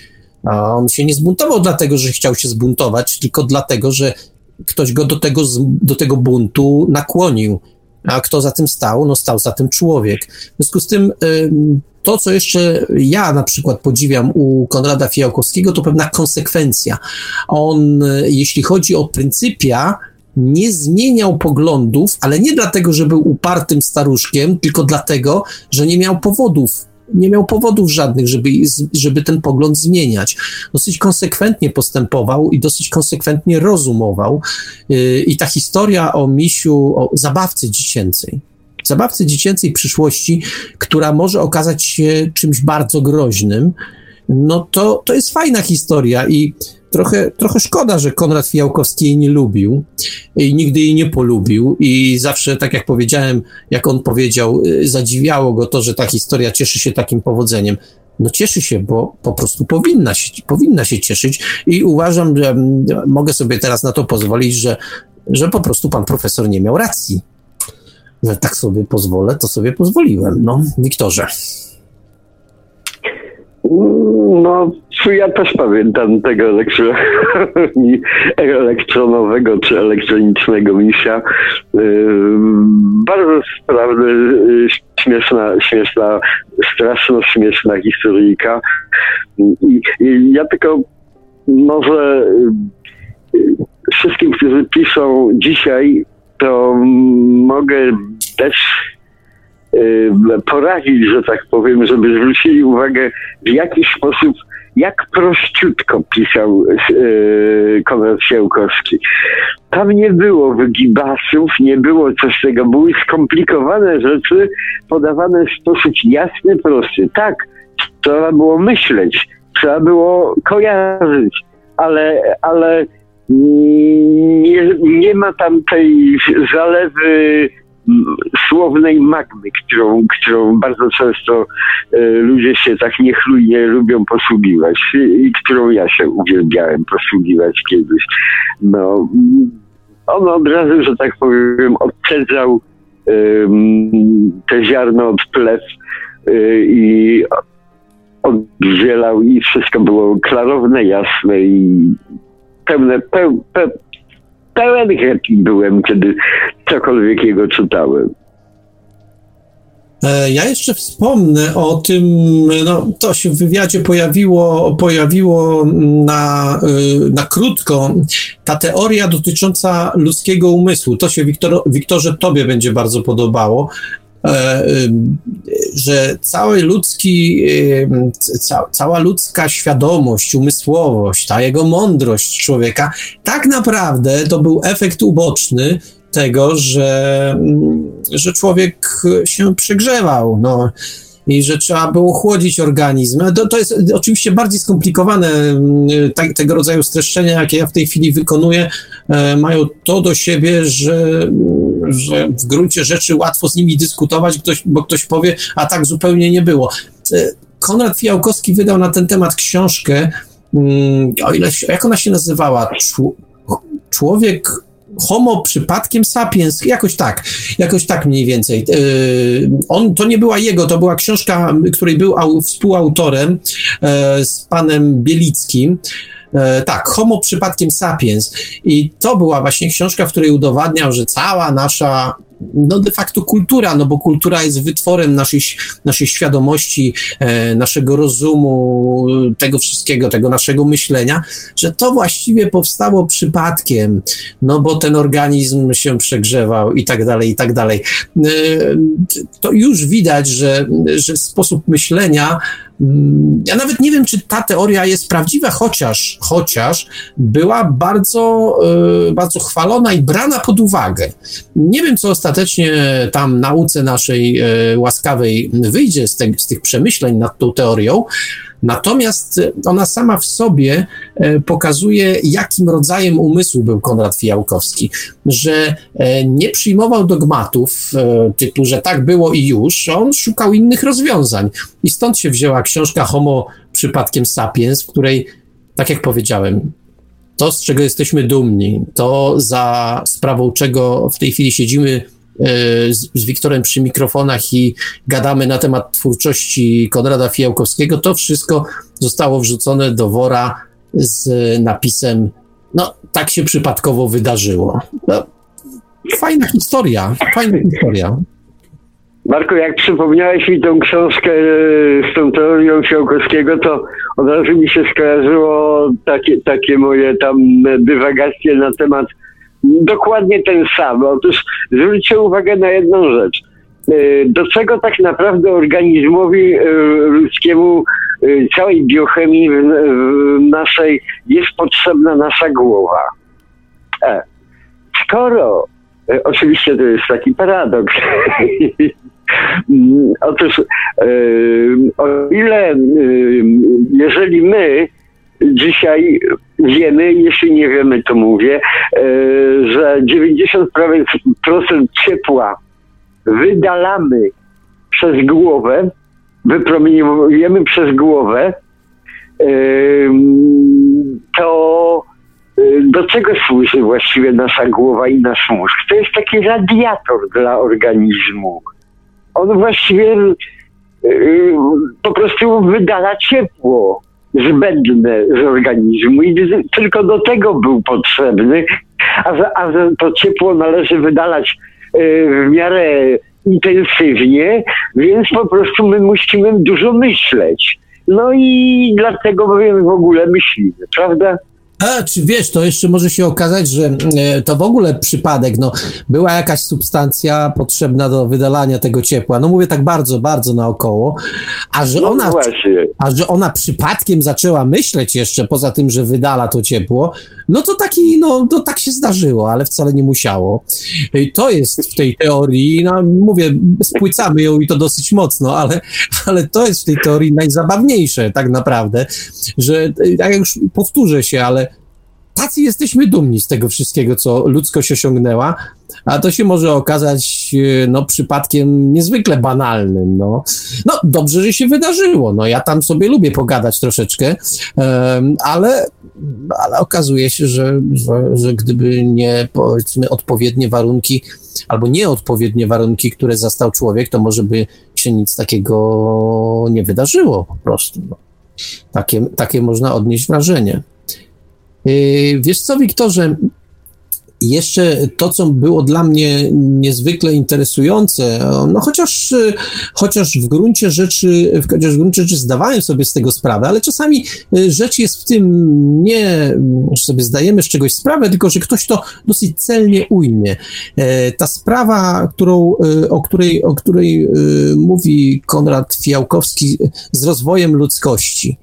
on się nie zbuntował dlatego, że chciał się zbuntować, tylko dlatego, że ktoś go do tego, do tego buntu nakłonił. A kto za tym stał? No stał za tym człowiek. W związku z tym to, co jeszcze ja na przykład podziwiam u Konrada Fijałkowskiego, to pewna konsekwencja. On, jeśli chodzi o pryncypia, nie zmieniał poglądów, ale nie dlatego, że był upartym staruszkiem, tylko dlatego, że nie miał powodów. Nie miał powodów żadnych, żeby, żeby ten pogląd zmieniać. Dosyć konsekwentnie postępował i dosyć konsekwentnie rozumował. Yy, I ta historia o misiu, o zabawce dziecięcej, zabawce dziecięcej przyszłości, która może okazać się czymś bardzo groźnym, no to, to jest fajna historia i trochę, trochę szkoda, że Konrad Fijałkowski jej nie lubił i nigdy jej nie polubił i zawsze, tak jak powiedziałem, jak on powiedział, y, zadziwiało go to, że ta historia cieszy się takim powodzeniem. No cieszy się, bo po prostu powinna się, powinna się cieszyć i uważam, że mm, mogę sobie teraz na to pozwolić, że, że po prostu pan profesor nie miał racji. Tak sobie pozwolę, to sobie pozwoliłem. No, Wiktorze. No, ja też pamiętam tego elektronowego [LAUGHS] czy elektronicznego misia. Bardzo sprawny, śmieszna, śmieszna, straszno śmieszna historyjka. I, ja tylko może wszystkim, którzy piszą dzisiaj, to mogę też porazić, że tak powiem, żeby zwrócili uwagę, w jaki sposób, jak prościutko pisał Konrad Siełkowski. Tam nie było wygibasów, nie było coś tego, były skomplikowane rzeczy podawane w sposób jasny, prosty. Tak, trzeba było myśleć, trzeba było kojarzyć, ale, ale nie, nie ma tam tej zalewy słownej magmy, którą, którą bardzo często e, ludzie się tak niechlujnie lubią posługiwać i którą ja się uwielbiałem posługiwać kiedyś. No, on od razu, że tak powiem, odcedzał te ziarno od plew y, i oddzielał i wszystko było klarowne, jasne i pełne, peł, pe, pełen happy byłem, kiedy cokolwiek jego czytałem. E, ja jeszcze wspomnę o tym, no to się w wywiadzie pojawiło, pojawiło na, y, na krótko, ta teoria dotycząca ludzkiego umysłu. To się, Wiktor, Wiktorze, tobie będzie bardzo podobało, e, że cały ludzki, ca, cała ludzka świadomość, umysłowość, ta jego mądrość człowieka, tak naprawdę to był efekt uboczny tego, że, że człowiek się przegrzewał. No, i że trzeba było chłodzić organizm. To, to jest oczywiście bardziej skomplikowane. Tego rodzaju streszczenia, jakie ja w tej chwili wykonuję, e, mają to do siebie, że, że w gruncie rzeczy łatwo z nimi dyskutować, ktoś, bo ktoś powie, a tak zupełnie nie było. E, Konrad Fijałkowski wydał na ten temat książkę, mm, o ile, jak ona się nazywała? Człowiek Homo przypadkiem sapiens, jakoś tak, jakoś tak mniej więcej. Yy, on, to nie była jego, to była książka, której był au, współautorem e, z panem Bielickim. E, tak, Homo przypadkiem sapiens. I to była właśnie książka, w której udowadniał, że cała nasza no de facto kultura, no bo kultura jest wytworem naszej, naszej świadomości, e, naszego rozumu, tego wszystkiego, tego naszego myślenia, że to właściwie powstało przypadkiem, no bo ten organizm się przegrzewał i tak dalej, i tak dalej. E, to już widać, że, że sposób myślenia ja nawet nie wiem, czy ta teoria jest prawdziwa, chociaż, chociaż była bardzo, e, bardzo chwalona i brana pod uwagę. Nie wiem, co ostatecznie tam nauce naszej e, łaskawej wyjdzie z, te, z tych przemyśleń nad tą teorią, Natomiast ona sama w sobie e, pokazuje, jakim rodzajem umysłu był Konrad Fijałkowski, że e, nie przyjmował dogmatów e, typu, że tak było i już, on szukał innych rozwiązań. I stąd się wzięła książka Homo przypadkiem sapiens, w której, tak jak powiedziałem, to, z czego jesteśmy dumni, to za sprawą czego w tej chwili siedzimy E, z, z Wiktorem przy mikrofonach i gadamy na temat twórczości Konrada Fijałkowskiego, to wszystko zostało wrzucone do wora z napisem no, tak się przypadkowo wydarzyło. No, fajna historia, fajna historia. Marko, jak przypomniałeś mi tą książkę e, z tą teorią Fiałkowskiego, to od razu mi się skojarzyło takie, takie moje tam dywagacje na temat dokładnie ten sam. Otóż zwróćcie uwagę na jedną rzecz. E, do czego tak naprawdę organizmowi e, ludzkiemu, e, całej biochemii naszej jest potrzebna nasza głowa? Skoro, oczywiście to jest taki paradoks, [LAUGHS] Otóż, o ile, jeżeli my dzisiaj wiemy, jeśli nie wiemy, to mówię, e, że 90% ciepła wydalamy przez głowę, wypromieniujemy przez głowę, e, to e, do czego służy właściwie nasza głowa i nasz mózg? To jest taki radiator dla organizmu. On właściwie po prostu wydala ciepło zbędne z organizmu i tylko do tego był potrzebny, a, a to ciepło należy wydalać e, w miarę intensywnie, więc po prostu my musimy dużo myśleć. No i dlatego my w ogóle myślimy, prawda? A, czy wiesz, to jeszcze może się okazać, że e, to w ogóle przypadek, no, była jakaś substancja potrzebna do wydalania tego ciepła, no mówię tak bardzo, bardzo naokoło, a że No ona, właśnie. a że ona przypadkiem zaczęła myśleć jeszcze, poza tym, że wydala to ciepło, no to taki, no, to tak się zdarzyło, ale wcale nie musiało. I to jest w tej teorii, no mówię, spłycamy ją i to dosyć mocno, ale, ale to jest w tej teorii najzabawniejsze tak naprawdę, że tak jak już powtórzę się, ale tacy jesteśmy dumni z tego wszystkiego, co ludzkość osiągnęła, a to się może okazać e, no, przypadkiem niezwykle banalnym. No. no dobrze, że się wydarzyło. No, ja tam sobie lubię pogadać troszeczkę, em, ale, ale okazuje się, że, że, że gdyby nie powiedzmy odpowiednie warunki albo nieodpowiednie warunki, które zastał człowiek, to może by się nic takiego nie wydarzyło po prostu. No. Takie, takie można odnieść wrażenie. Yy, Wiesz co, Wiktorze, jeszcze to, co było dla mnie niezwykle interesujące, no chociaż, chociaż w gruncie rzeczy, chociaż w gruncie rzeczy zdawałem sobie z tego sprawę, ale czasami y, rzecz jest w tym nie, że sobie zdajemy z czegoś sprawę, tylko że ktoś to dosyć celnie ujmie. E, Ta sprawa, którą, y, o której, o której y, mówi Konrad Fiałkowski z rozwojem ludzkości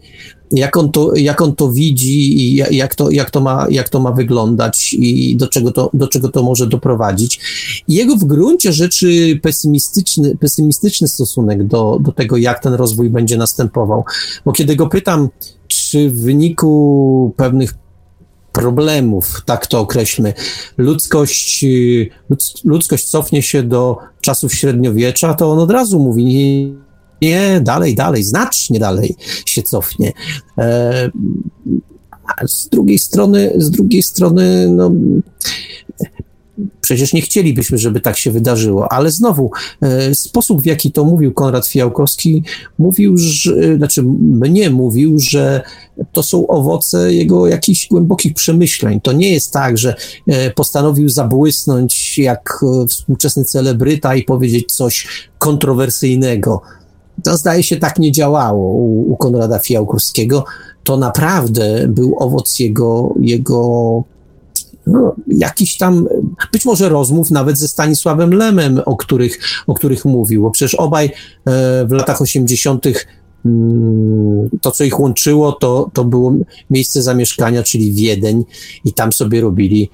jak on to, jak on to widzi i ja- jak to, jak, to ma, jak to ma wyglądać i do czego to, do czego to może doprowadzić. Jego w gruncie rzeczy pesymistyczny, pesymistyczny stosunek do, do tego, jak ten rozwój będzie następował. Bo kiedy go pytam, czy w wyniku pewnych problemów, tak to określmy, ludzkość, ludz- ludzkość cofnie się do czasów średniowiecza, to on od razu mówi, nie, nie, dalej, dalej, znacznie dalej się cofnie. E, a z drugiej strony, z drugiej strony, no, przecież nie chcielibyśmy, żeby tak się wydarzyło, ale znowu, e, sposób w jaki to mówił Konrad Fiałkowski, mówił, że, znaczy mnie mówił, że to są owoce jego jakichś głębokich przemyśleń. To nie jest tak, że e, postanowił zabłysnąć jak współczesny celebryta i powiedzieć coś kontrowersyjnego. To zdaje się tak nie działało u, u Konrada Fiałkowskiego. To naprawdę był owoc jego, jego no, jakiś tam, być może rozmów nawet ze Stanisławem Lemem, o których, o których mówił, bo przecież obaj e, w latach 80. mm, to, co ich łączyło, to, to było miejsce zamieszkania, czyli Wiedeń i tam sobie robili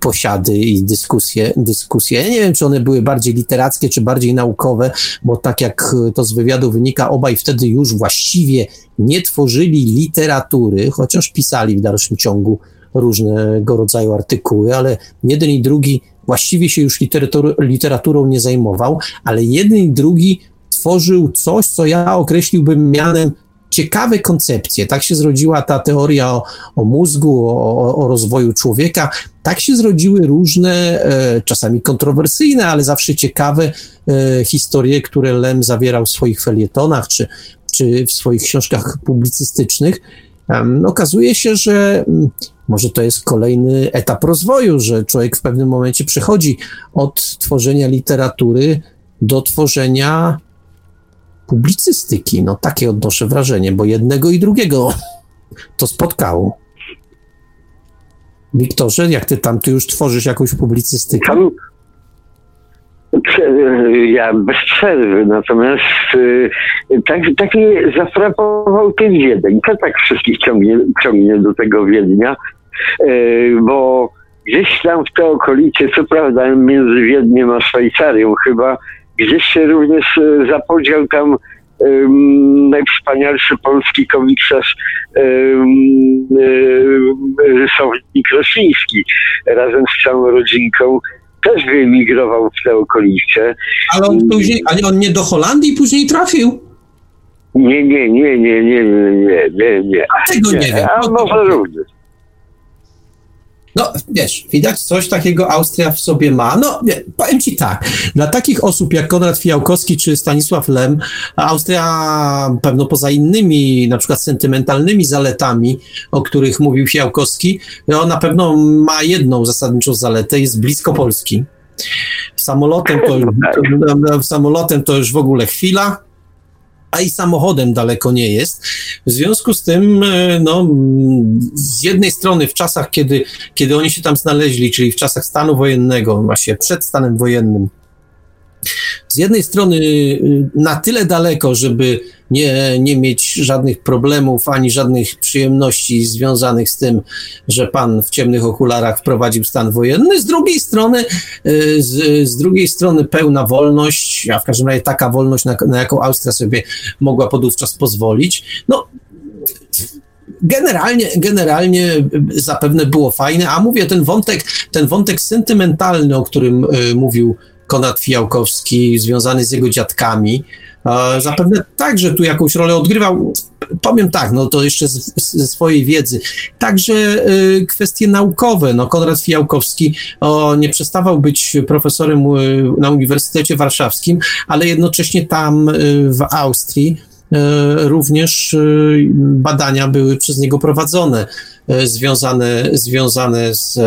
posiady i dyskusje, dyskusje. Ja nie wiem, czy one były bardziej literackie, czy bardziej naukowe, bo tak jak e, to z wywiadu wynika, obaj wtedy już właściwie nie tworzyli literatury, chociaż pisali w dalszym ciągu różnego rodzaju artykuły, ale jeden i drugi właściwie się już literatur, literaturą nie zajmował, ale jeden i drugi tworzył coś, co ja określiłbym mianem ciekawe koncepcje. Tak się zrodziła ta teoria o, o mózgu, o, o rozwoju człowieka. Tak się zrodziły różne, e, czasami kontrowersyjne, ale zawsze ciekawe e, historie, które Lem zawierał w swoich felietonach czy, czy w swoich książkach publicystycznych. Okazuje się, że może to jest kolejny etap rozwoju, że człowiek w pewnym momencie przechodzi od tworzenia literatury do tworzenia publicystyki. No takie odnoszę wrażenie, bo jednego i drugiego [LAUGHS] to spotkało. Wiktorze, jak ty tam, ty już tworzysz jakąś publicystykę? Tam ja bez przerwy, natomiast y, tak, tak mnie zafrapował ten Wiedeń. To tak wszystkich ciągnie, ciągnie do tego Wiednia, y, bo gdzieś tam w te okolice, co prawda między Wiedniem a Szwajcarią chyba, gdzieś się również e, zapodział tam um, najwspanialszy polski komiksarz, um, e, rysownik Rosiński, razem z całą rodzinką też wyemigrował w te okolice. Ale on później, ale on nie do Holandii później trafił? Nie, nie, nie, nie, nie, nie, nie, nie. A tego nie, nie. A no może również. No, wiesz, widać coś takiego Austria w sobie ma. No, nie, powiem ci tak, dla takich osób jak Konrad Fiałkowski czy Stanisław Lem, Austria pewno poza innymi, na przykład sentymentalnymi zaletami, o których mówił Fiałkowski, no, na pewno ma jedną zasadniczą zaletę, jest blisko Polski. Samolotem to, to, samolotem to już w ogóle chwila. A i samochodem daleko nie jest. W związku z tym, e, no, z jednej strony w czasach, kiedy, kiedy oni się tam znaleźli, czyli w czasach stanu wojennego, właśnie przed stanem wojennym, z jednej strony y, na tyle daleko, żeby nie, nie mieć żadnych problemów ani żadnych przyjemności związanych z tym, że pan w ciemnych okularach wprowadził stan wojenny, z drugiej strony, y, z, z drugiej strony pełna wolność, a w każdym razie taka wolność, na, na jaką Austria sobie mogła podówczas pozwolić. No, generalnie, generalnie zapewne było fajne, a mówię, ten wątek, ten wątek sentymentalny, o którym y, mówił Konrad Fijałkowski, związany z jego dziadkami. Zapewne także tu jakąś rolę odgrywał. Powiem tak, no to jeszcze ze swojej wiedzy. Także y, kwestie naukowe. No, Konrad Fijałkowski o, nie przestawał być profesorem y, na Uniwersytecie Warszawskim, ale jednocześnie tam y, w Austrii również badania były przez niego prowadzone, związane, związane z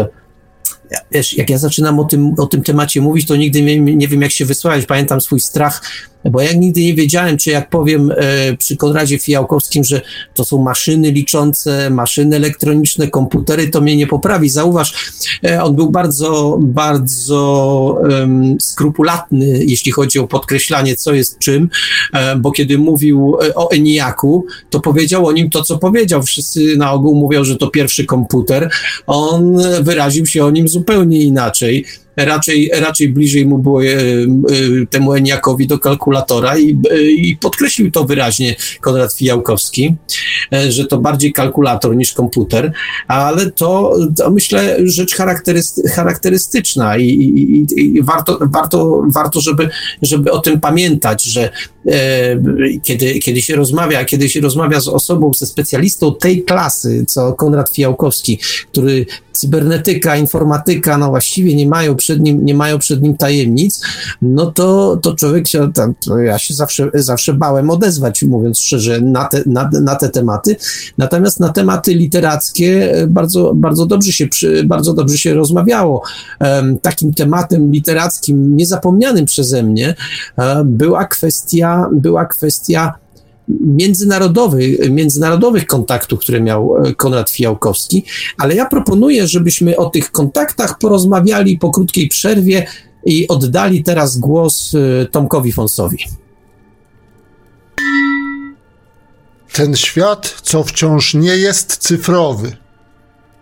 wiesz, jak ja zaczynam o tym, o tym temacie mówić, to nigdy nie, nie wiem, jak się wysłać. Pamiętam swój strach bo ja nigdy nie wiedziałem, czy jak powiem e, przy Konradzie Fijałkowskim, że to są maszyny liczące, maszyny elektroniczne, komputery, to mnie nie poprawi. Zauważ, e, on był bardzo, bardzo um, skrupulatny, jeśli chodzi o podkreślanie, co jest czym, e, bo kiedy mówił e, o Eniaku, to powiedział o nim to, co powiedział. Wszyscy na ogół mówią, że to pierwszy komputer. On wyraził się o nim zupełnie inaczej raczej, raczej bliżej mu było e, e, temu Eniakowi do kalkulatora i, e, i podkreślił to wyraźnie Konrad Fijałkowski, że to bardziej kalkulator niż komputer, ale to, to myślę rzecz charakteryst, charakterystyczna i, i, i, warto, warto, warto żeby, żeby o tym pamiętać, że kiedy, kiedy się rozmawia, kiedy się rozmawia z osobą, ze specjalistą tej klasy, co Konrad Fijałkowski, który cybernetyka, informatyka, no właściwie nie mają przed nim, nie mają przed nim tajemnic, no to, to człowiek się, tam, ja się zawsze, zawsze bałem odezwać, mówiąc szczerze, na te, na, na te tematy. Natomiast na tematy literackie bardzo, bardzo dobrze się, bardzo dobrze się rozmawiało. Takim tematem literackim, niezapomnianym przeze mnie, e, była kwestia, była kwestia międzynarodowych, międzynarodowych kontaktów, które miał e, Konrad Fijałkowski, ale ja proponuję, żebyśmy o tych kontaktach porozmawiali po krótkiej przerwie i oddali teraz głos e, Tomkowi Fonsowi. Ten świat, co wciąż nie jest cyfrowy.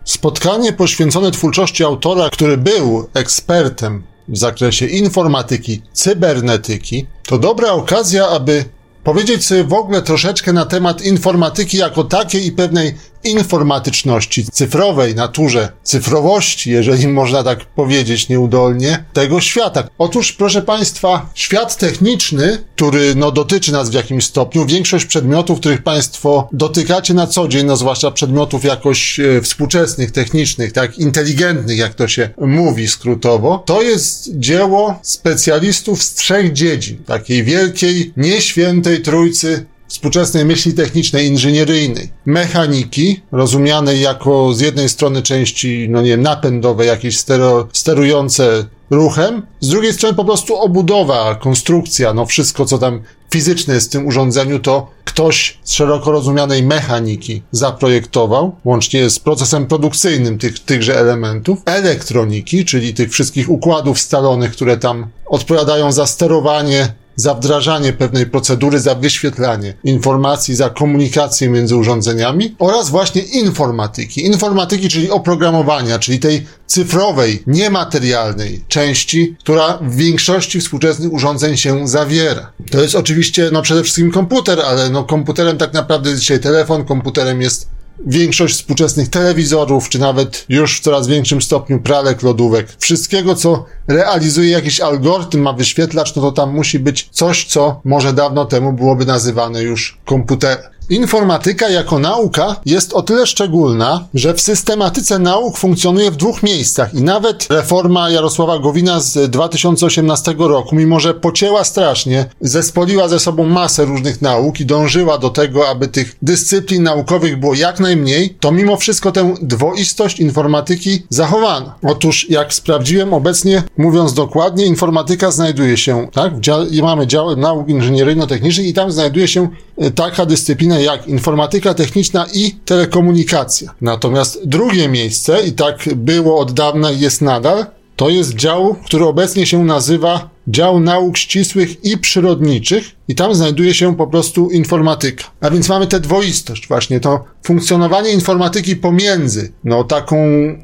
Spotkanie poświęcone twórczości autora, który był ekspertem w zakresie informatyki, cybernetyki, to dobra okazja, aby powiedzieć sobie w ogóle troszeczkę na temat informatyki jako takiej i pewnej informatyczności, cyfrowej naturze, cyfrowości, jeżeli można tak powiedzieć nieudolnie, tego świata. Otóż, proszę Państwa, świat techniczny, który no, dotyczy nas w jakimś stopniu, większość przedmiotów, których Państwo dotykacie na co dzień, no zwłaszcza przedmiotów jakoś e, współczesnych, technicznych, tak inteligentnych, jak to się mówi skrótowo, to jest dzieło specjalistów z trzech dziedzin, takiej wielkiej, nieświętej trójcy współczesnej myśli technicznej, inżynieryjnej, mechaniki, rozumianej jako z jednej strony części, no nie wiem, napędowe, jakieś stero, sterujące ruchem, z drugiej strony po prostu obudowa, konstrukcja, no wszystko, co tam fizyczne jest w tym urządzeniu, to ktoś z szeroko rozumianej mechaniki zaprojektował, łącznie z procesem produkcyjnym tych, tychże elementów, elektroniki, czyli tych wszystkich układów scalonych, które tam odpowiadają za sterowanie za wdrażanie pewnej procedury, za wyświetlanie informacji, za komunikację między urządzeniami oraz właśnie informatyki. Informatyki, czyli oprogramowania, czyli tej cyfrowej, niematerialnej części, która w większości współczesnych urządzeń się zawiera. To jest oczywiście, no przede wszystkim komputer, ale no komputerem tak naprawdę dzisiaj telefon, komputerem jest większość współczesnych telewizorów, czy nawet już w coraz większym stopniu pralek, lodówek. Wszystkiego, co realizuje jakiś algorytm, ma wyświetlacz, no to tam musi być coś, co może dawno temu byłoby nazywane już komputerem. Informatyka jako nauka jest o tyle szczególna, że w systematyce nauk funkcjonuje w dwóch miejscach i nawet reforma Jarosława Gowina z 2018 roku, mimo że pocięła strasznie, zespoliła ze sobą masę różnych nauk i dążyła do tego, aby tych dyscyplin naukowych było jak najmniej, to mimo wszystko tę dwoistość informatyki zachowano. Otóż, jak sprawdziłem obecnie, mówiąc dokładnie, informatyka znajduje się, tak, w dziale, mamy dział nauk inżynieryjno-technicznych i tam znajduje się e, taka dyscyplina jak informatyka techniczna i telekomunikacja. Natomiast drugie miejsce, i tak było od dawna i jest nadal, to jest dział, który obecnie się nazywa Dział Nauk Ścisłych i Przyrodniczych i tam znajduje się po prostu informatyka. A więc mamy tę dwoistość, właśnie to funkcjonowanie informatyki pomiędzy no taką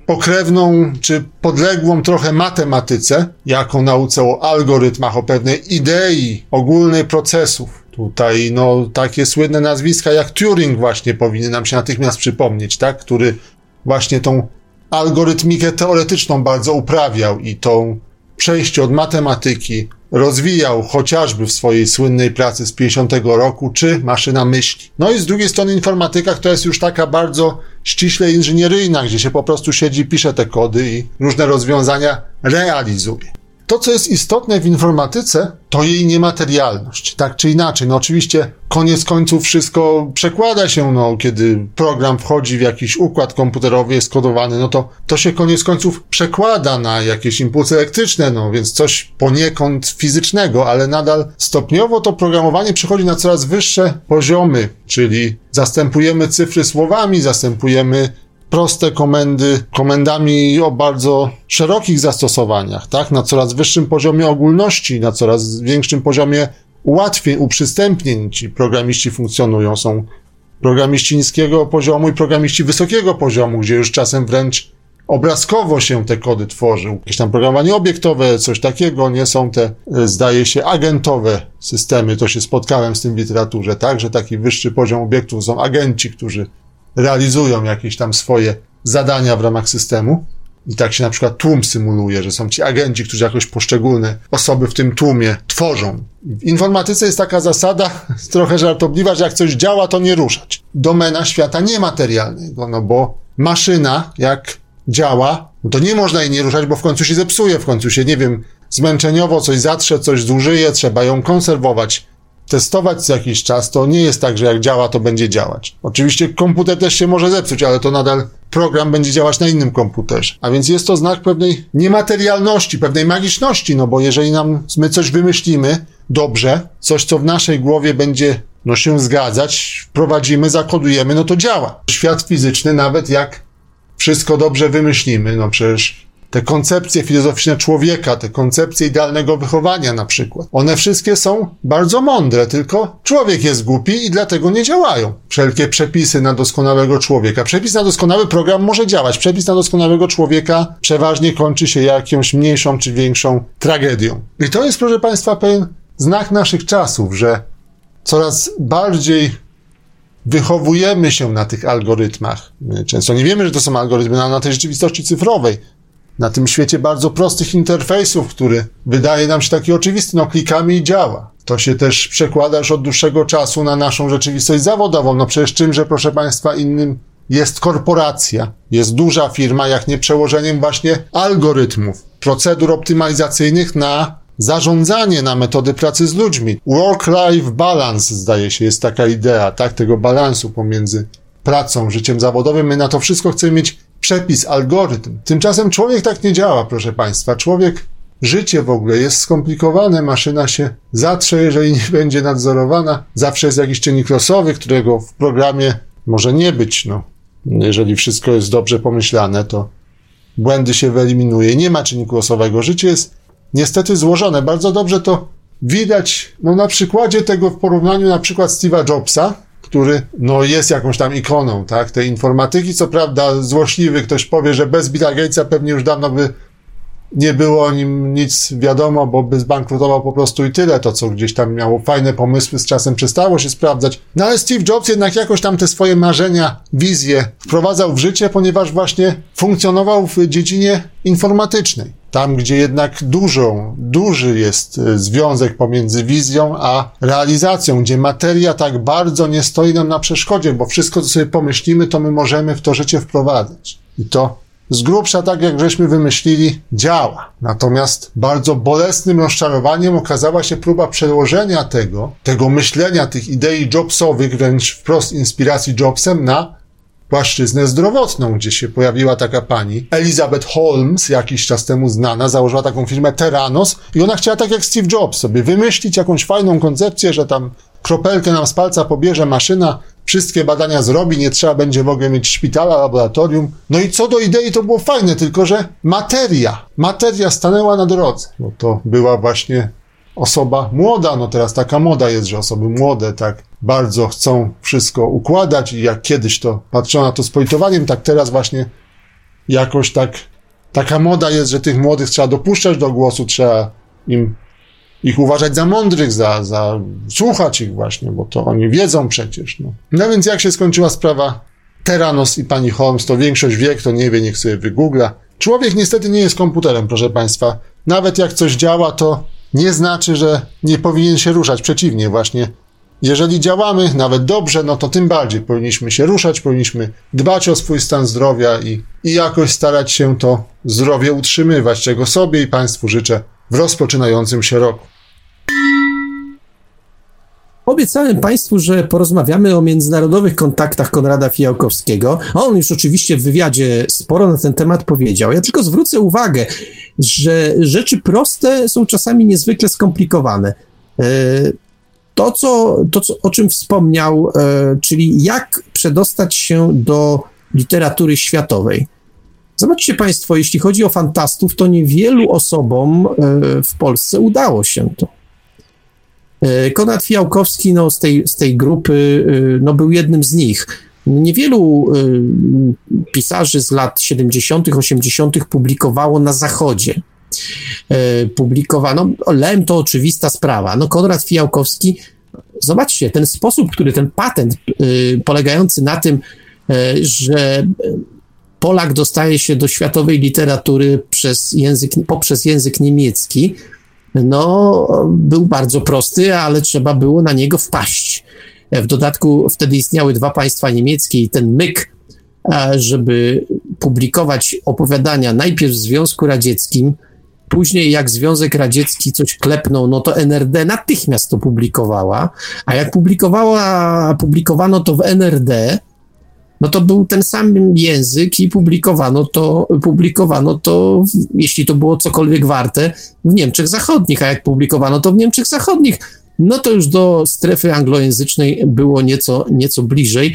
pokrewną czy podległą trochę matematyce, jako nauce o algorytmach, o pewnej idei ogólnej procesów. Tutaj, no, takie słynne nazwiska jak Turing właśnie powinny nam się natychmiast przypomnieć, tak? Który właśnie tą algorytmikę teoretyczną bardzo uprawiał i tą przejście od matematyki rozwijał chociażby w swojej słynnej pracy z 50 roku, czy maszyna myśli. No i z drugiej strony informatyka, która jest już taka bardzo ściśle inżynieryjna, gdzie się po prostu siedzi, pisze te kody i różne rozwiązania realizuje. To, co jest istotne w informatyce, to jej niematerialność. Tak czy inaczej, no oczywiście koniec końców wszystko przekłada się, no kiedy program wchodzi w jakiś układ komputerowy, jest kodowany, no to to się koniec końców przekłada na jakieś impulsy elektryczne, no więc coś poniekąd fizycznego, ale nadal stopniowo to programowanie przechodzi na coraz wyższe poziomy, czyli zastępujemy cyfry słowami, zastępujemy proste komendy komendami o bardzo szerokich zastosowaniach, tak? Na coraz wyższym poziomie ogólności, na coraz większym poziomie ułatwień, uprzystępnień ci programiści funkcjonują. Są programiści niskiego poziomu i programiści wysokiego poziomu, gdzie już czasem wręcz obrazkowo się te kody tworzy. Jakieś tam programowanie obiektowe, coś takiego, nie są te, e, zdaje się, agentowe systemy. To się spotkałem z tym w literaturze, tak? Że taki wyższy poziom obiektów są agenci, którzy realizują jakieś tam swoje zadania w ramach systemu. I tak się na przykład tłum symuluje, że są ci agenci, którzy jakoś poszczególne osoby w tym tłumie tworzą. W informatyce jest taka zasada, [LAUGHS] trochę żartobliwa, że jak coś działa, to nie ruszać. Domena świata niematerialnego, no bo maszyna, jak działa, no to nie można jej nie ruszać, bo w końcu się zepsuje, w końcu się, nie wiem, zmęczeniowo coś zatrze, coś zużyje, trzeba ją konserwować testować co jakiś czas, to nie jest tak, że jak działa, to będzie działać. Oczywiście komputer też się może zepsuć, ale to nadal program będzie działać na innym komputerze. A więc jest to znak pewnej niematerialności, pewnej magiczności, no bo jeżeli nam, my coś wymyślimy dobrze, coś, co w naszej głowie będzie no, się zgadzać, wprowadzimy, zakodujemy, no to działa. Świat fizyczny, nawet jak wszystko dobrze wymyślimy, no przecież te koncepcje filozoficzne człowieka, te koncepcje idealnego wychowania na przykład. One wszystkie są bardzo mądre, tylko człowiek jest głupi i dlatego nie działają. Wszelkie przepisy na doskonałego człowieka. Przepis na doskonały program może działać. Przepis na doskonałego człowieka przeważnie kończy się jakąś mniejszą czy większą tragedią. I to jest, proszę Państwa, pewien znak naszych czasów, że coraz bardziej wychowujemy się na tych algorytmach. My często nie wiemy, że to są algorytmy, no, na tej rzeczywistości cyfrowej na tym świecie bardzo prostych interfejsów, który wydaje nam się taki oczywisty, no klikamy i działa. To się też przekłada już od dłuższego czasu na naszą rzeczywistość zawodową. No przecież czymże, proszę Państwa, innym jest korporacja, jest duża firma, jak nie przełożeniem właśnie algorytmów, procedur optymalizacyjnych na zarządzanie, na metody pracy z ludźmi. Work-life balance, zdaje się, jest taka idea, tak, tego balansu pomiędzy pracą, życiem zawodowym. My na to wszystko chcemy mieć przepis, algorytm. Tymczasem człowiek tak nie działa, proszę Państwa. Człowiek, życie w ogóle jest skomplikowane, maszyna się zatrze, jeżeli nie będzie nadzorowana. Zawsze jest jakiś czynnik losowy, którego w programie może nie być. No. Jeżeli wszystko jest dobrze pomyślane, to błędy się wyeliminuje. Nie ma czynniku losowego. Życie jest niestety złożone. Bardzo dobrze to widać no, na przykładzie tego w porównaniu na przykład Steve'a Jobsa, który no, jest jakąś tam ikoną, tak, tej informatyki. Co prawda złośliwy ktoś powie, że bez Billa Gatesa pewnie już dawno by nie było o nim nic wiadomo, bo by zbankrutował po prostu i tyle. To, co gdzieś tam miało fajne pomysły, z czasem przestało się sprawdzać. No ale Steve Jobs jednak jakoś tam te swoje marzenia, wizje wprowadzał w życie, ponieważ właśnie funkcjonował w dziedzinie informatycznej. Tam, gdzie jednak dużą, duży jest e, związek pomiędzy wizją a realizacją, gdzie materia tak bardzo nie stoi nam na przeszkodzie, bo wszystko, co sobie pomyślimy, to my możemy w to życie wprowadzać. I to z grubsza, tak jak żeśmy wymyślili, działa. Natomiast bardzo bolesnym rozczarowaniem okazała się próba przełożenia tego, tego myślenia, tych idei Jobsowych, wręcz wprost inspiracji Jobsem na płaszczyznę zdrowotną, gdzie się pojawiła taka pani, Elizabeth Holmes, jakiś czas temu znana, założyła taką firmę Terranos i ona chciała tak jak Steve Jobs sobie wymyślić jakąś fajną koncepcję, że tam kropelkę nam z palca pobierze maszyna, wszystkie badania zrobi, nie trzeba będzie w ogóle mieć szpitala, laboratorium. No i co do idei to było fajne, tylko że materia, materia stanęła na drodze. No to była właśnie osoba młoda, no teraz taka moda jest, że osoby młode tak bardzo chcą wszystko układać i jak kiedyś to patrzono na to z politowaniem, tak teraz właśnie jakoś tak taka moda jest, że tych młodych trzeba dopuszczać do głosu, trzeba im ich uważać za mądrych, za, za słuchać ich właśnie, bo to oni wiedzą przecież. No. no więc jak się skończyła sprawa Teranos i pani Holmes, to większość wie, kto nie wie, niech sobie wygoogla. Człowiek niestety nie jest komputerem, proszę państwa. Nawet jak coś działa, to nie znaczy, że nie powinien się ruszać. Przeciwnie, właśnie. Jeżeli działamy nawet dobrze, no to tym bardziej powinniśmy się ruszać, powinniśmy dbać o swój stan zdrowia i, i jakoś starać się to zdrowie utrzymywać, czego sobie i Państwu życzę w rozpoczynającym się roku. Obiecałem Państwu, że porozmawiamy o międzynarodowych kontaktach Konrada Fijałkowskiego. On już oczywiście w wywiadzie sporo na ten temat powiedział. Ja tylko zwrócę uwagę, że rzeczy proste są czasami niezwykle skomplikowane. To, co, to co, o czym wspomniał, e, czyli jak przedostać się do literatury światowej. Zobaczcie Państwo, jeśli chodzi o fantastów, to niewielu osobom e, w Polsce udało się to. E, Konrad Fijałkowski no, z, tej, z tej grupy no, był jednym z nich. Niewielu pisarzy z lat 70., 80. publikowało na Zachodzie. Publikowano, Lem to oczywista sprawa. No, Konrad Fijałkowski, zobaczcie, ten sposób, który ten patent polegający na tym, że Polak dostaje się do światowej literatury przez język, poprzez język niemiecki, no, był bardzo prosty, ale trzeba było na niego wpaść. W dodatku wtedy istniały dwa państwa niemieckie i ten myk, żeby publikować opowiadania najpierw w Związku Radzieckim, później jak Związek Radziecki coś klepnął, no to NRD natychmiast to publikowała, a jak publikowała, publikowano to w NRD, no to był ten sam język i publikowano to, publikowano to, jeśli to było cokolwiek warte, w Niemczech Zachodnich, a jak publikowano to w Niemczech Zachodnich, no to już do strefy anglojęzycznej było nieco, nieco bliżej.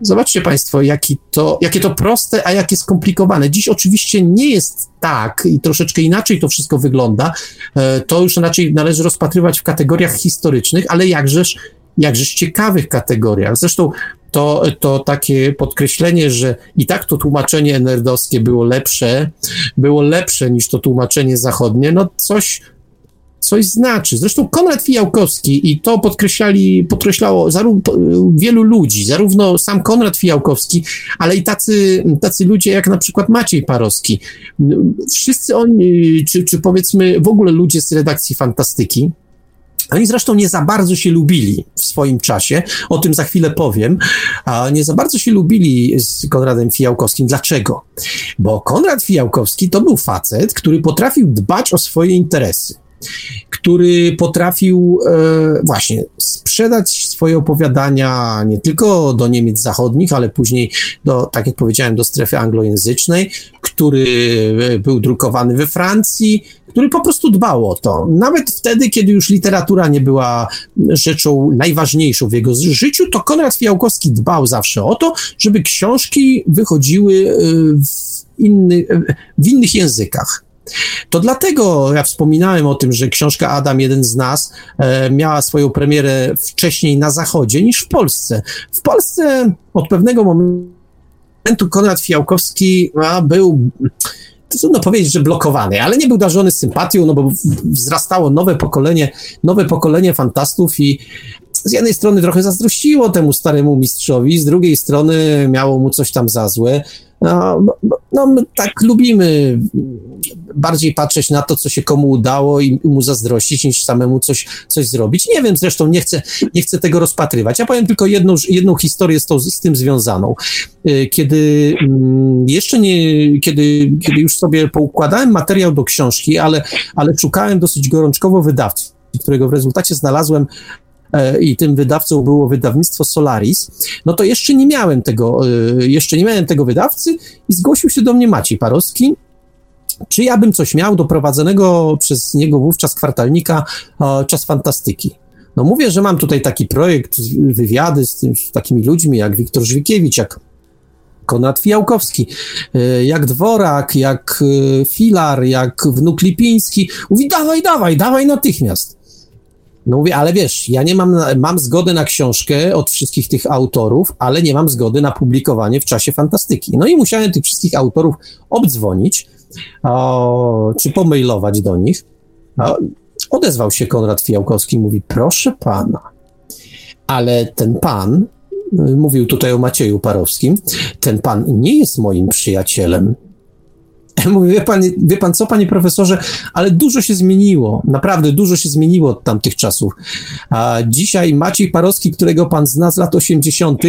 Zobaczcie Państwo, jaki to, jakie to proste, a jakie skomplikowane. Dziś oczywiście nie jest tak i troszeczkę inaczej to wszystko wygląda. E, to już raczej należy rozpatrywać w kategoriach historycznych, ale jakżeż, jakżeż ciekawych kategoriach. Zresztą to, to takie podkreślenie, że i tak to tłumaczenie nerdowskie było lepsze, było lepsze niż to tłumaczenie zachodnie, no coś, coś znaczy. Zresztą Konrad Fijałkowski i to podkreślali, podkreślało zarówno, wielu ludzi, zarówno sam Konrad Fijałkowski, ale i tacy, tacy ludzie jak na przykład Maciej Parowski. Wszyscy oni, czy, czy powiedzmy w ogóle ludzie z redakcji fantastyki, oni zresztą nie za bardzo się lubili w swoim czasie, o tym za chwilę powiem, a nie za bardzo się lubili z Konradem Fijałkowskim. Dlaczego? Bo Konrad Fijałkowski to był facet, który potrafił dbać o swoje interesy który potrafił e, właśnie sprzedać swoje opowiadania nie tylko do Niemiec zachodnich, ale później do, tak jak powiedziałem, do strefy anglojęzycznej, który e, był drukowany we Francji, który po prostu dbał o to. Nawet wtedy, kiedy już literatura nie była rzeczą najważniejszą w jego życiu, to Konrad Fiałkowski dbał zawsze o to, żeby książki wychodziły e, w, inny, w innych językach. To dlatego ja wspominałem o tym, że książka Adam, jeden z nas, e, miała swoją premierę wcześniej na Zachodzie niż w Polsce. W Polsce od pewnego momentu Konrad Fiałkowski a, był trudno powiedzieć, że blokowany, ale nie był darzony sympatią, no bo wzrastało nowe pokolenie, nowe pokolenie fantastów i z jednej strony trochę zazdrościło temu staremu mistrzowi, z drugiej strony miało mu coś tam za złe. No, no, my tak lubimy bardziej patrzeć na to, co się komu udało i mu zazdrościć, niż samemu coś, coś zrobić. Nie wiem, zresztą nie chcę, nie chcę tego rozpatrywać. Ja powiem tylko jedną, jedną historię z, z tym związaną. Y, kiedy mm, jeszcze nie, kiedy, kiedy już sobie poukładałem materiał do książki, ale, ale szukałem dosyć gorączkowo wydawcy, którego w rezultacie znalazłem i tym wydawcą było wydawnictwo Solaris, no to jeszcze nie miałem tego, e, jeszcze nie miałem tego wydawcy i zgłosił się do mnie Maciej Parowski, czy ja bym coś miał do prowadzonego przez niego wówczas kwartalnika e, Czas Fantastyki. No mówię, że mam tutaj taki projekt, wywiady z, tym, z takimi ludźmi jak Wiktor Żwikiewicz, jak Konrad Fijałkowski, jak Dworak, jak Filar, jak Wnuk Lipiński. Mówi, dawaj, dawaj, dawaj natychmiast. No mówię, ale wiesz, ja nie mam, mam zgody na książkę od wszystkich tych autorów, ale nie mam zgody na publikowanie w czasie fantastyki. No i musiałem tych wszystkich autorów obdzwonić, o, czy pomailować do nich. O, odezwał się Konrad Fijałkowski i mówi, proszę pana, ale ten pan, mówił tutaj o Macieju Parowskim, ten pan nie jest moim przyjacielem. [LAUGHS] Mówię, wie pan, wie pan co, panie profesorze, ale dużo się zmieniło, naprawdę dużo się zmieniło od tamtych czasów. A dzisiaj Maciej Parowski, którego pan zna z lat 80.,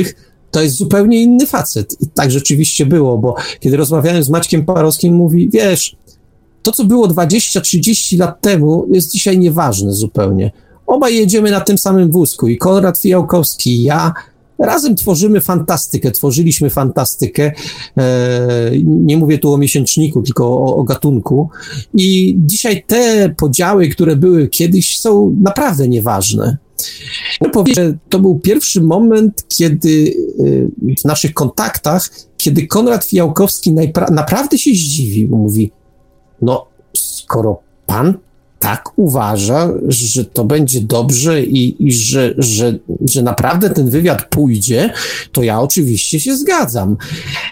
to jest zupełnie inny facet. I tak rzeczywiście było, bo kiedy rozmawiałem z Maćkiem Parowskim, mówi, wiesz, to co było 20-30 lat temu jest dzisiaj nieważne zupełnie. Obaj jedziemy na tym samym wózku i Konrad Fijałkowski, i ja, Razem tworzymy fantastykę, tworzyliśmy fantastykę. E, nie mówię tu o miesięczniku, tylko o, o gatunku. I dzisiaj te podziały, które były kiedyś, są naprawdę nieważne. No powiem, że to był pierwszy moment, kiedy e, w naszych kontaktach, kiedy Konrad Fijałkowski naprawdę się zdziwił. Mówi, no skoro pan tak uważa, że to będzie dobrze i, i że, że, że naprawdę ten wywiad pójdzie, to ja oczywiście się zgadzam.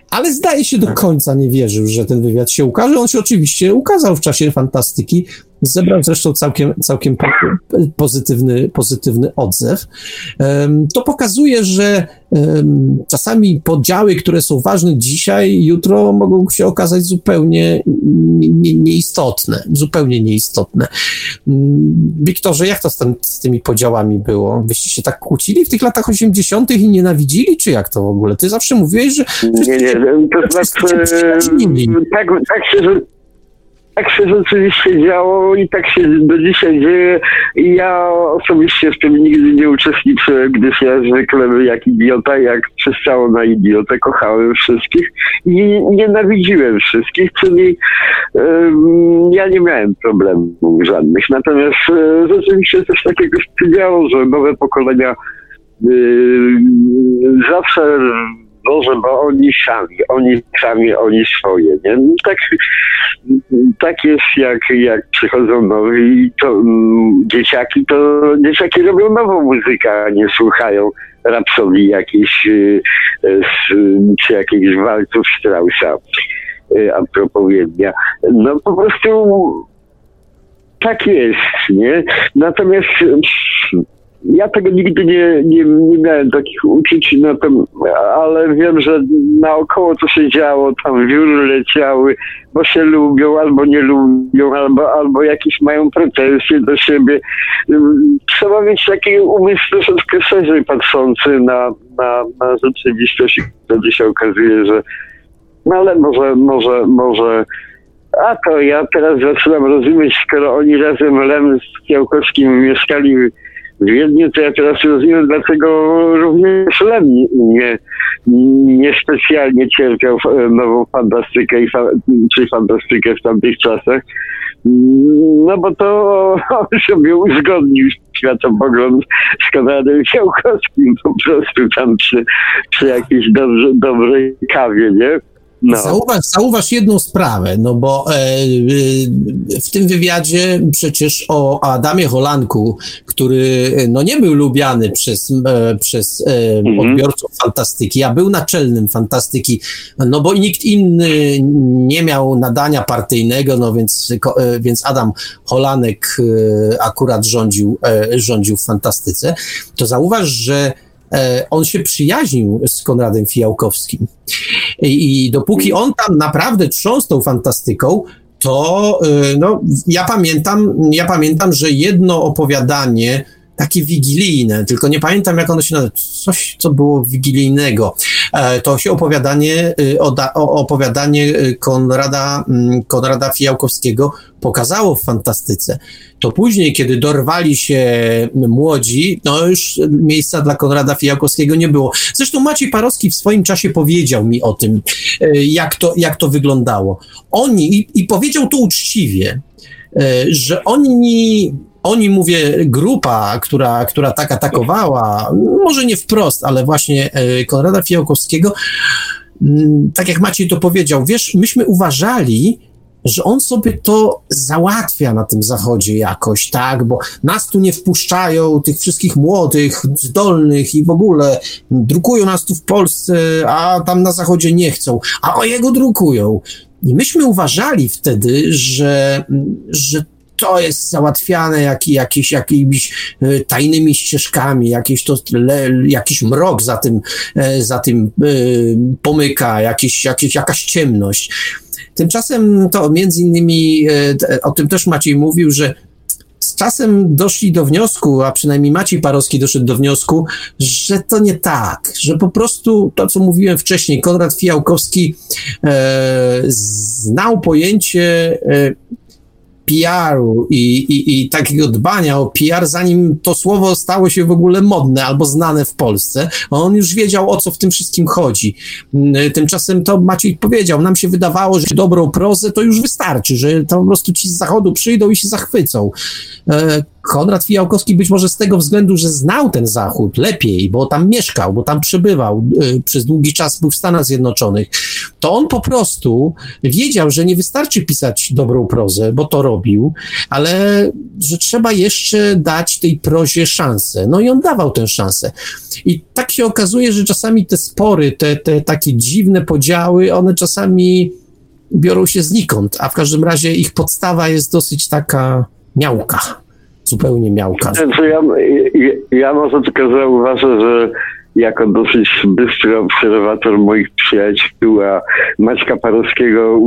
Ale zdaje się do końca nie wierzył, że ten wywiad się ukaże. On się oczywiście ukazał w czasie fantastyki, Zebrał zresztą całkiem, całkiem pozytywny, pozytywny odzew. To pokazuje, że czasami podziały, które są ważne dzisiaj, jutro mogą się okazać zupełnie nieistotne. Zupełnie nieistotne. Wiktorze, jak to z, tym, z tymi podziałami było? Wyście się tak kłócili w tych latach 80. i nienawidzili, czy jak to w ogóle? Ty zawsze mówiłeś, że. Nie, nie, to znaczy. Tak, tak się tak się rzeczywiście działo i tak się do dzisiaj dzieje. I ja osobiście w tym nigdy nie uczestniczyłem, gdyż ja zwykle jak idiota, jak przystało na idiotę, kochałem wszystkich i nienawidziłem wszystkich, czyli um, ja nie miałem problemów żadnych. Natomiast e, rzeczywiście coś takiego się działo, że nowe pokolenia y, zawsze Boże, bo oni sami, oni sami, oni swoje, nie? Tak, tak jest, jak, jak przychodzą nowi, to mm, dzieciaki, to dzieciaki robią nową muzykę, a nie słuchają rapsodii jakiejś, y, czy jakichś walców Straussa, y, a. No po prostu tak jest, nie? Natomiast ja tego nigdy nie, nie, nie miałem takich uczuć, na tym, ale wiem, że naokoło to się działo, tam wióry leciały, bo się lubią albo nie lubią, albo, albo jakieś mają pretensje do siebie. Trzeba mieć taki umysł troszeczkę szerzej patrzący na, na, na rzeczywistość, wtedy się okazuje, że no ale może, może, może a to ja teraz zaczynam rozumieć, skoro oni razem Lem z Kiełkowskim mieszkali w Wiedniu, to ja teraz rozumiem, dlaczego również Lem nie, nie specjalnie cierpiał nową fantastykę, i fa czy fantastykę w tamtych czasach. No bo to [LAUGHS] on sobie uzgodnił światopogląd z Konradem Ciałkowskim po prostu tam przy, przy jakiejś dobrze, dobrej kawie, nie? No. Zauważ, zauważ jedną sprawę, no bo e, e, w tym wywiadzie przecież o Adamie Holanku, który no nie był lubiany przez, e, przez e, mhm. odbiorców fantastyki, a był naczelnym fantastyki, no bo nikt inny nie miał nadania partyjnego, no więc, e, więc Adam Holanek e, akurat rządził, rządził w fantastyce, to zauważ, że on się przyjaźnił z Konradem Fijałkowskim. I, i dopóki on tam naprawdę trząsł tą fantastyką, to y, no, ja pamiętam, ja pamiętam, że jedno opowiadanie takie wigilijne, tylko nie pamiętam jak ono się nazywa, coś co było wigilijnego. E, to się opowiadanie, y, opowiadanie y, Konrada, mm, Konrada Fijałkowskiego pokazało w fantastyce. To później, kiedy dorwali się młodzi, no już miejsca dla Konrada Fijałkowskiego nie było. Zresztą Maciej Parowski w swoim czasie powiedział mi o tym, e, jak to, jak to wyglądało. Oni, i, i powiedział to uczciwie, że oni oni, mówię, grupa, która, która tak atakowała, może nie wprost, ale właśnie e, Konrada Fijałkowskiego, mm, tak jak Maciej to powiedział, wiesz, myśmy uważali, że on sobie to załatwia na tym zachodzie jakoś, tak, bo nas tu nie wpuszczają, tych wszystkich młodych, zdolnych i w ogóle drukują nas tu w Polsce, a tam na zachodzie nie chcą, a o jego drukują. I myśmy uważali wtedy, że, że to jest załatwiane jak, jakimiś e, tajnymi ścieżkami, jakieś to, le, jakiś mrok za tym, e, za tym e, pomyka, jakieś, jakieś, jakaś ciemność. Tymczasem to między innymi, o tym też Maciej mówił, że z czasem doszli do wniosku, a przynajmniej Maciej Parowski doszedł do wniosku, że to nie tak, że po prostu to, co mówiłem wcześniej, Konrad Fijałkowski e, znał pojęcie e, PR-u i, i, i takiego dbania o PR, zanim to słowo stało się w ogóle modne albo znane w Polsce. On już wiedział, o co w tym wszystkim chodzi. Mm, tymczasem to Maciej powiedział, nam się wydawało, że dobrą prozę to już wystarczy, że to po prostu ci z zachodu przyjdą i się zachwycą. Konrad Fijałkowski być może z tego względu, że znał ten Zachód lepiej, bo tam mieszkał, bo tam przebywał, y, przez długi czas był w Stanach Zjednoczonych, to on po prostu wiedział, że nie wystarczy pisać dobrą prozę, bo to robił, ale że trzeba jeszcze dać tej prozie szansę. No i on dawał tę szansę. I tak się okazuje, że czasami te spory, te, te takie dziwne podziały, one czasami biorą się znikąd, a w każdym razie ich podstawa jest dosyć taka miałka zupełnie miałka. Znaczy ja, ja, może tylko zauważę, że jako dosyć bystry obserwator moich przyjaciół, a Maćka Parowskiego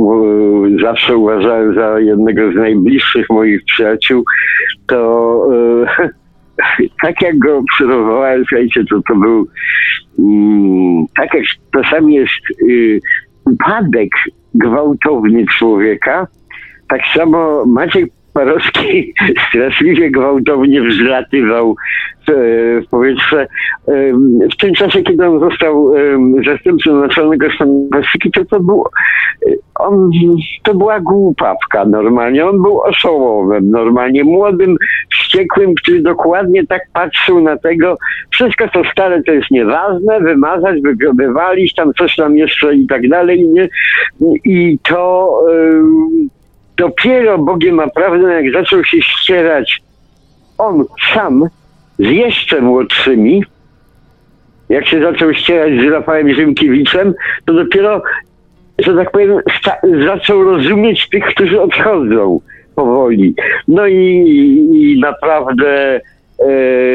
zawsze uważałem za jednego z najbliższych moich przyjaciół, to e, [LAUGHS] tak jak go obserwowałem, słuchajcie, to to był mm, tak jak czasami jest y, upadek gwałtowny człowieka, tak samo Maciek Parowski [LAUGHS] straszliwie gwałtownie wzlatywał w, w powietrze. W tym czasie, kiedy on został zastępcą naczelnego stanu Pacyfiki, to to on, to była głupawka normalnie. On był oszołomem normalnie, młodym, wściekłym, który dokładnie tak patrzył na tego, wszystko to stare to jest nieważne, wymazać, wywalić, tam coś tam jeszcze i tak dalej. Nie? I to dopiero Bogiem naprawdę, jak zaczął się ścierać on sam z jeszcze młodszymi, jak się zaczął ścierać z Rafałem Rzymkiewiczem, to dopiero, że tak powiem, zaczął rozumieć tych, którzy odchodzą powoli. No i, i naprawdę,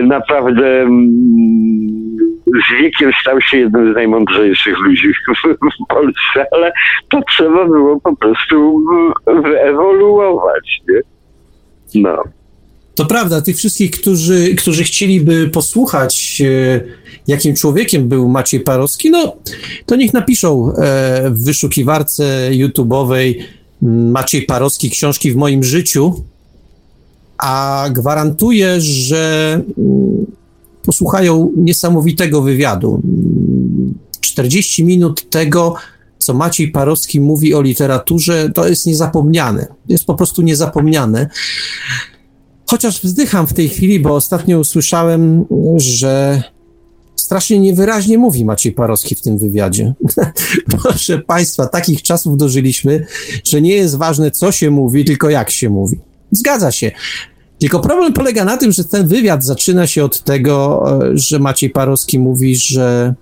naprawdę mm, z wiekiem stał się jednym z najmądrzejszych ludzi w Polsce, ale to trzeba było po prostu wyewoluować, nie? No. To prawda, tych wszystkich, którzy, którzy chcieliby posłuchać, e, jakim człowiekiem był Maciej Parowski, no to niech napiszą e, w wyszukiwarce YouTube'owej Maciej Parowski książki w moim życiu, a gwarantuję, że posłuchają niesamowitego wywiadu. 40 minut tego, co Maciej Parowski mówi o literaturze, to jest niezapomniane. Jest po prostu niezapomniane. Chociaż wzdycham w tej chwili, bo ostatnio usłyszałem, że strasznie niewyraźnie mówi Maciej Parowski w tym wywiadzie. [LAUGHS] Proszę Państwa, takich czasów dożyliśmy, że nie jest ważne, co się mówi, tylko jak się mówi. Zgadza się. Tylko problem polega na tym, że ten wywiad zaczyna się od tego, e, że Maciej Parowski mówi, że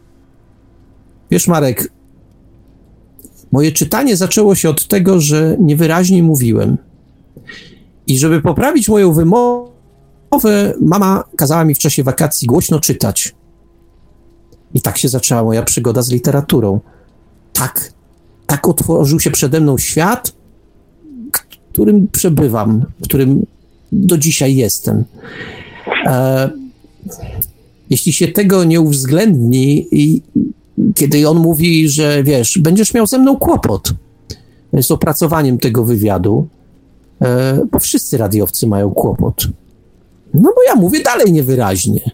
wiesz, Marek, moje czytanie zaczęło się od tego, że niewyraźnie mówiłem. I żeby poprawić moją wymowę, mama kazała mi w czasie wakacji głośno czytać. I tak się zaczęła moja przygoda z literaturą. tak, tak otworzył się przede mną świat, którym przebywam, którym do dzisiaj jestem. E, jeśli się tego nie uwzględni i kiedy on mówi, że wiesz, będziesz miał ze mną kłopot z opracowaniem tego wywiadu, e, bo wszyscy radiowcy mają kłopot. No bo ja mówię dalej niewyraźnie.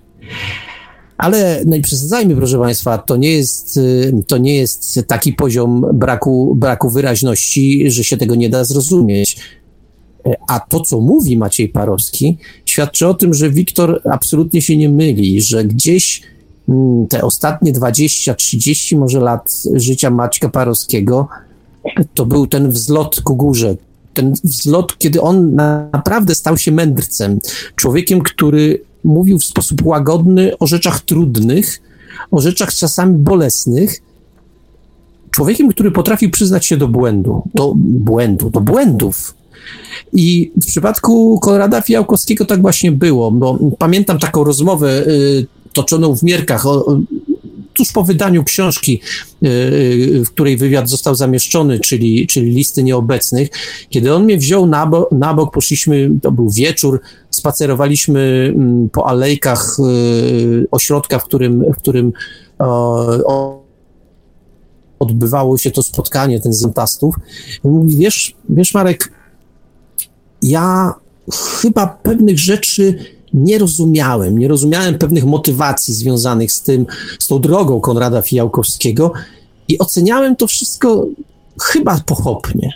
Ale no i przesadzajmy, proszę Państwa, to nie jest, y, to nie jest taki poziom braku, braku wyraźności, że się tego nie da zrozumieć. A to, co mówi Maciej Parowski, świadczy o tym, że Wiktor absolutnie się nie myli, że gdzieś mm, te ostatnie 20, 30 może lat życia Maćka Parowskiego to był ten wzlot ku górze. Ten wzlot, kiedy on naprawdę stał się mędrcem, człowiekiem, który mówił w sposób łagodny o rzeczach trudnych, o rzeczach czasami bolesnych. Człowiekiem, który potrafił przyznać się do błędu, do błędu, do błędów. I w przypadku Konrada Fijałkowskiego tak właśnie było, bo pamiętam taką rozmowę y, toczoną w Mierkach o, tuż po wydaniu książki, e, e, w której wywiad został zamieszczony, czyli, czyli listy nieobecnych, kiedy on mnie wziął na, bo, na bok, poszliśmy, to był wieczór, spacerowaliśmy mm, po alejkach ośrodka, w którym, w którym o, odbywało się to spotkanie, ten z. Mówi, wiesz, wiesz Marek, ja chyba pewnych rzeczy nie rozumiałem, nie rozumiałem pewnych motywacji związanych z tym, z tą drogą Konrada Fijałkowskiego i oceniałem to wszystko chyba pochopnie.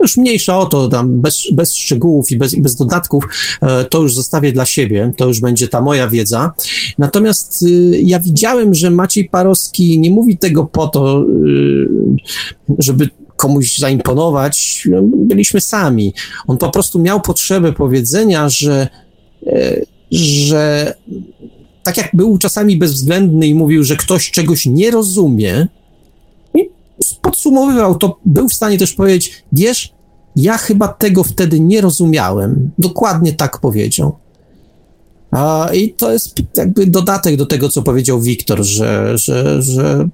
Już mniejsza o to, tam bez, bez szczegółów i bez, bez dodatków, e, to już zostawię dla siebie, to już będzie ta moja wiedza. Natomiast y, ja widziałem, że Maciej Parowski nie mówi tego po to, y, żeby komuś zaimponować. Byliśmy sami. On po prostu miał potrzebę powiedzenia, że e, że tak jak był czasami bezwzględny i mówił, że ktoś czegoś nie rozumie, i podsumowywał to, był w stanie też powiedzieć, wiesz, ja chyba tego wtedy nie rozumiałem. Dokładnie tak powiedział. I to jest jakby dodatek do tego, co powiedział Wiktor, że, że, że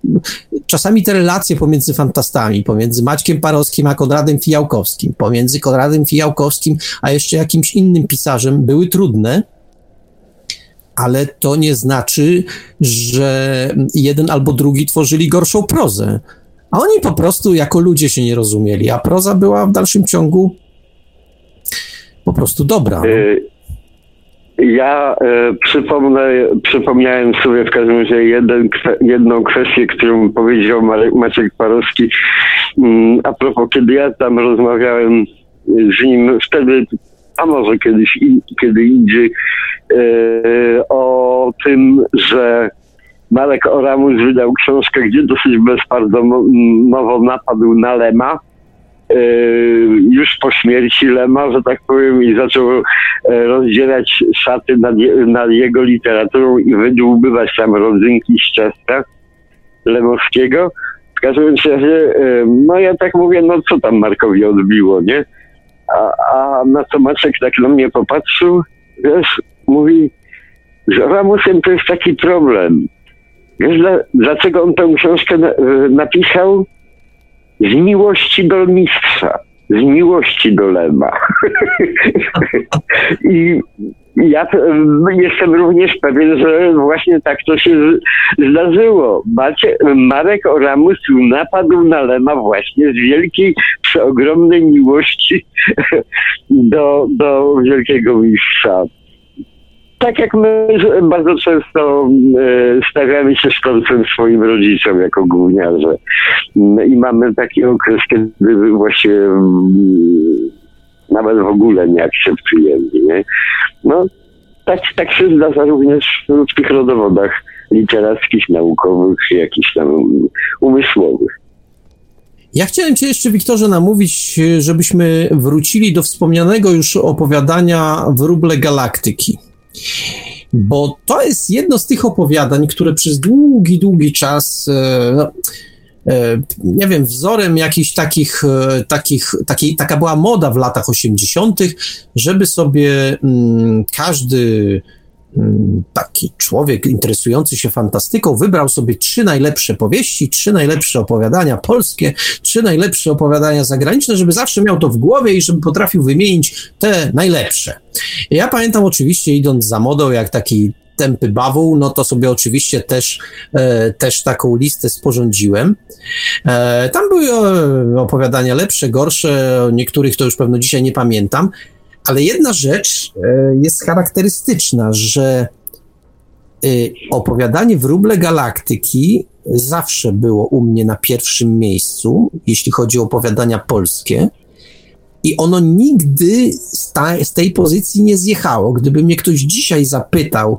czasami te relacje pomiędzy fantastami, pomiędzy Maćkiem Parowskim a Konradem Fijałkowskim, pomiędzy Konradem Fijałkowskim a jeszcze jakimś innym pisarzem były trudne, ale to nie znaczy, że jeden albo drugi tworzyli gorszą prozę. A oni po prostu jako ludzie się nie rozumieli, a proza była w dalszym ciągu po prostu dobra. No. Ja e, przypomnę, przypomniałem sobie w każdym razie jeden, jedną kwestię, którą powiedział Maciek Parowski. Mm, a propos, kiedy ja tam rozmawiałem z nim, wtedy a może kiedyś, kiedy indziej, e, o tym, że Marek Oramus wydał książkę, gdzie dosyć bezpardonowo napadł na Lema, już po śmierci Lema, że tak powiem, i zaczął e, rozdzielać szaty nad, nad jego literaturą i wydłubywać tam rodzynki z ciasta Lemowskiego. W każdym razie, no ja tak mówię, no co tam Markowi odbiło, nie? A, a na co Maciek tak na mnie popatrzył, wiesz, mówi, że Ramusem to jest taki problem. Wiesz, dla, dlaczego on tę książkę e, napisał? Z miłości do mistrza, z miłości do Lema. [LAUGHS] I ja jestem również pewien, że właśnie tak to się zdarzyło. Marek Oramus napadł na Lema właśnie z wielkiej, przeogromnej miłości [LAUGHS] do, do wielkiego mistrza. Tak jak my bardzo często e, stawiamy się z końcem swoim rodzicom jako gówniarze. I mamy taki okres, kiedy właśnie nawet w ogóle nie akceptujemy. Nie? No, tak, tak się zdarza również w tych rodowodach literackich, naukowych, jakichś tam umysłowych. Ja chciałem Cię jeszcze, Wiktorze, namówić, żebyśmy wrócili do wspomnianego już opowiadania Wróble Galaktyki. Bo to jest jedno z tych opowiadań, które przez długi, długi czas e, no, E, nie wiem, wzorem jakichś takich, e, takich takiej, taka była moda w latach 80., żeby sobie mm, każdy taki człowiek interesujący się fantastyką wybrał sobie trzy najlepsze powieści, trzy najlepsze opowiadania polskie, trzy najlepsze opowiadania zagraniczne, żeby zawsze miał to w głowie i żeby potrafił wymienić te najlepsze. Ja pamiętam oczywiście idąc za modą, jak taki tępy bawuł, no to sobie oczywiście też, e, też taką listę sporządziłem. E, tam były e, opowiadania lepsze, gorsze, niektórych to już pewno dzisiaj nie pamiętam, ale jedna rzecz e, jest charakterystyczna, że e, opowiadanie Wróble Galaktyki zawsze było u mnie na pierwszym miejscu, jeśli chodzi o opowiadania polskie. I ono nigdy z, ta, z, tej pozycji nie zjechało. Gdyby mnie ktoś dzisiaj zapytał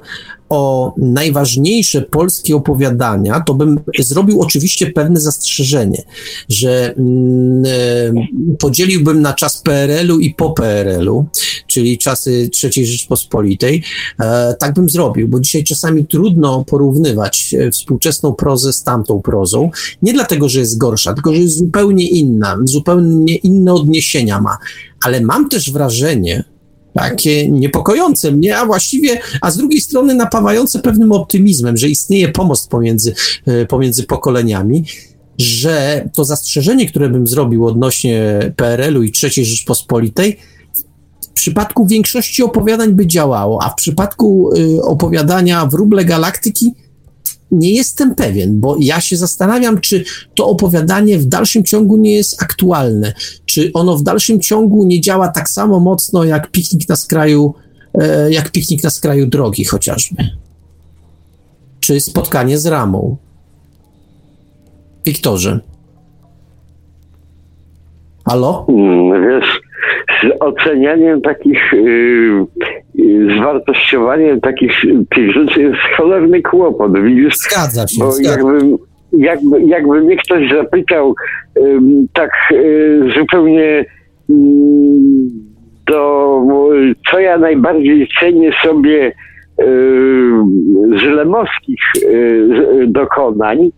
o najważniejsze polskie opowiadania, to bym zrobił oczywiście pewne zastrzeżenie, że mm, e, podzieliłbym na czas PRL-u i po PRL-u, czyli czasy III Rzeczpospolitej. E, tak bym zrobił, bo dzisiaj czasami trudno porównywać e, współczesną prozę z tamtą prozą. Nie dlatego, że jest gorsza, tylko że jest zupełnie inna, zupełnie inne odniesienia ma. Ale mam też wrażenie, takie niepokojące mnie, a właściwie, a z drugiej strony napawające pewnym optymizmem, że istnieje pomost pomiędzy, e, pomiędzy pokoleniami, że to zastrzeżenie, które bym zrobił odnośnie PRL-u i III Rzeczpospolitej, w przypadku większości opowiadań by działało, a w przypadku y, opowiadania Wróble Galaktyki nie jestem pewien, bo ja się zastanawiam, czy to opowiadanie w dalszym ciągu nie jest aktualne, czy ono w dalszym ciągu nie działa tak samo mocno jak piknik na skraju, e, jak piknik na skraju drogi chociażby. Czy spotkanie z ramą. Wiktorze. Halo? Mm, wiesz, z ocenianiem takich, yy, zwartościowaniem takich tych rzeczy jest cholerny kłopot, widzisz? Zgadza się, Bo zgadza. jakby, jakby, jakby mnie ktoś zapytał ym, tak y, zupełnie ym, do, co ja najbardziej cenię sobie y, z lemowskich y, dokonań,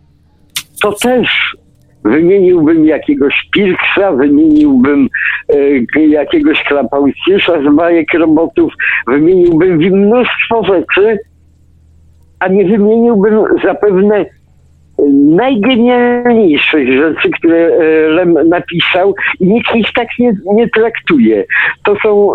to też wymieniłbym jakiegoś Pirksa, wymieniłbym e, jakiegoś Klapałcisza z bajek robotów, wymieniłbym mnóstwo rzeczy, a nie wymieniłbym zapewne najgenialniejszych rzeczy, które e, Lem napisał i nikt ich tak nie, nie traktuje. To są,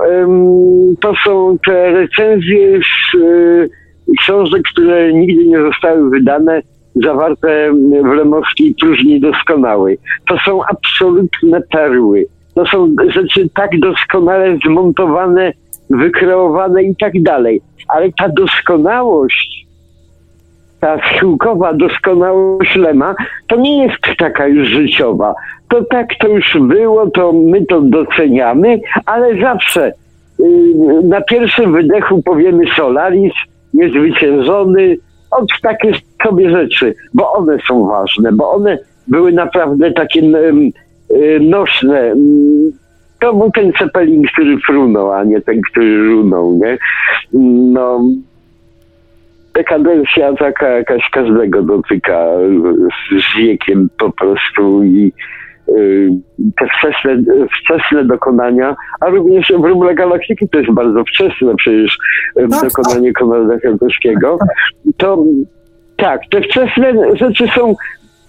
to są te recenzje z e, książek, które nigdy nie zostały wydane, zawarte w lemowskiej próżni doskonałej. To są absolutne perły. To są rzeczy tak doskonale zmontowane, wykreowane i tak dalej. Ale ta doskonałość, ta schyłkowa doskonałość Lema, to nie jest taka już życiowa. To tak to już było, to my to doceniamy, ale zawsze yy, na pierwszym wydechu powiemy Solaris, niezwyciężony, od takie sobie rzeczy, bo one są ważne, bo one były naprawdę takie um, nośne. To był ten Cepelin, który frunął, a nie ten, który runął, nie? No, dekadencja taka jakaś każdego dotyka z wiekiem po prostu i te wczesne, wczesne dokonania, a również w Rumle Galaktyki to jest bardzo wczesne przecież tak, dokonanie tak. Konrada Kwiatkowskiego, to tak, te wczesne rzeczy są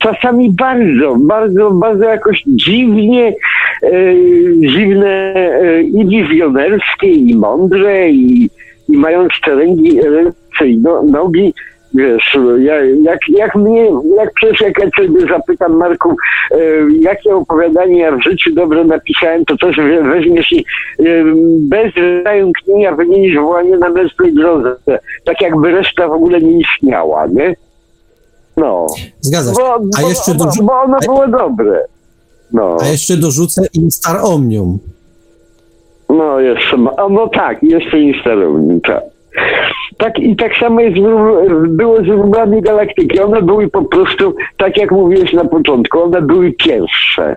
czasami bardzo, bardzo, bardzo jakoś dziwnie, e, dziwne e, i wizjonerskie, i mądre, i, i mając te ręki, ręce i no, nogi, wiesz, jak, jak mnie, jak przecież jak ja ciebie zapytam, Marku, e, jakie opowiadanie ja w życiu dobre napisałem, to też weźmiesz i e, bez zająknienia wymienisz wołanie na męskiej drodze. Tak jakby reszta w ogóle nie istniała, nie? No. Zgadza się. Bo, A bo, jeszcze bo, dorzu- bo one były dobre. No. A jeszcze dorzucę Instar Omnium. No, jeszcze, ma- no tak, jeszcze instalownik, tak. Tak i tak samo jest, było z wróblami galaktyki. One były po prostu, tak jak mówiłeś na początku, one były pierwsze.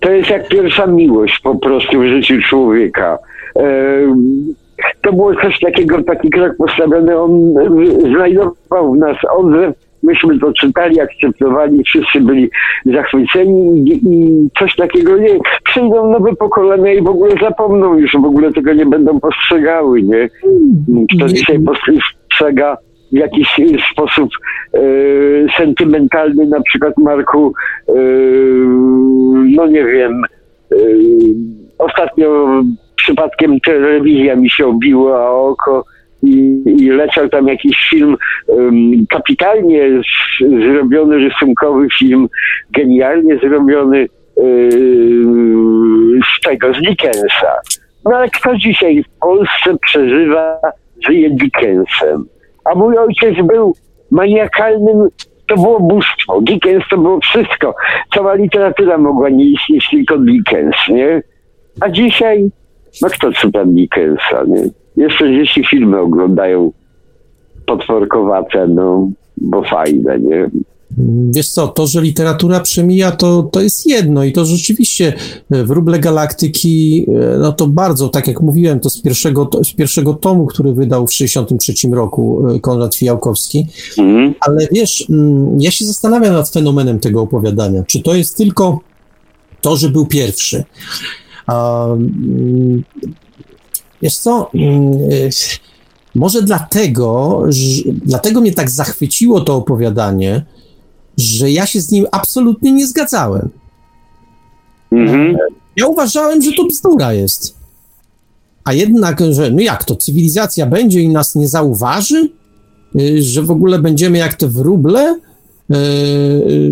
To jest jak pierwsza miłość po prostu w życiu człowieka. Em, To było coś takiego, taki krok postawiony, on znajdował w nas odzew myśmy to czytali, akceptowali, wszyscy byli zachwyceni i, i coś takiego nie. Przyjdą nowe pokolenia i w ogóle zapomną już, w ogóle tego nie będą postrzegały, nie? Kto dzisiaj postrzega w jakiś sposób e, sentymentalny, na przykład Marku, e, no nie wiem, e, ostatnio przypadkiem telewizja mi się obiła o oko i, i leciał tam jakiś film um, kapitalnie zrobiony, rysunkowy film, genialnie zrobiony yy, z tego, z Dickensa. No ale kto dzisiaj w Polsce przeżywa, żyje Dickensem? A mój ojciec był maniakalnym, to było bóstwo. Dickens to było wszystko. Cała literatura mogła nie istnieć, tylko Dickens, nie? A dzisiaj, no kto czyta Dickensa, nie? Jeszcze dzieci filmy oglądają potworkowate, no, bo fajne, nie? Wiesz co, to, że literatura przemija, to, to jest jedno i to rzeczywiście e, wróble galaktyki, e, no to bardzo, tak jak mówiłem, to z pierwszego, z pierwszego tomu, który wydał w 1963 roku e, Konrad Fijałkowski, mhm. ale wiesz, mm, ja się zastanawiam nad fenomenem tego opowiadania, czy to jest tylko to, że był pierwszy. Mm, wiesz co, mm, może dlatego, że, dlatego mnie tak zachwyciło to opowiadanie, że ja się z nim absolutnie nie zgadzałem. Mhm. Ja uważałem, że to bzdura jest. A jednak, że no jak to, cywilizacja będzie i nas nie zauważy? Y, że w ogóle będziemy jak te wróble y,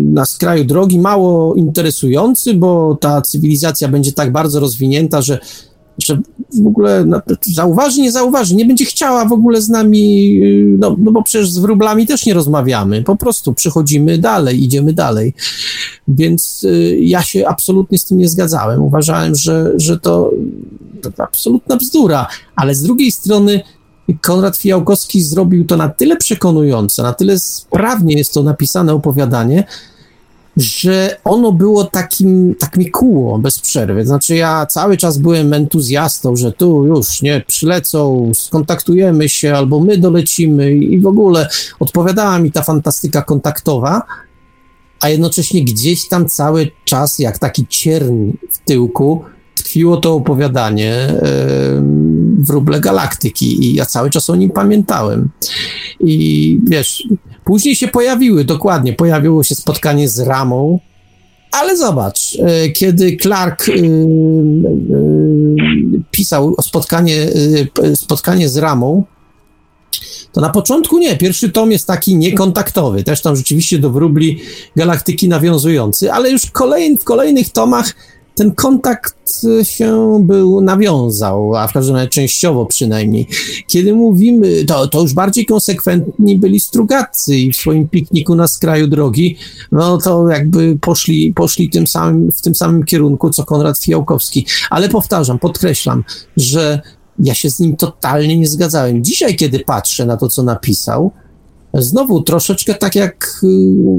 na skraju drogi, mało interesujący, bo ta cywilizacja będzie tak bardzo rozwinięta, że że w ogóle zauważy, nie zauważy, nie będzie chciała w ogóle z nami, y, no, no bo przecież z wróblami też nie rozmawiamy, po prostu przychodzimy dalej, idziemy dalej. Więc y, ja się absolutnie z tym nie zgadzałem. Uważałem, że, że to, to absolutna bzdura, ale z drugiej strony Konrad Fijałkowski zrobił to na tyle przekonujące, na tyle sprawnie jest to napisane opowiadanie, że ono było takim, tak mi kuło bez przerwy. Znaczy ja cały czas byłem entuzjastą, że tu już, nie, przylecą, skontaktujemy się, albo my dolecimy i w ogóle odpowiadała mi ta fantastyka kontaktowa, a jednocześnie gdzieś tam cały czas, jak taki cierń w tyłku, tkwiło to opowiadanie yy, wróble galaktyki i ja cały czas o nim pamiętałem. I wiesz, później się pojawiły, dokładnie, pojawiło się spotkanie z Ramą, ale zobacz, yy, kiedy Clark yy, pisał o spotkanie, spotkanie z Ramą, to na początku nie. Pierwszy tom jest taki niekontaktowy, też tam rzeczywiście do wróbli galaktyki nawiązujący, ale już kolejn, w kolejnych tomach ten kontakt się był, nawiązał, a w każdym razie częściowo przynajmniej. Kiedy mówimy, to, to już bardziej konsekwentni byli strugacy i w swoim pikniku na skraju drogi, no to jakby poszli, poszli tym samym, w tym samym kierunku, co Konrad Fijałkowski. Ale powtarzam, podkreślam, że ja się z nim totalnie nie zgadzałem. Dzisiaj, kiedy patrzę na to, co napisał, Znowu troszeczkę tak jak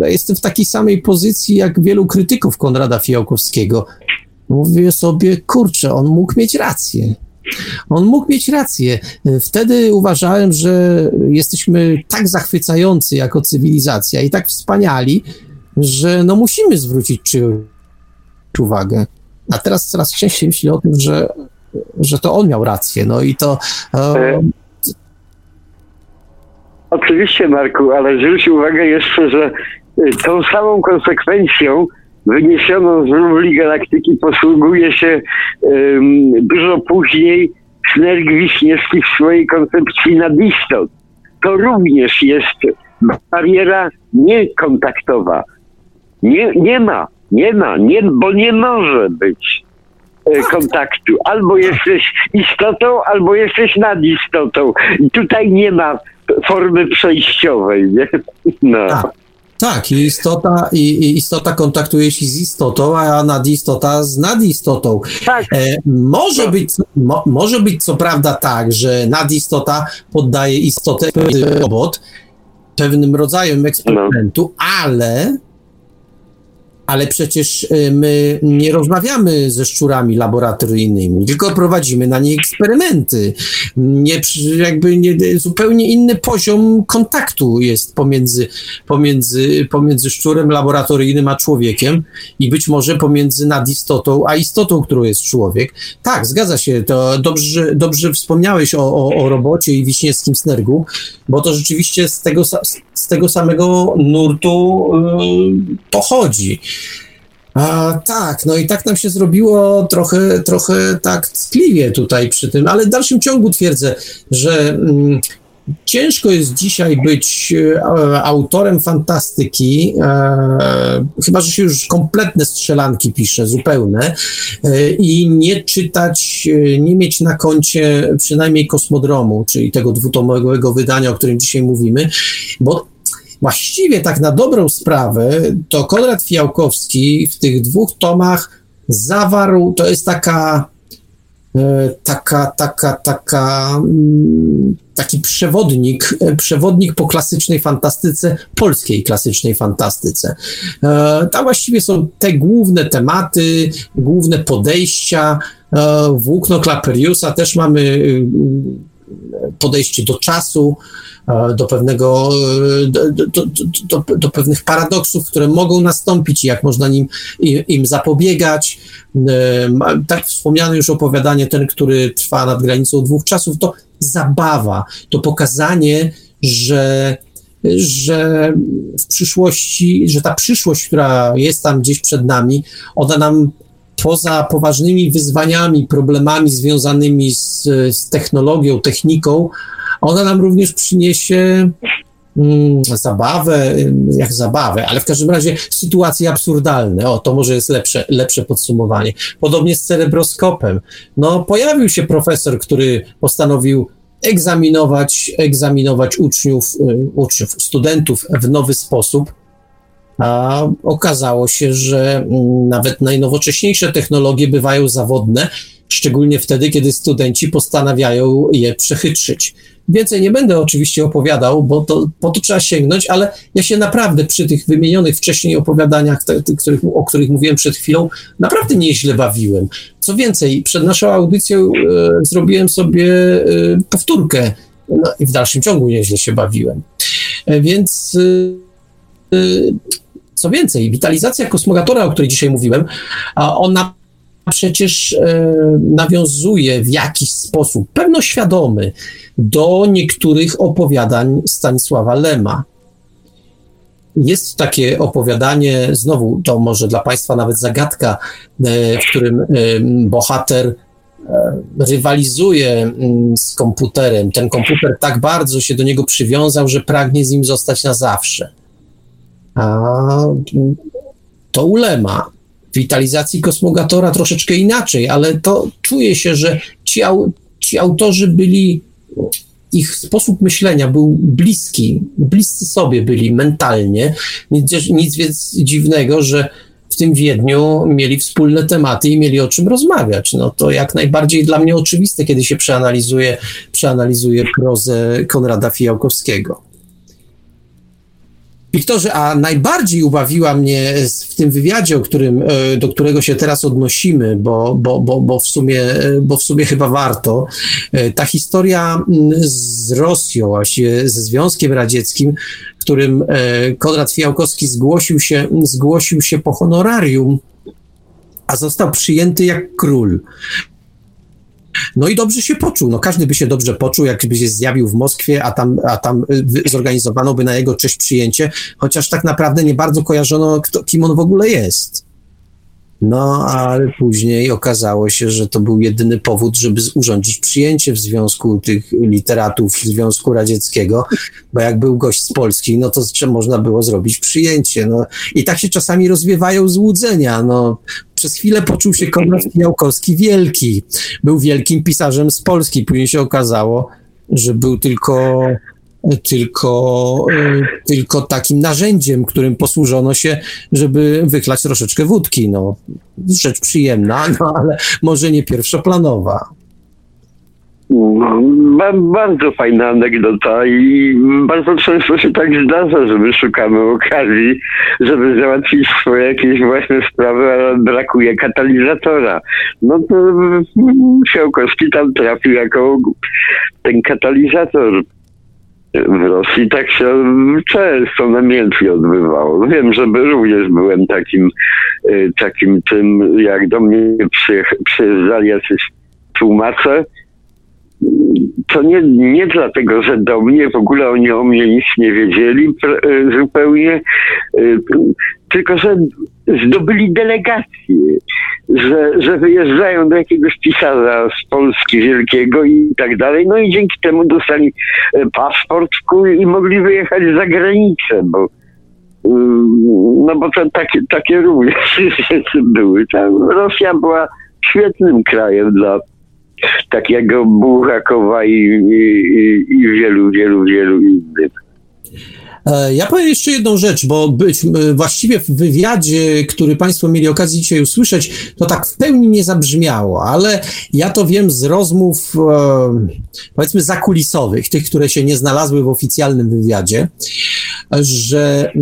y, jestem w takiej samej pozycji jak wielu krytyków Konrada Fijałkowskiego. Mówię sobie, kurczę, on mógł mieć rację. On mógł mieć rację. Wtedy uważałem, że jesteśmy tak zachwycający jako cywilizacja i tak wspaniali, że no musimy zwrócić czyjąś uwagę. A teraz coraz częściej myślę o tym, że, że to on miał rację. No i to. E, Oczywiście, Marku, ale zwróć uwagę jeszcze, że tą samą konsekwencją wyniesioną z rubli galaktyki posługuje się um, dużo później Snerg Wiśniewski w swojej koncepcji nadistot. To również jest bariera niekontaktowa. Nie, nie ma, nie ma, nie, bo nie może być e, kontaktu. Albo jesteś istotą, albo jesteś nadistotą. I tutaj nie ma formy przejściowej. Nie? No. Tak. Tak, i istota, i, i, istota kontaktuje się z istotą, a nadistota z nadistotą. Tak. E, może, być, mo, może być co prawda tak, że nadistota poddaje istotę robot pewnym rodzajem eksperymentu, no. ale ale przecież y, my nie rozmawiamy ze szczurami laboratoryjnymi, tylko prowadzimy na nich eksperymenty. Nie, jakby nie, zupełnie inny poziom kontaktu jest pomiędzy, pomiędzy, pomiędzy szczurem laboratoryjnym a człowiekiem i być może pomiędzy nadistotą a istotą, którą jest człowiek. Tak, zgadza się, to dobrze, dobrze wspomniałeś o, o, o robocie i wiśniewskim snergu, bo to rzeczywiście z tego, z tego samego nurtu yy, pochodzi. A, tak, no i tak nam się zrobiło trochę, trochę tak tkliwie tutaj przy tym, ale w dalszym ciągu twierdzę, że mm, ciężko jest dzisiaj być e, autorem fantastyki, e, chyba że się już kompletne strzelanki pisze, zupełne, e, i nie czytać, e, nie mieć na koncie przynajmniej kosmodromu, czyli tego dwutomowego wydania, o którym dzisiaj mówimy, bo Właściwie tak na dobrą sprawę, to Konrad Fiałkowski w tych dwóch tomach zawarł, to jest taka, e, taka, taka, taka, mm, taki przewodnik, e, przewodnik po klasycznej fantastyce, polskiej klasycznej fantastyce. E, tam właściwie są te główne tematy, główne podejścia. Włókno Klaperiusa też mamy podejście do czasu, E, do pewnego, e, do, do, do, do, pewnych paradoksów, które mogą nastąpić i jak można nim, im zapobiegać. E, tak wspomniane już opowiadanie, ten, który trwa nad granicą dwóch czasów, to zabawa, to pokazanie, że że w przyszłości, że ta przyszłość, która jest tam gdzieś przed nami, ona nam poza poważnymi wyzwaniami, problemami związanymi z, z technologią, techniką, ona nam również przyniesie mm, zabawę, jak zabawę, ale w każdym razie sytuacje absurdalne. O, to może jest lepsze, lepsze podsumowanie. Podobnie z cerebroskopem. No, pojawił się profesor, który postanowił egzaminować, egzaminować uczniów, y, uczniów, studentów w nowy sposób, a okazało się, że mm, nawet najnowocześniejsze technologie bywają zawodne, szczególnie wtedy, kiedy studenci postanawiają je przechytrzyć. Więcej nie będę oczywiście opowiadał, bo to, po to trzeba sięgnąć, ale ja się naprawdę przy tych wymienionych wcześniej opowiadaniach, te, te, których, o których mówiłem przed chwilą, naprawdę nieźle bawiłem. Co więcej, przed naszą audycją e, zrobiłem sobie e, powtórkę no, i w dalszym ciągu nieźle się bawiłem. E, więc e, e co więcej, witalizacja kosmogatora, o której dzisiaj mówiłem, ona przecież e, nawiązuje w jakiś sposób, pewno świadomy, do niektórych opowiadań Stanisława Lema. Jest takie opowiadanie, znowu to może dla Państwa nawet zagadka, e, w którym e, bohater rywalizuje mm, z komputerem. Ten komputer tak bardzo się do niego przywiązał, że pragnie z nim zostać na zawsze. A to ulema witalizacji kosmogatora troszeczkę inaczej, ale to czuje się, że ci, au, ci autorzy byli, ich sposób myślenia był bliski, bliscy sobie byli mentalnie. Nic, nic więc dziwnego, że w tym Wiedniu mieli wspólne tematy i mieli o czym rozmawiać. No to jak najbardziej dla mnie oczywiste, kiedy się przeanalizuje, przeanalizuje prozę Konrada Fijałkowskiego. Wiktorze, a najbardziej ubawiła mnie w tym wywiadzie, którym, e, do którego się teraz odnosimy, bo, bo, bo, bo, w sumie, e, bo w sumie chyba warto, e, ta historia z Rosją, właściwie ze Związkiem Radzieckim, którym Konrad Fiałkowski zgłosił się, zgłosił się po honorarium, a został przyjęty jak król. No i dobrze się poczuł. No każdy by się dobrze poczuł, jakby się zjawił w Moskwie, a tam, a tam y, zorganizowano by na jego cześć przyjęcie, chociaż tak naprawdę nie bardzo kojarzono, kto, kim on w ogóle jest. No, ale później okazało się, że to był jedyny powód, żeby urządzić przyjęcie w związku tych literatów Związku Radzieckiego, bo jak był gość z Polski, no to można było zrobić przyjęcie. No. I tak się czasami rozwiewają złudzenia. No, przez chwilę poczuł się Konrad Miałkowski wielki. Był wielkim pisarzem z Polski. Później się okazało, że był tylko tylko, e, tylko takim narzędziem, którym posłużono się, żeby wychlać troszeczkę wódki. No, rzecz przyjemna, [LAUGHS] no ale może nie pierwszoplanowa. Bardzo fajna anegdota i bardzo często się tak zdarza, że my szukamy okazji, żeby załatwić swoje jakieś własne sprawy, ale brakuje katalizatora. No to Siałkowski tam trafił jako ten katalizator. W Rosji tak się często namiętnie odbywało. Wiem, że również byłem takim, y, takim tym, jak do mnie przyjeżdżali jacyś tłumacze, to nie, nie dlatego, że do mnie w ogóle oni o mnie nic nie wiedzieli e, zupełnie, e, tylko że zdobyli delegację, że, że wyjeżdżają do jakiegoś pisarza z Polski Wielkiego i tak dalej, no i dzięki temu dostali e, paszport i mogli wyjechać za granicę, bo no bo to takie, takie również [LAUGHS] były. Tam Rosja była świetnym krajem dla takiego Buchakowa i, i, i wielu, wielu, wielu innych. E, ja powiem jeszcze jedną rzecz, bo być, właściwie w wywiadzie, który Państwo mieli okazję dzisiaj usłyszeć, to tak w pełni nie zabrzmiało, ale ja to wiem z rozmów, e, powiedzmy, zakulisowych, tych, które się nie znalazły w oficjalnym wywiadzie, że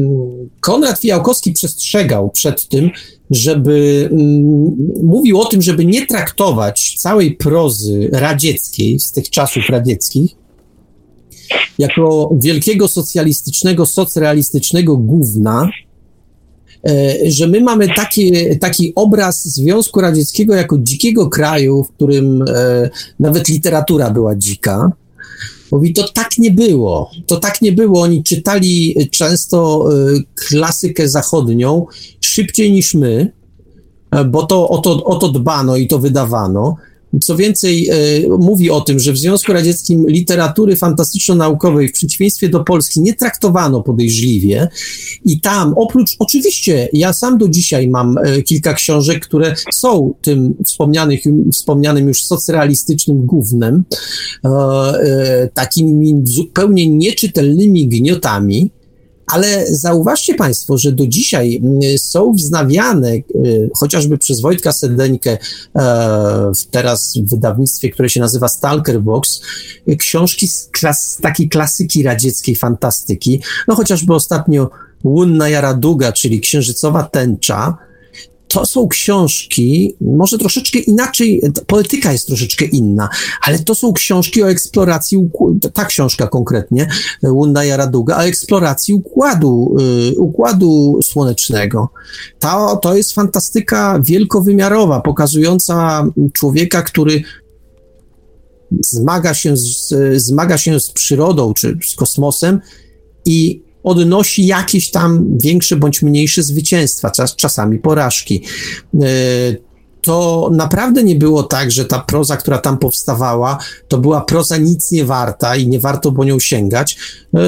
Konrad Fijałkowski przestrzegał przed tym, żeby mm, mówił o tym, żeby nie traktować całej prozy radzieckiej z tych czasów radzieckich jako wielkiego socjalistycznego, socrealistycznego gówna, e, że my mamy taki, taki obraz Związku Radzieckiego jako dzikiego kraju, w którym e, nawet literatura była dzika. Mówi, to tak nie było. To tak nie było. Oni czytali często e, klasykę zachodnią szybciej niż my, bo to o, to o to dbano i to wydawano. Co więcej, e, mówi o tym, że w Związku Radzieckim literatury fantastyczno-naukowej w przeciwieństwie do Polski nie traktowano podejrzliwie. I tam oprócz, oczywiście, ja sam do dzisiaj mam e, kilka książek, które są tym wspomnianych, wspomnianym już socrealistycznym głównym, e, takimi zupełnie nieczytelnymi gniotami, ale zauważcie Państwo, że do dzisiaj mm, są wznawiane, y, chociażby przez Wojtka Sedeńkę, e, teraz w wydawnictwie, które się nazywa Stalker Box, książki z klas, takiej klasyki radzieckiej fantastyki. No chociażby ostatnio Łunna Jaraduga, czyli Księżycowa Tęcza, to są książki, może troszeczkę inaczej, poetyka jest troszeczkę inna, ale to są książki o eksploracji, ta książka konkretnie, Łunda Jaraduga, o eksploracji układu, y, układu słonecznego. To, to jest fantastyka wielkowymiarowa, pokazująca człowieka, który zmaga się z, zmaga się z przyrodą czy z kosmosem i odnosi jakieś tam większe bądź mniejsze zwycięstwa, czas, czasami porażki. E, to naprawdę nie było tak, że ta proza, która tam powstawała, to była proza nic nie warta i nie warto po nią sięgać. E,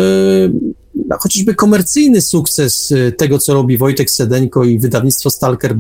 no, chociażby komercyjny sukces e, tego, co robi Wojtek Sedeńko i wydawnictwo Stalker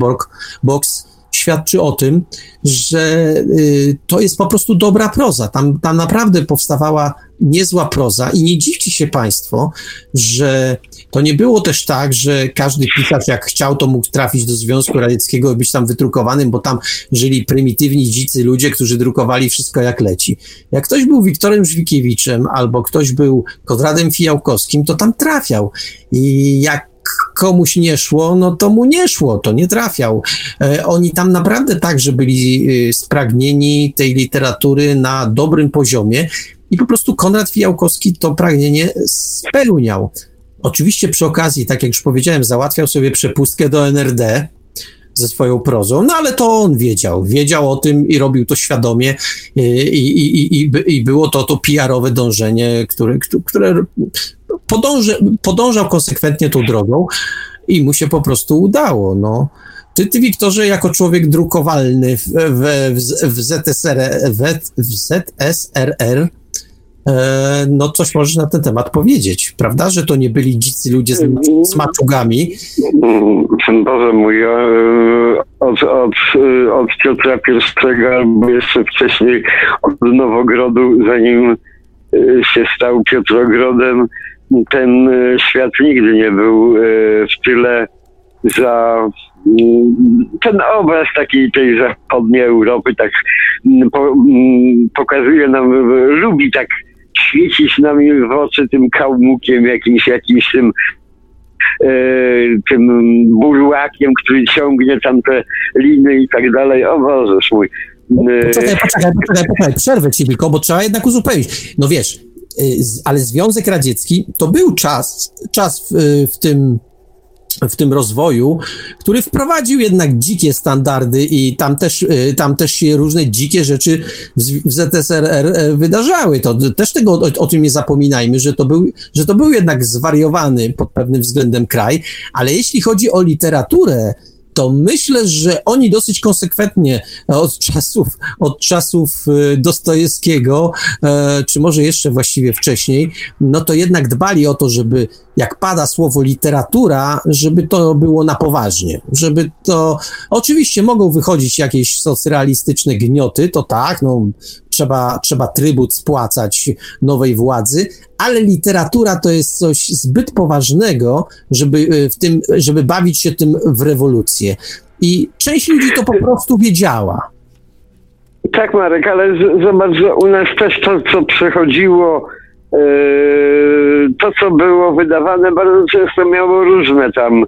Box świadczy o tym, że y, to jest po prostu dobra proza. Tam, tam naprawdę powstawała niezła proza i nie dziwcie się Państwo, że to nie było też tak, że każdy pisarz jak chciał, to mógł trafić do Związku Radzieckiego i być tam wydrukowanym, bo tam żyli prymitywni, dzicy ludzie, którzy drukowali wszystko jak leci. Jak ktoś był Wiktorem Żwikiewiczem albo ktoś był Konradem Fijałkowskim, to tam trafiał. I jak komuś nie szło, no to mu nie szło, to nie trafiał. E, oni tam naprawdę także byli e, spragnieni tej literatury na dobrym poziomie i po prostu Konrad Fijałkowski to pragnienie spełniał. Oczywiście przy okazji, tak jak już powiedziałem, załatwiał sobie przepustkę do NRD ze swoją prozą, no ale to on wiedział. Wiedział o tym i robił to świadomie i, i, i, i było to to PR-owe dążenie, które, które podąży, podążał konsekwentnie tą drogą i mu się po prostu udało. No. Ty, ty Wiktorze, jako człowiek drukowalny w, w, w, ZSR, w, w ZSRR, e, no coś możesz na ten temat powiedzieć, prawda? Że to nie byli dzicy ludzie z, z maczugami. Boże mój, e, od, od, od Piotra I albo jeszcze wcześniej od Nowogrodu, zanim e, się stał Piotrogrodem, ten e, świat nigdy nie był e, w tyle za mm, ten obraz takiej tej zachodniej Europy tak mm, po, mm, pokazuje nam, lubi tak świecić nami w oczy tym kałmukiem jakimś, jakimś tym e, tym burłakiem, który ciągnie tam te liny i tak dalej. O Boże mój. E, poczekaj, poczekaj, poczekaj, poczekaj, przerwę ci tylko, bo trzeba jednak uzupełnić. No wiesz, e, ale Związek Radziecki to był czas, czas w, w tym w tym rozwoju, który wprowadził jednak dzikie standardy i tam też, y, tam też się różne dzikie rzeczy w ZSRR e, wydarzały. To też tego o, o, tym nie zapominajmy, że to, był, że to był jednak zwariowany pod pewnym względem kraj, ale jeśli chodzi o literaturę, to myślę, że oni dosyć konsekwentnie od czasów, od czasów y, Dostojewskiego, e, czy może jeszcze właściwie wcześniej, no to jednak dbali o to, żeby jak pada słowo literatura, żeby to było na poważnie, żeby to, oczywiście mogą wychodzić jakieś socrealistyczne gnioty, to tak, no trzeba, trzeba trybut spłacać nowej władzy, ale literatura to jest coś zbyt poważnego, żeby y, w tym, żeby bawić się tym w rewolucję. I część ludzi to po prostu wiedziała. Tak, Marek, ale zobacz, że u nas też to, co przechodziło Yy, to, co było wydawane, bardzo często miało różne tam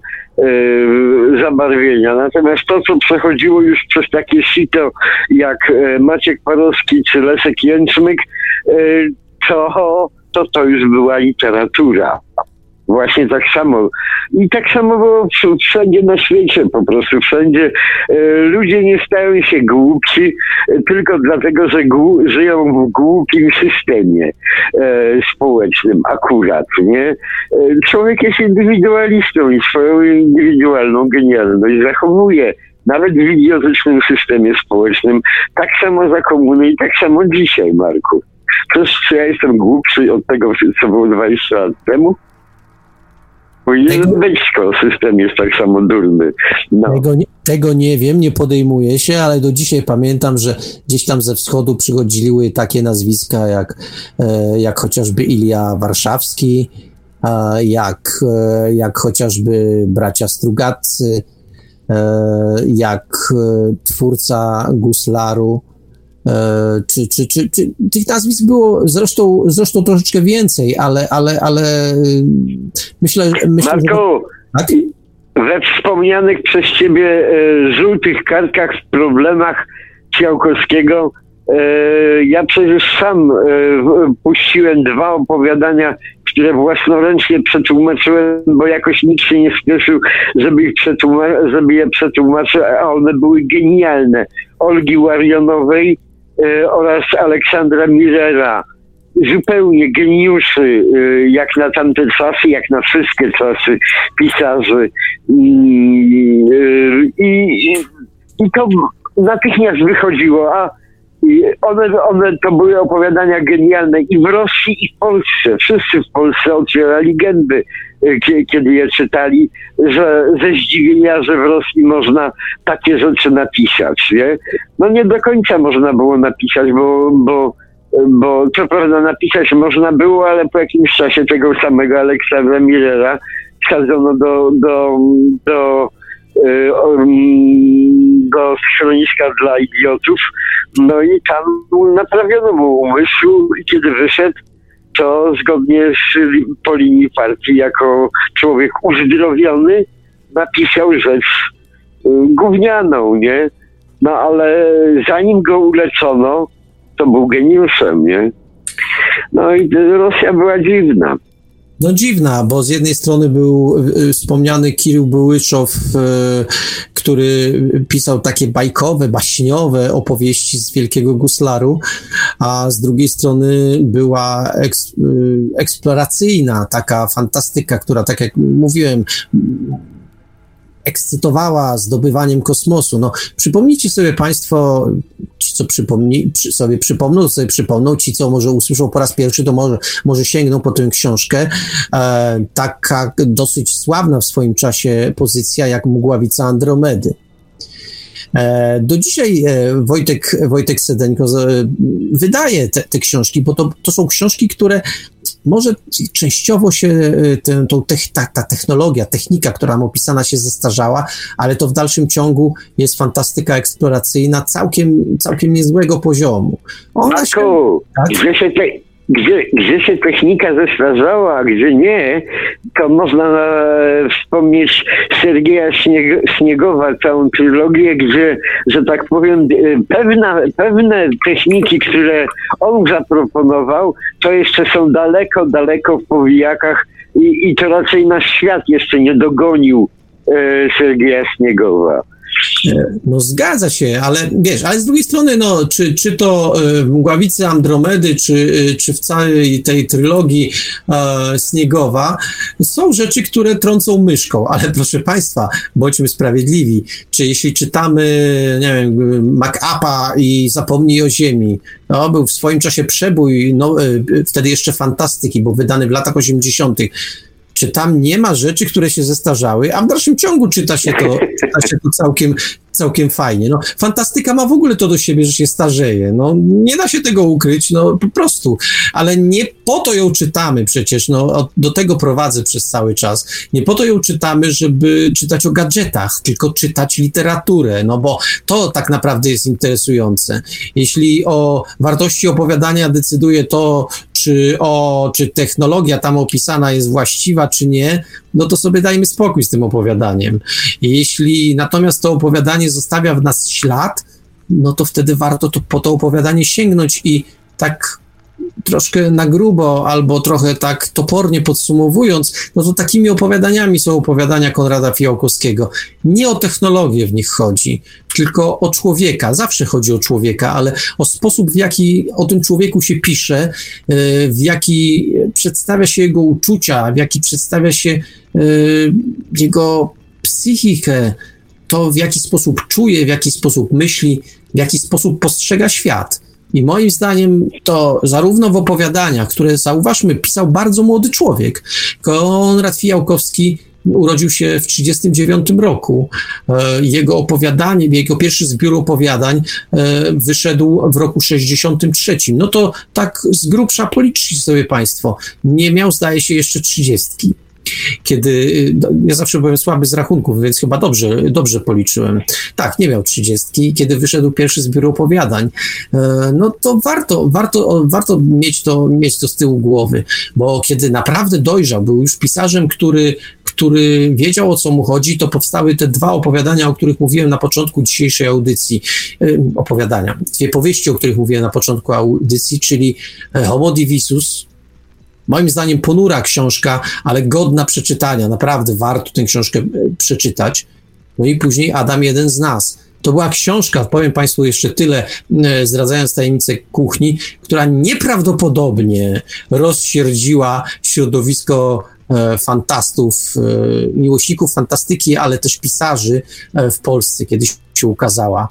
zabarwienia. Natomiast to, co przechodziło już przez takie sito jak yy, Maciek Parowski czy Leszek Jęczmyk, to, to to już była literatura. Właśnie tak samo. I tak samo było wszędzie na świecie, po prostu wszędzie. E, ludzie nie stają się głupci e, tylko dlatego, że żyją w głupim systemie e, społecznym akurat, nie? Człowiek jest indywidualistą i swoją indywidualną genialność zachowuje nawet w idiotycznym systemie społecznym, tak samo za komuny i tak samo dzisiaj, Marku. Przecież czy ja jestem głupszy od tego, co było 20 lat temu? Powinien tego, być, skoro system jest tak samo durny. No. Tego, nie, tego nie wiem, nie podejmuję się, ale do dzisiaj pamiętam, że gdzieś tam ze wschodu przychodziły takie nazwiska jak, e, jak chociażby Ilia Warszawski, jak, e, jak chociażby bracia Strugatcy, e, jak twórca Guslaru, czy, czy, czy, czy tych nazwisk było zresztą, zresztą troszeczkę więcej, ale, ale, ale y, myślę, myślę Marku, że... we wspomnianych przez ciebie e, żółtych kartkach w problemach Ciałkowskiego e, ja przecież sam puściłem dwa opowiadania, które własnoręcznie przetłumaczyłem, bo jakoś nikt się nie spieszył, żeby, ich przetłuma- żeby je przetłumaczyć, a one były genialne. Olgi Warionowej E, oraz Aleksandra Millera. Zupełnie geniuszy, e, jak na tamte czasy, jak na wszystkie czasy pisarzy. E, i, i to natychmiast wychodziło, a one, one to były opowiadania genialne i w Rosji, i w Polsce. Wszyscy w Polsce otwierali gęby, kiedy je czytali, że ze zdziwienia, że w Rosji można takie rzeczy napisać. Nie? No nie do końca można było napisać, bo, bo, bo co prawda napisać można było, ale po jakimś czasie tego samego Aleksandra Millera wsadzono do, do, do Y, do schroniska dla idiotów. No i tam naprawiono mu umysł i kiedy wyszedł, to zgodnie z, po linii partii jako człowiek uzdrowiony napisał rzecz y, gównianą, nie? No ale zanim go ulecono, to był geniuszem, nie? No i Rosja była dziwna. No dziwna, bo z jednej strony był y, wspomniany Kirill Byłyszow, y, który pisał takie bajkowe, baśniowe opowieści z Wielkiego Guslaru, a z drugiej strony była eks, y, eksploracyjna, taka fantastyka, która, tak jak mówiłem, ekscytowała zdobywaniem kosmosu. No, przypomnijcie sobie Państwo, co przypomni, sobie przypomną, sobie przypomną, ci co może usłyszą po raz pierwszy, to może, może sięgną po tę książkę. E, taka dosyć sławna w swoim czasie pozycja jak Mgławica Andromedy. E, do dzisiaj e, Wojtek, Wojtek Sedeńko wydaje te, te książki, bo to, to są książki, które może częściowo się y, tę, tą ta, ta technologia, technika, która tam opisana się zestarzała, ale to w dalszym ciągu jest fantastyka eksploracyjna całkiem, całkiem niezłego poziomu. Ona Marku, się, tak? Gdzie gdzie, się technika zestarzała, a gdzie nie, to można e, wspomnieć Sergieja Śnieg, Śniegowa, całą trylogię, gdzie, że tak powiem, e, pewna, pewne techniki, które on zaproponował, to jeszcze są daleko, daleko w powijakach i, i to raczej nasz świat jeszcze nie dogonił e, Sergieja Śniegowa. No zgadza się, ale wiesz, ale z drugiej strony, no, czy, czy to y, Mgławicy Andromedy, czy, y, czy w całej tej trylogii y, Śniegowa, są rzeczy, które trącą myszką, ale proszę Państwa, bądźmy sprawiedliwi, czy jeśli czytamy, nie wiem, MacApa i Zapomnij o Ziemi, no, był w swoim czasie przebój, no, wtedy jeszcze fantastyki, bo wydany w latach 80., tam nie ma rzeczy, które się zestarzały, a w dalszym ciągu czyta się to, czyta się to całkiem, całkiem fajnie. No, fantastyka ma w ogóle to do siebie, że się starzeje. No, nie da się tego ukryć, no po prostu. Ale nie po to ją czytamy przecież, no, do tego prowadzę przez cały czas. Nie po to ją czytamy, żeby czytać o gadżetach, tylko czytać literaturę, no bo to tak naprawdę jest interesujące. Jeśli o wartości opowiadania decyduje to, czy, o, czy technologia tam opisana jest właściwa, czy nie, no to sobie dajmy spokój z tym opowiadaniem. Jeśli natomiast to opowiadanie zostawia w nas ślad, no to wtedy warto to, po to opowiadanie sięgnąć i tak troszkę na grubo albo trochę tak topornie podsumowując, no to takimi opowiadaniami są opowiadania Konrada Fiałkowskiego. Nie o technologię w nich chodzi, tylko o człowieka. Zawsze chodzi o człowieka, ale o sposób, w jaki o tym człowieku się pisze, e, w jaki przedstawia się jego uczucia, w jaki przedstawia się e, jego psychikę, to w jaki sposób czuje, w jaki sposób myśli, w jaki sposób postrzega świat. I moim zdaniem to zarówno w opowiadaniach, które zauważmy, pisał bardzo młody człowiek. Konrad Fijałkowski urodził się w 1939 roku. E, jego opowiadanie, jego pierwszy zbiór opowiadań e, wyszedł w roku 63. No to tak z grubsza policzcie sobie Państwo. Nie miał, zdaje się, jeszcze trzydziestki kiedy ja zawsze byłem słaby z rachunków, więc chyba dobrze, dobrze policzyłem. Tak, nie miał trzydziestki, kiedy wyszedł pierwszy zbiór opowiadań, e, no to warto, warto, warto mieć to, mieć to z tyłu głowy, bo kiedy naprawdę dojrzał, był już pisarzem, który, który wiedział o co mu chodzi, to powstały te dwa opowiadania, o których mówiłem na początku dzisiejszej audycji. E, opowiadania, dwie powieści, o których mówiłem na początku audycji, czyli Homo Divisus, Moim zdaniem ponura książka, ale godna przeczytania. Naprawdę warto tę książkę e, przeczytać. No i później Adam, jeden z nas. To była książka, powiem Państwu jeszcze tyle, e, zdradzając tajemnicę kuchni, która nieprawdopodobnie rozsierdziła środowisko e, fantastów, miłośników fantastyki, ale też pisarzy w Polsce, kiedyś się ukazała.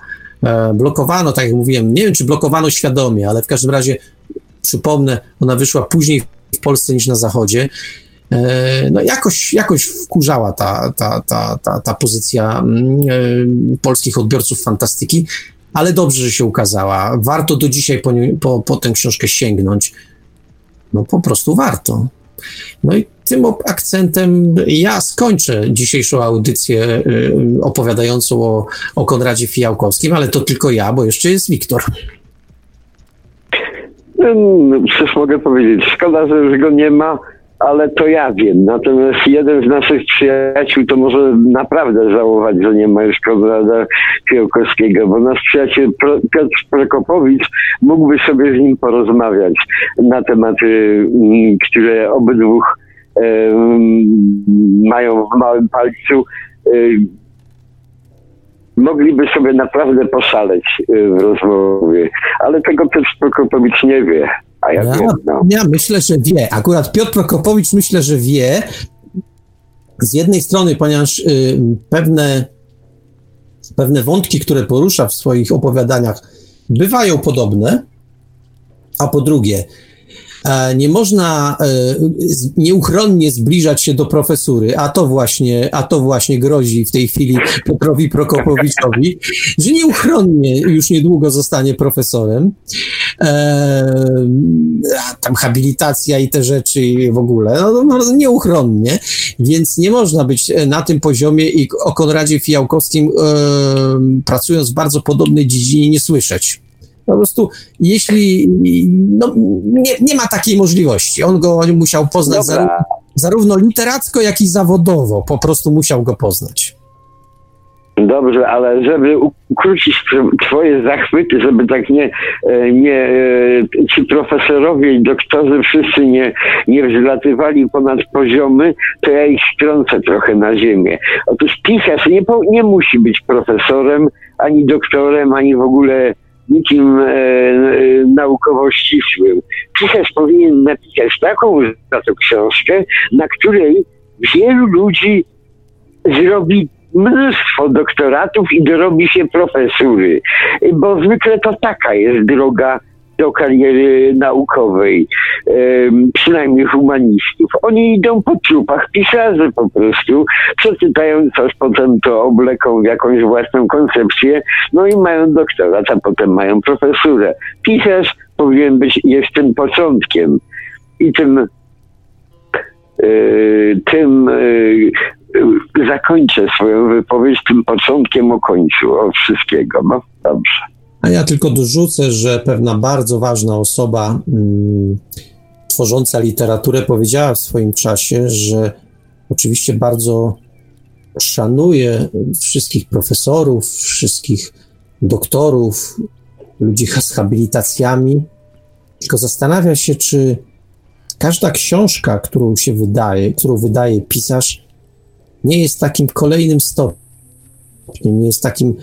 Blokowano, tak jak mówiłem, nie wiem czy blokowano świadomie, ale w każdym razie przypomnę, ona wyszła później w Polsce niż na Zachodzie. E, no jakoś, jakoś wkurzała ta, ta, ta, ta, ta pozycja mm, e, polskich odbiorców fantastyki, ale dobrze, że się ukazała. Warto do dzisiaj po, po, po tę książkę sięgnąć. No po prostu warto. No i tym akcentem ja skończę dzisiejszą audycję e, opowiadającą o, o Konradzie Fijałkowskim, ale to tylko ja, bo jeszcze jest Wiktor. Cóż mogę powiedzieć, szkoda, że już go nie ma, ale to ja wiem. Natomiast jeden z naszych przyjaciół to może naprawdę żałować, że nie ma już Konrada Kiełkowskiego, bo nasz przyjaciel Piotr Prokopowicz mógłby sobie z nim porozmawiać na tematy, mm, które obydwu mają w małym palcu mogliby sobie naprawdę poszaleć y, w rozmowie. Ale tego Piotr Prokopowicz nie wie, a ja, ja wiem. No. Ja myślę, że wie. Akurat Piotr Prokopowicz myślę, że wie. Z jednej strony, ponieważ y, pewne, pewne wątki, które porusza w swoich opowiadaniach, bywają podobne, a po drugie, nie można e, nieuchronnie zbliżać się do profesury, a to właśnie, a to właśnie grozi w tej chwili Piotrowi Prokopowiczowi, że nieuchronnie już niedługo zostanie profesorem. E, tam habilitacja i te rzeczy w ogóle, no, no, nieuchronnie, więc nie można być na tym poziomie i o Konradzie Fijałkowskim pracując w bardzo podobnej dziedzinie nie słyszeć. Po prostu, jeśli no, nie, nie ma takiej możliwości, on go musiał poznać zarówno, zarówno literacko, jak i zawodowo, po prostu musiał go poznać. Dobrze, ale żeby ukrócić twoje zachwyty, żeby tak nie, e, nie e, ci profesorowie i doktorzy wszyscy nie, nie wzlatywali ponad poziomy, to ja ich strącę trochę na ziemię. Otóż pisarz nie, nie musi być profesorem, ani doktorem, ani w ogóle nikim e, e, naukowo ścisłym. Pisarz powinien napisać taką za to książkę, na której wielu ludzi zrobi mnóstwo doktoratów i dorobi się profesury, bo zwykle to taka jest droga do kariery naukowej, przynajmniej humanistów. Oni idą po trupach pisarzy po prostu, przeczytają coś, potem to obleką w jakąś własną koncepcję, no i mają doktorat, a potem mają profesurę. Pisarz powinien być, jest tym początkiem i tym yy, tym yy, zakończę swoją wypowiedź tym początkiem o końcu, od wszystkiego. No dobrze. A ja tylko dorzucę, że pewna bardzo ważna osoba mm, tworząca literaturę powiedziała w swoim czasie, że oczywiście bardzo szanuje wszystkich profesorów, wszystkich doktorów, ludzi z habilitacjami, tylko zastanawia się, czy każda książka, którą się wydaje, którą wydaje pisarz, nie jest takim kolejnym stopniem nie jest takim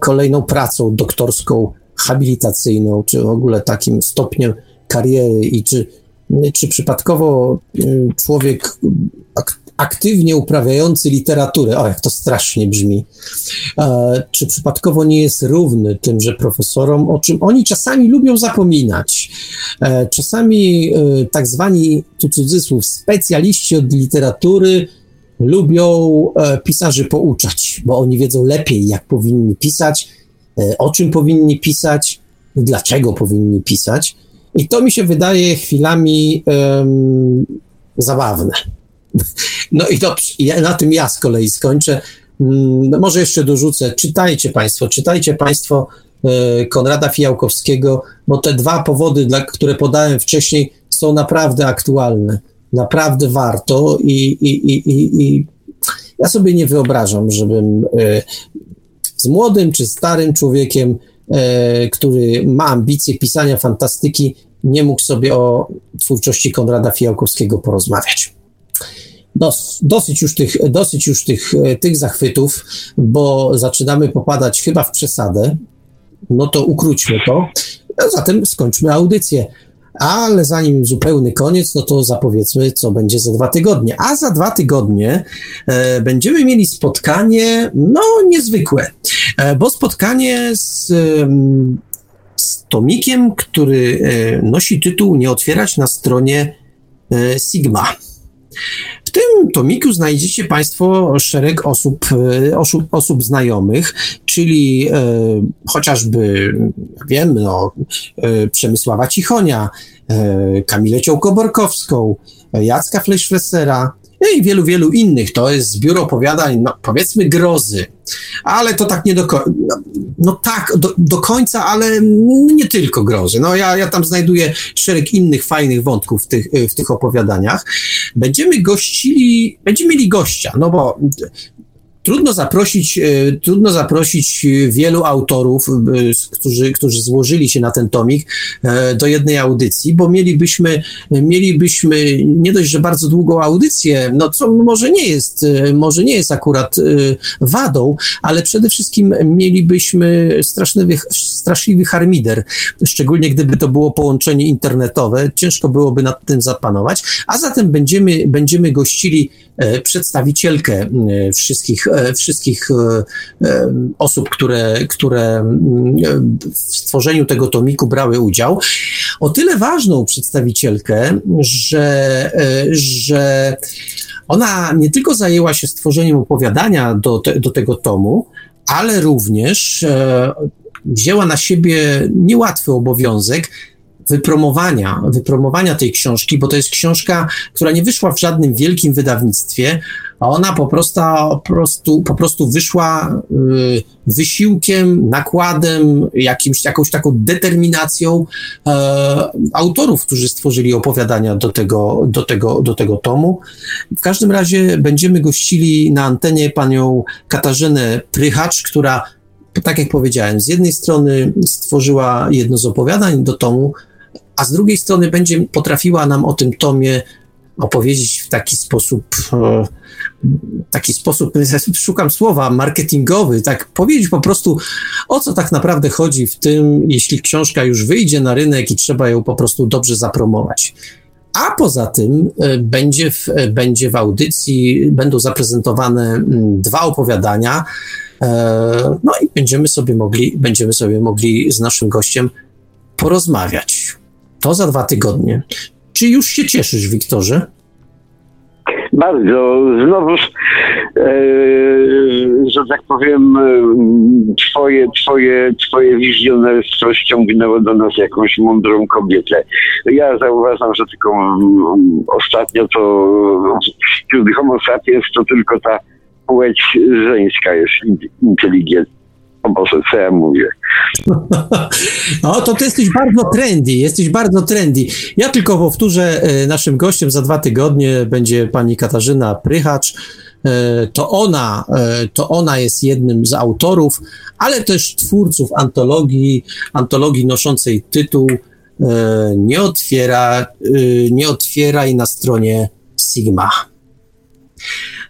kolejną pracą doktorską, habilitacyjną, czy w ogóle takim stopniem kariery i czy, czy przypadkowo y, człowiek aktywnie uprawiający literaturę, o jak to strasznie brzmi, e, czy przypadkowo nie jest równy tymże profesorom, o czym oni czasami lubią zapominać. E, czasami e, tak zwani, tu cudzysłów, specjaliści od literatury lubią e, pisarzy pouczać, bo oni wiedzą lepiej, jak powinni pisać, e, o czym powinni pisać, dlaczego powinni pisać. I to mi się wydaje chwilami um, zabawne. [LAUGHS] No i dobrze, ja, na tym ja z kolei skończę. No może jeszcze dorzucę, czytajcie Państwo, czytajcie Państwo e, Konrada Fijałkowskiego, bo te dwa powody, dla, które podałem wcześniej, są naprawdę aktualne naprawdę warto i, i, i, i, i ja sobie nie wyobrażam, żebym e, z młodym czy starym człowiekiem, e, który ma ambicje pisania fantastyki, nie mógł sobie o twórczości Konrada Fijałkowskiego porozmawiać. Dos, dosyć już, tych, dosyć już tych, e, tych zachwytów, bo zaczynamy popadać chyba w przesadę. No to ukróćmy to. A zatem skończmy audycję. Ale zanim zupełny koniec, no to zapowiedzmy, co będzie za dwa tygodnie. A za dwa tygodnie e, będziemy mieli spotkanie, no niezwykłe, e, bo spotkanie z, z tomikiem, który e, nosi tytuł Nie otwierać na stronie e, Sigma tym tomiku znajdziecie Państwo szereg osób, e, osób, osób znajomych, czyli e, chociażby, wiem, no, e, Przemysława Cichonia, e, Kamilę Ciołko-Borkowską, Jacka Fleischwessera, i wielu, wielu innych. To jest zbiór opowiadań, no, powiedzmy grozy, ale to tak nie do końca, no, no, tak, do, do, końca, ale nie tylko grozy. No ja, ja tam znajduję szereg innych fajnych wątków w tych, w tych opowiadaniach. Będziemy gościli, będziemy mieli gościa, no bo Trudno zaprosić, e, trudno zaprosić wielu autorów, e, którzy, którzy złożyli się na ten tomik e, do jednej audycji, bo mielibyśmy, mielibyśmy nie dość, że bardzo długą audycję, no co może nie jest, może nie jest akurat wadą, ale przede wszystkim mielibyśmy straszny, straszliwy harmider, szczególnie gdyby to było połączenie internetowe, ciężko byłoby nad tym zapanować, a zatem będziemy, będziemy gościli e, przedstawicielkę e, wszystkich, e, wszystkich osób, które, które w stworzeniu tego tomiku brały udział. O tyle ważną przedstawicielkę, że, że ona nie tylko zajęła się stworzeniem opowiadania do, te, do tego tomu, ale również e, wzięła na siebie niełatwy obowiązek wypromowania, wypromowania tej książki, bo to jest książka, która nie wyszła w żadnym wielkim wydawnictwie, a ona po prostu, po prostu, po prostu wyszła y, wysiłkiem, nakładem, jakimś, jakąś taką determinacją e, autorów, którzy stworzyli opowiadania do tego, do, tego, do tego tomu. W każdym razie będziemy gościli na antenie panią Katarzynę Prychacz, która tak jak powiedziałem, z jednej strony stworzyła jedno z opowiadań do tomu, a z drugiej strony będzie potrafiła nam o tym tomie opowiedzieć w taki sposób, e, taki sposób, szukam słowa, marketingowy, tak powiedzieć po prostu, o co tak naprawdę chodzi w tym, jeśli książka już wyjdzie na rynek i trzeba ją po prostu dobrze zapromować. A poza tym e, będzie w, e, będzie w audycji, będą zaprezentowane dwa opowiadania, no i będziemy sobie mogli, będziemy sobie mogli z naszym gościem porozmawiać. To za dwa tygodnie. Czy już się cieszysz, Wiktorze? Bardzo. Znowuż, e, że tak powiem, e, twoje, twoje, twoje wizjonerstwo ściągnęło do nas jakąś mądrą kobietę. Ja zauważam, że tylko um, ostatnio to wśród homo sapiens to tylko ta płeć żeńska jest inteligentna. O Boże, co ja mówię? [LAUGHS] No to ty jesteś bardzo trendy, jesteś bardzo trendy. Ja tylko powtórzę, e, naszym gościem za dwa tygodnie będzie pani Katarzyna Prychacz. E, to ona, e, to ona jest jednym z autorów, ale też twórców antologii, antologii noszącej tytuł Nie otwiera, nie otwieraj na stronie Sigma.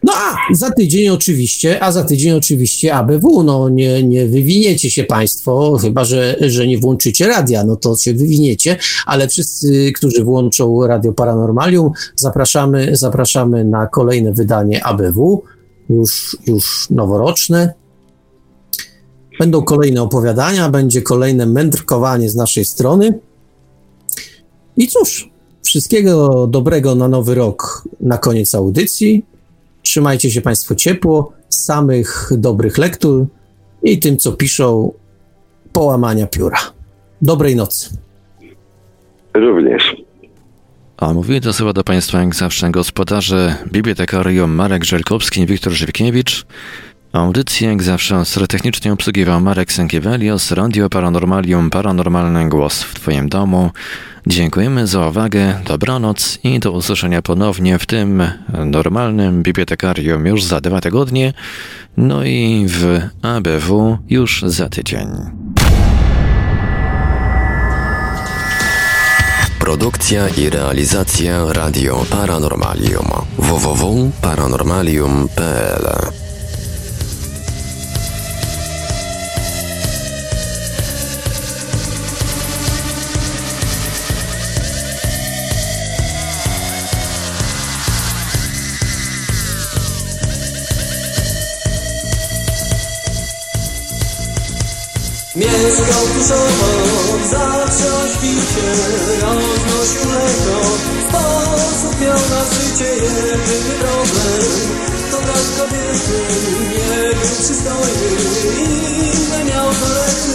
No a za tydzień oczywiście, a za tydzień oczywiście ABW, no nie, nie wywiniecie się Państwo, chyba że, że nie włączycie radia, no to się wywiniecie, ale wszyscy, którzy włączą Radio Paranormalium, zapraszamy, zapraszamy na kolejne wydanie ABW, już, już noworoczne. Będą kolejne opowiadania, będzie kolejne mędrkowanie z naszej strony. I cóż, wszystkiego dobrego na nowy rok na koniec audycji. Trzymajcie się Państwo ciepło, samych dobrych lektur i tym, co piszą, połamania pióra. Dobrej nocy. Również. A mówili to słowa do Państwa jak zawsze gospodarze bibliotekarium Marek Żelkowski i Wiktor Żywkiewicz. Audycję jak zawsze technicznie obsługiwał Marek Sękiewelios, Radio Paranormalium, Paranormalny Głos w Twoim domu. Dziękujemy za uwagę, dobranoc i do usłyszenia ponownie w tym normalnym bibliotekarium już za dwa tygodnie, no i w ABW już za tydzień. Produkcja i realizacja Radio Paranormalium www.paranormalium.pl Mieszkał tu sobą, zawsze śpicie, roznosił mleko Sposób miał na życie jedyny problem. To brak kobiety, nie był przystojny Inne miał chorety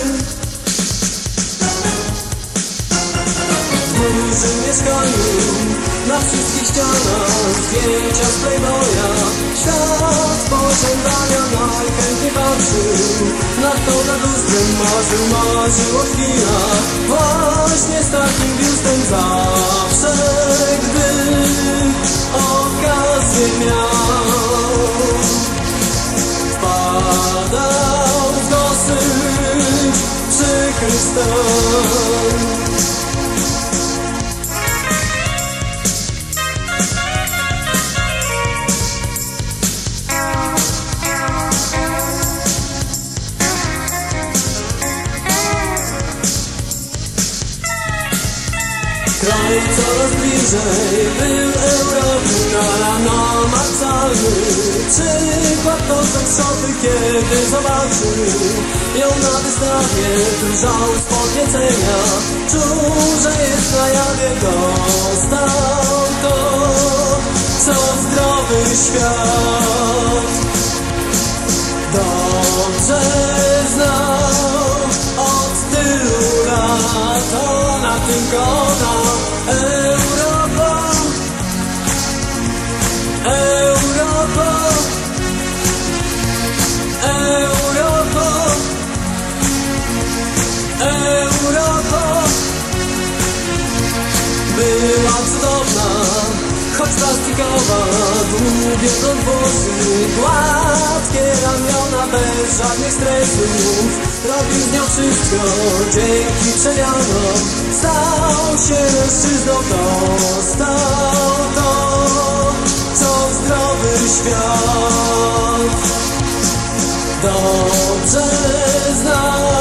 W dużym mieszkaniu na wszystkich ścianach zdjęcia z Playboya. Świat pożądania najchętniej patrzył Na to nad lustrem marzył, marzył o chwilach Właśnie z takim biustem zawsze Gdy okazję miał. Wpadał w dosyć przykry stan dalej, coraz bliżej Był Europy, krala namacalny Przypadł do zakszoty, kiedy zobaczył Ją na wystawie, drżał z podniecenia Czuł, że jest na jawie, dostał to Co zdrowy świat Dobrze. kawa, długie włosy, gładkie ramiona bez żadnych stresów. Robił z nią wszystko, dzięki przemianom stał się mężczyzną, to stał to, co zdrowy świat. Dobrze znał.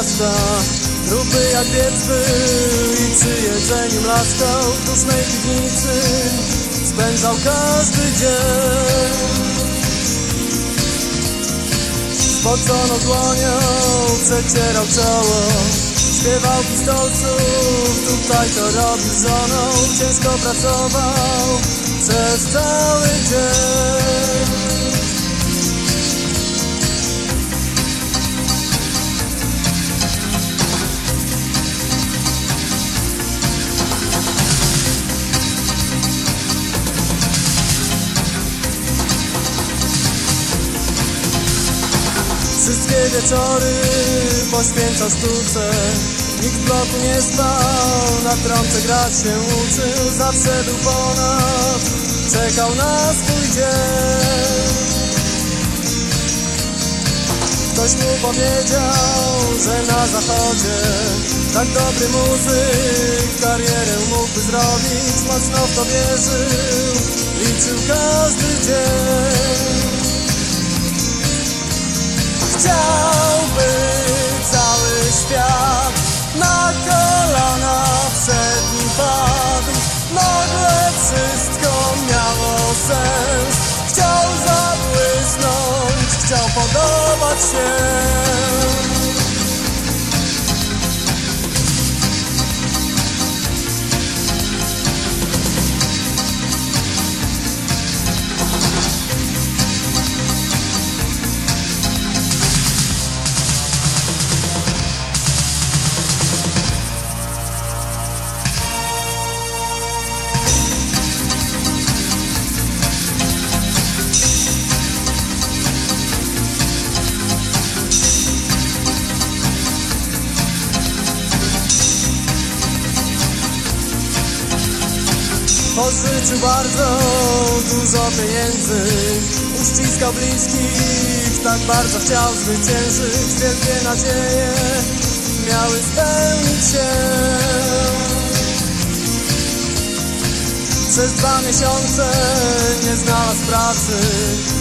Miasta Gruby jak wietwy i przy jedzeniu mlaskał W dusznej piwnicy spędzał każdy dzień. Spoconą dłonią przecierał czoło Śpiewał pistolców, tutaj to robił żoną Ciężko pracował przez cały dzień wieczory poświęcał sztuce. Nikt w bloku nie spał, na trąbce grać się uczył. Zawsze był ponad, czekał na swój dzień. Ktoś mu powiedział, że na zachodzie Tak dobry muzyk karierę mógłby zrobić. Mocno w to wierzył, liczył każdy dzień Chciałby cały świat. Na kolana przed nim padł Nagle wszystko miało sens. Chciał zabłysnąć, chciał podobać się Pożyczył bardzo dużo pieniędzy. Uściskał bliskich, tak bardzo chciał zwyciężyć. Wielkie nadzieje miały spełnić się. Przez dwa miesiące nie znalazł pracy.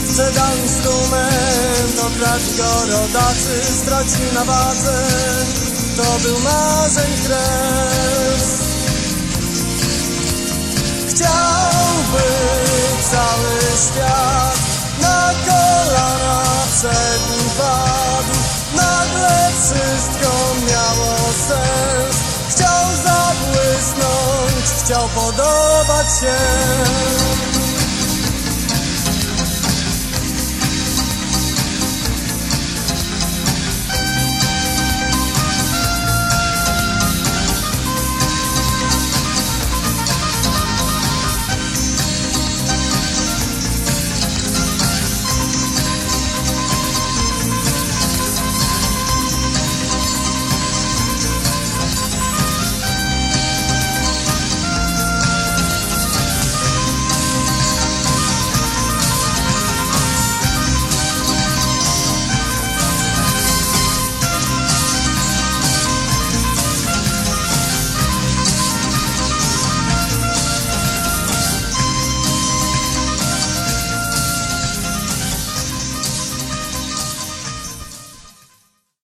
Sprzedał instrument, okradli go rodacy. Stracił na wadze, to był marzeń kres Chciałby cały świat na kolana przed nim padł. Nagle wszystko miało sens. Chciał zabłysnąć, chciał podobać się.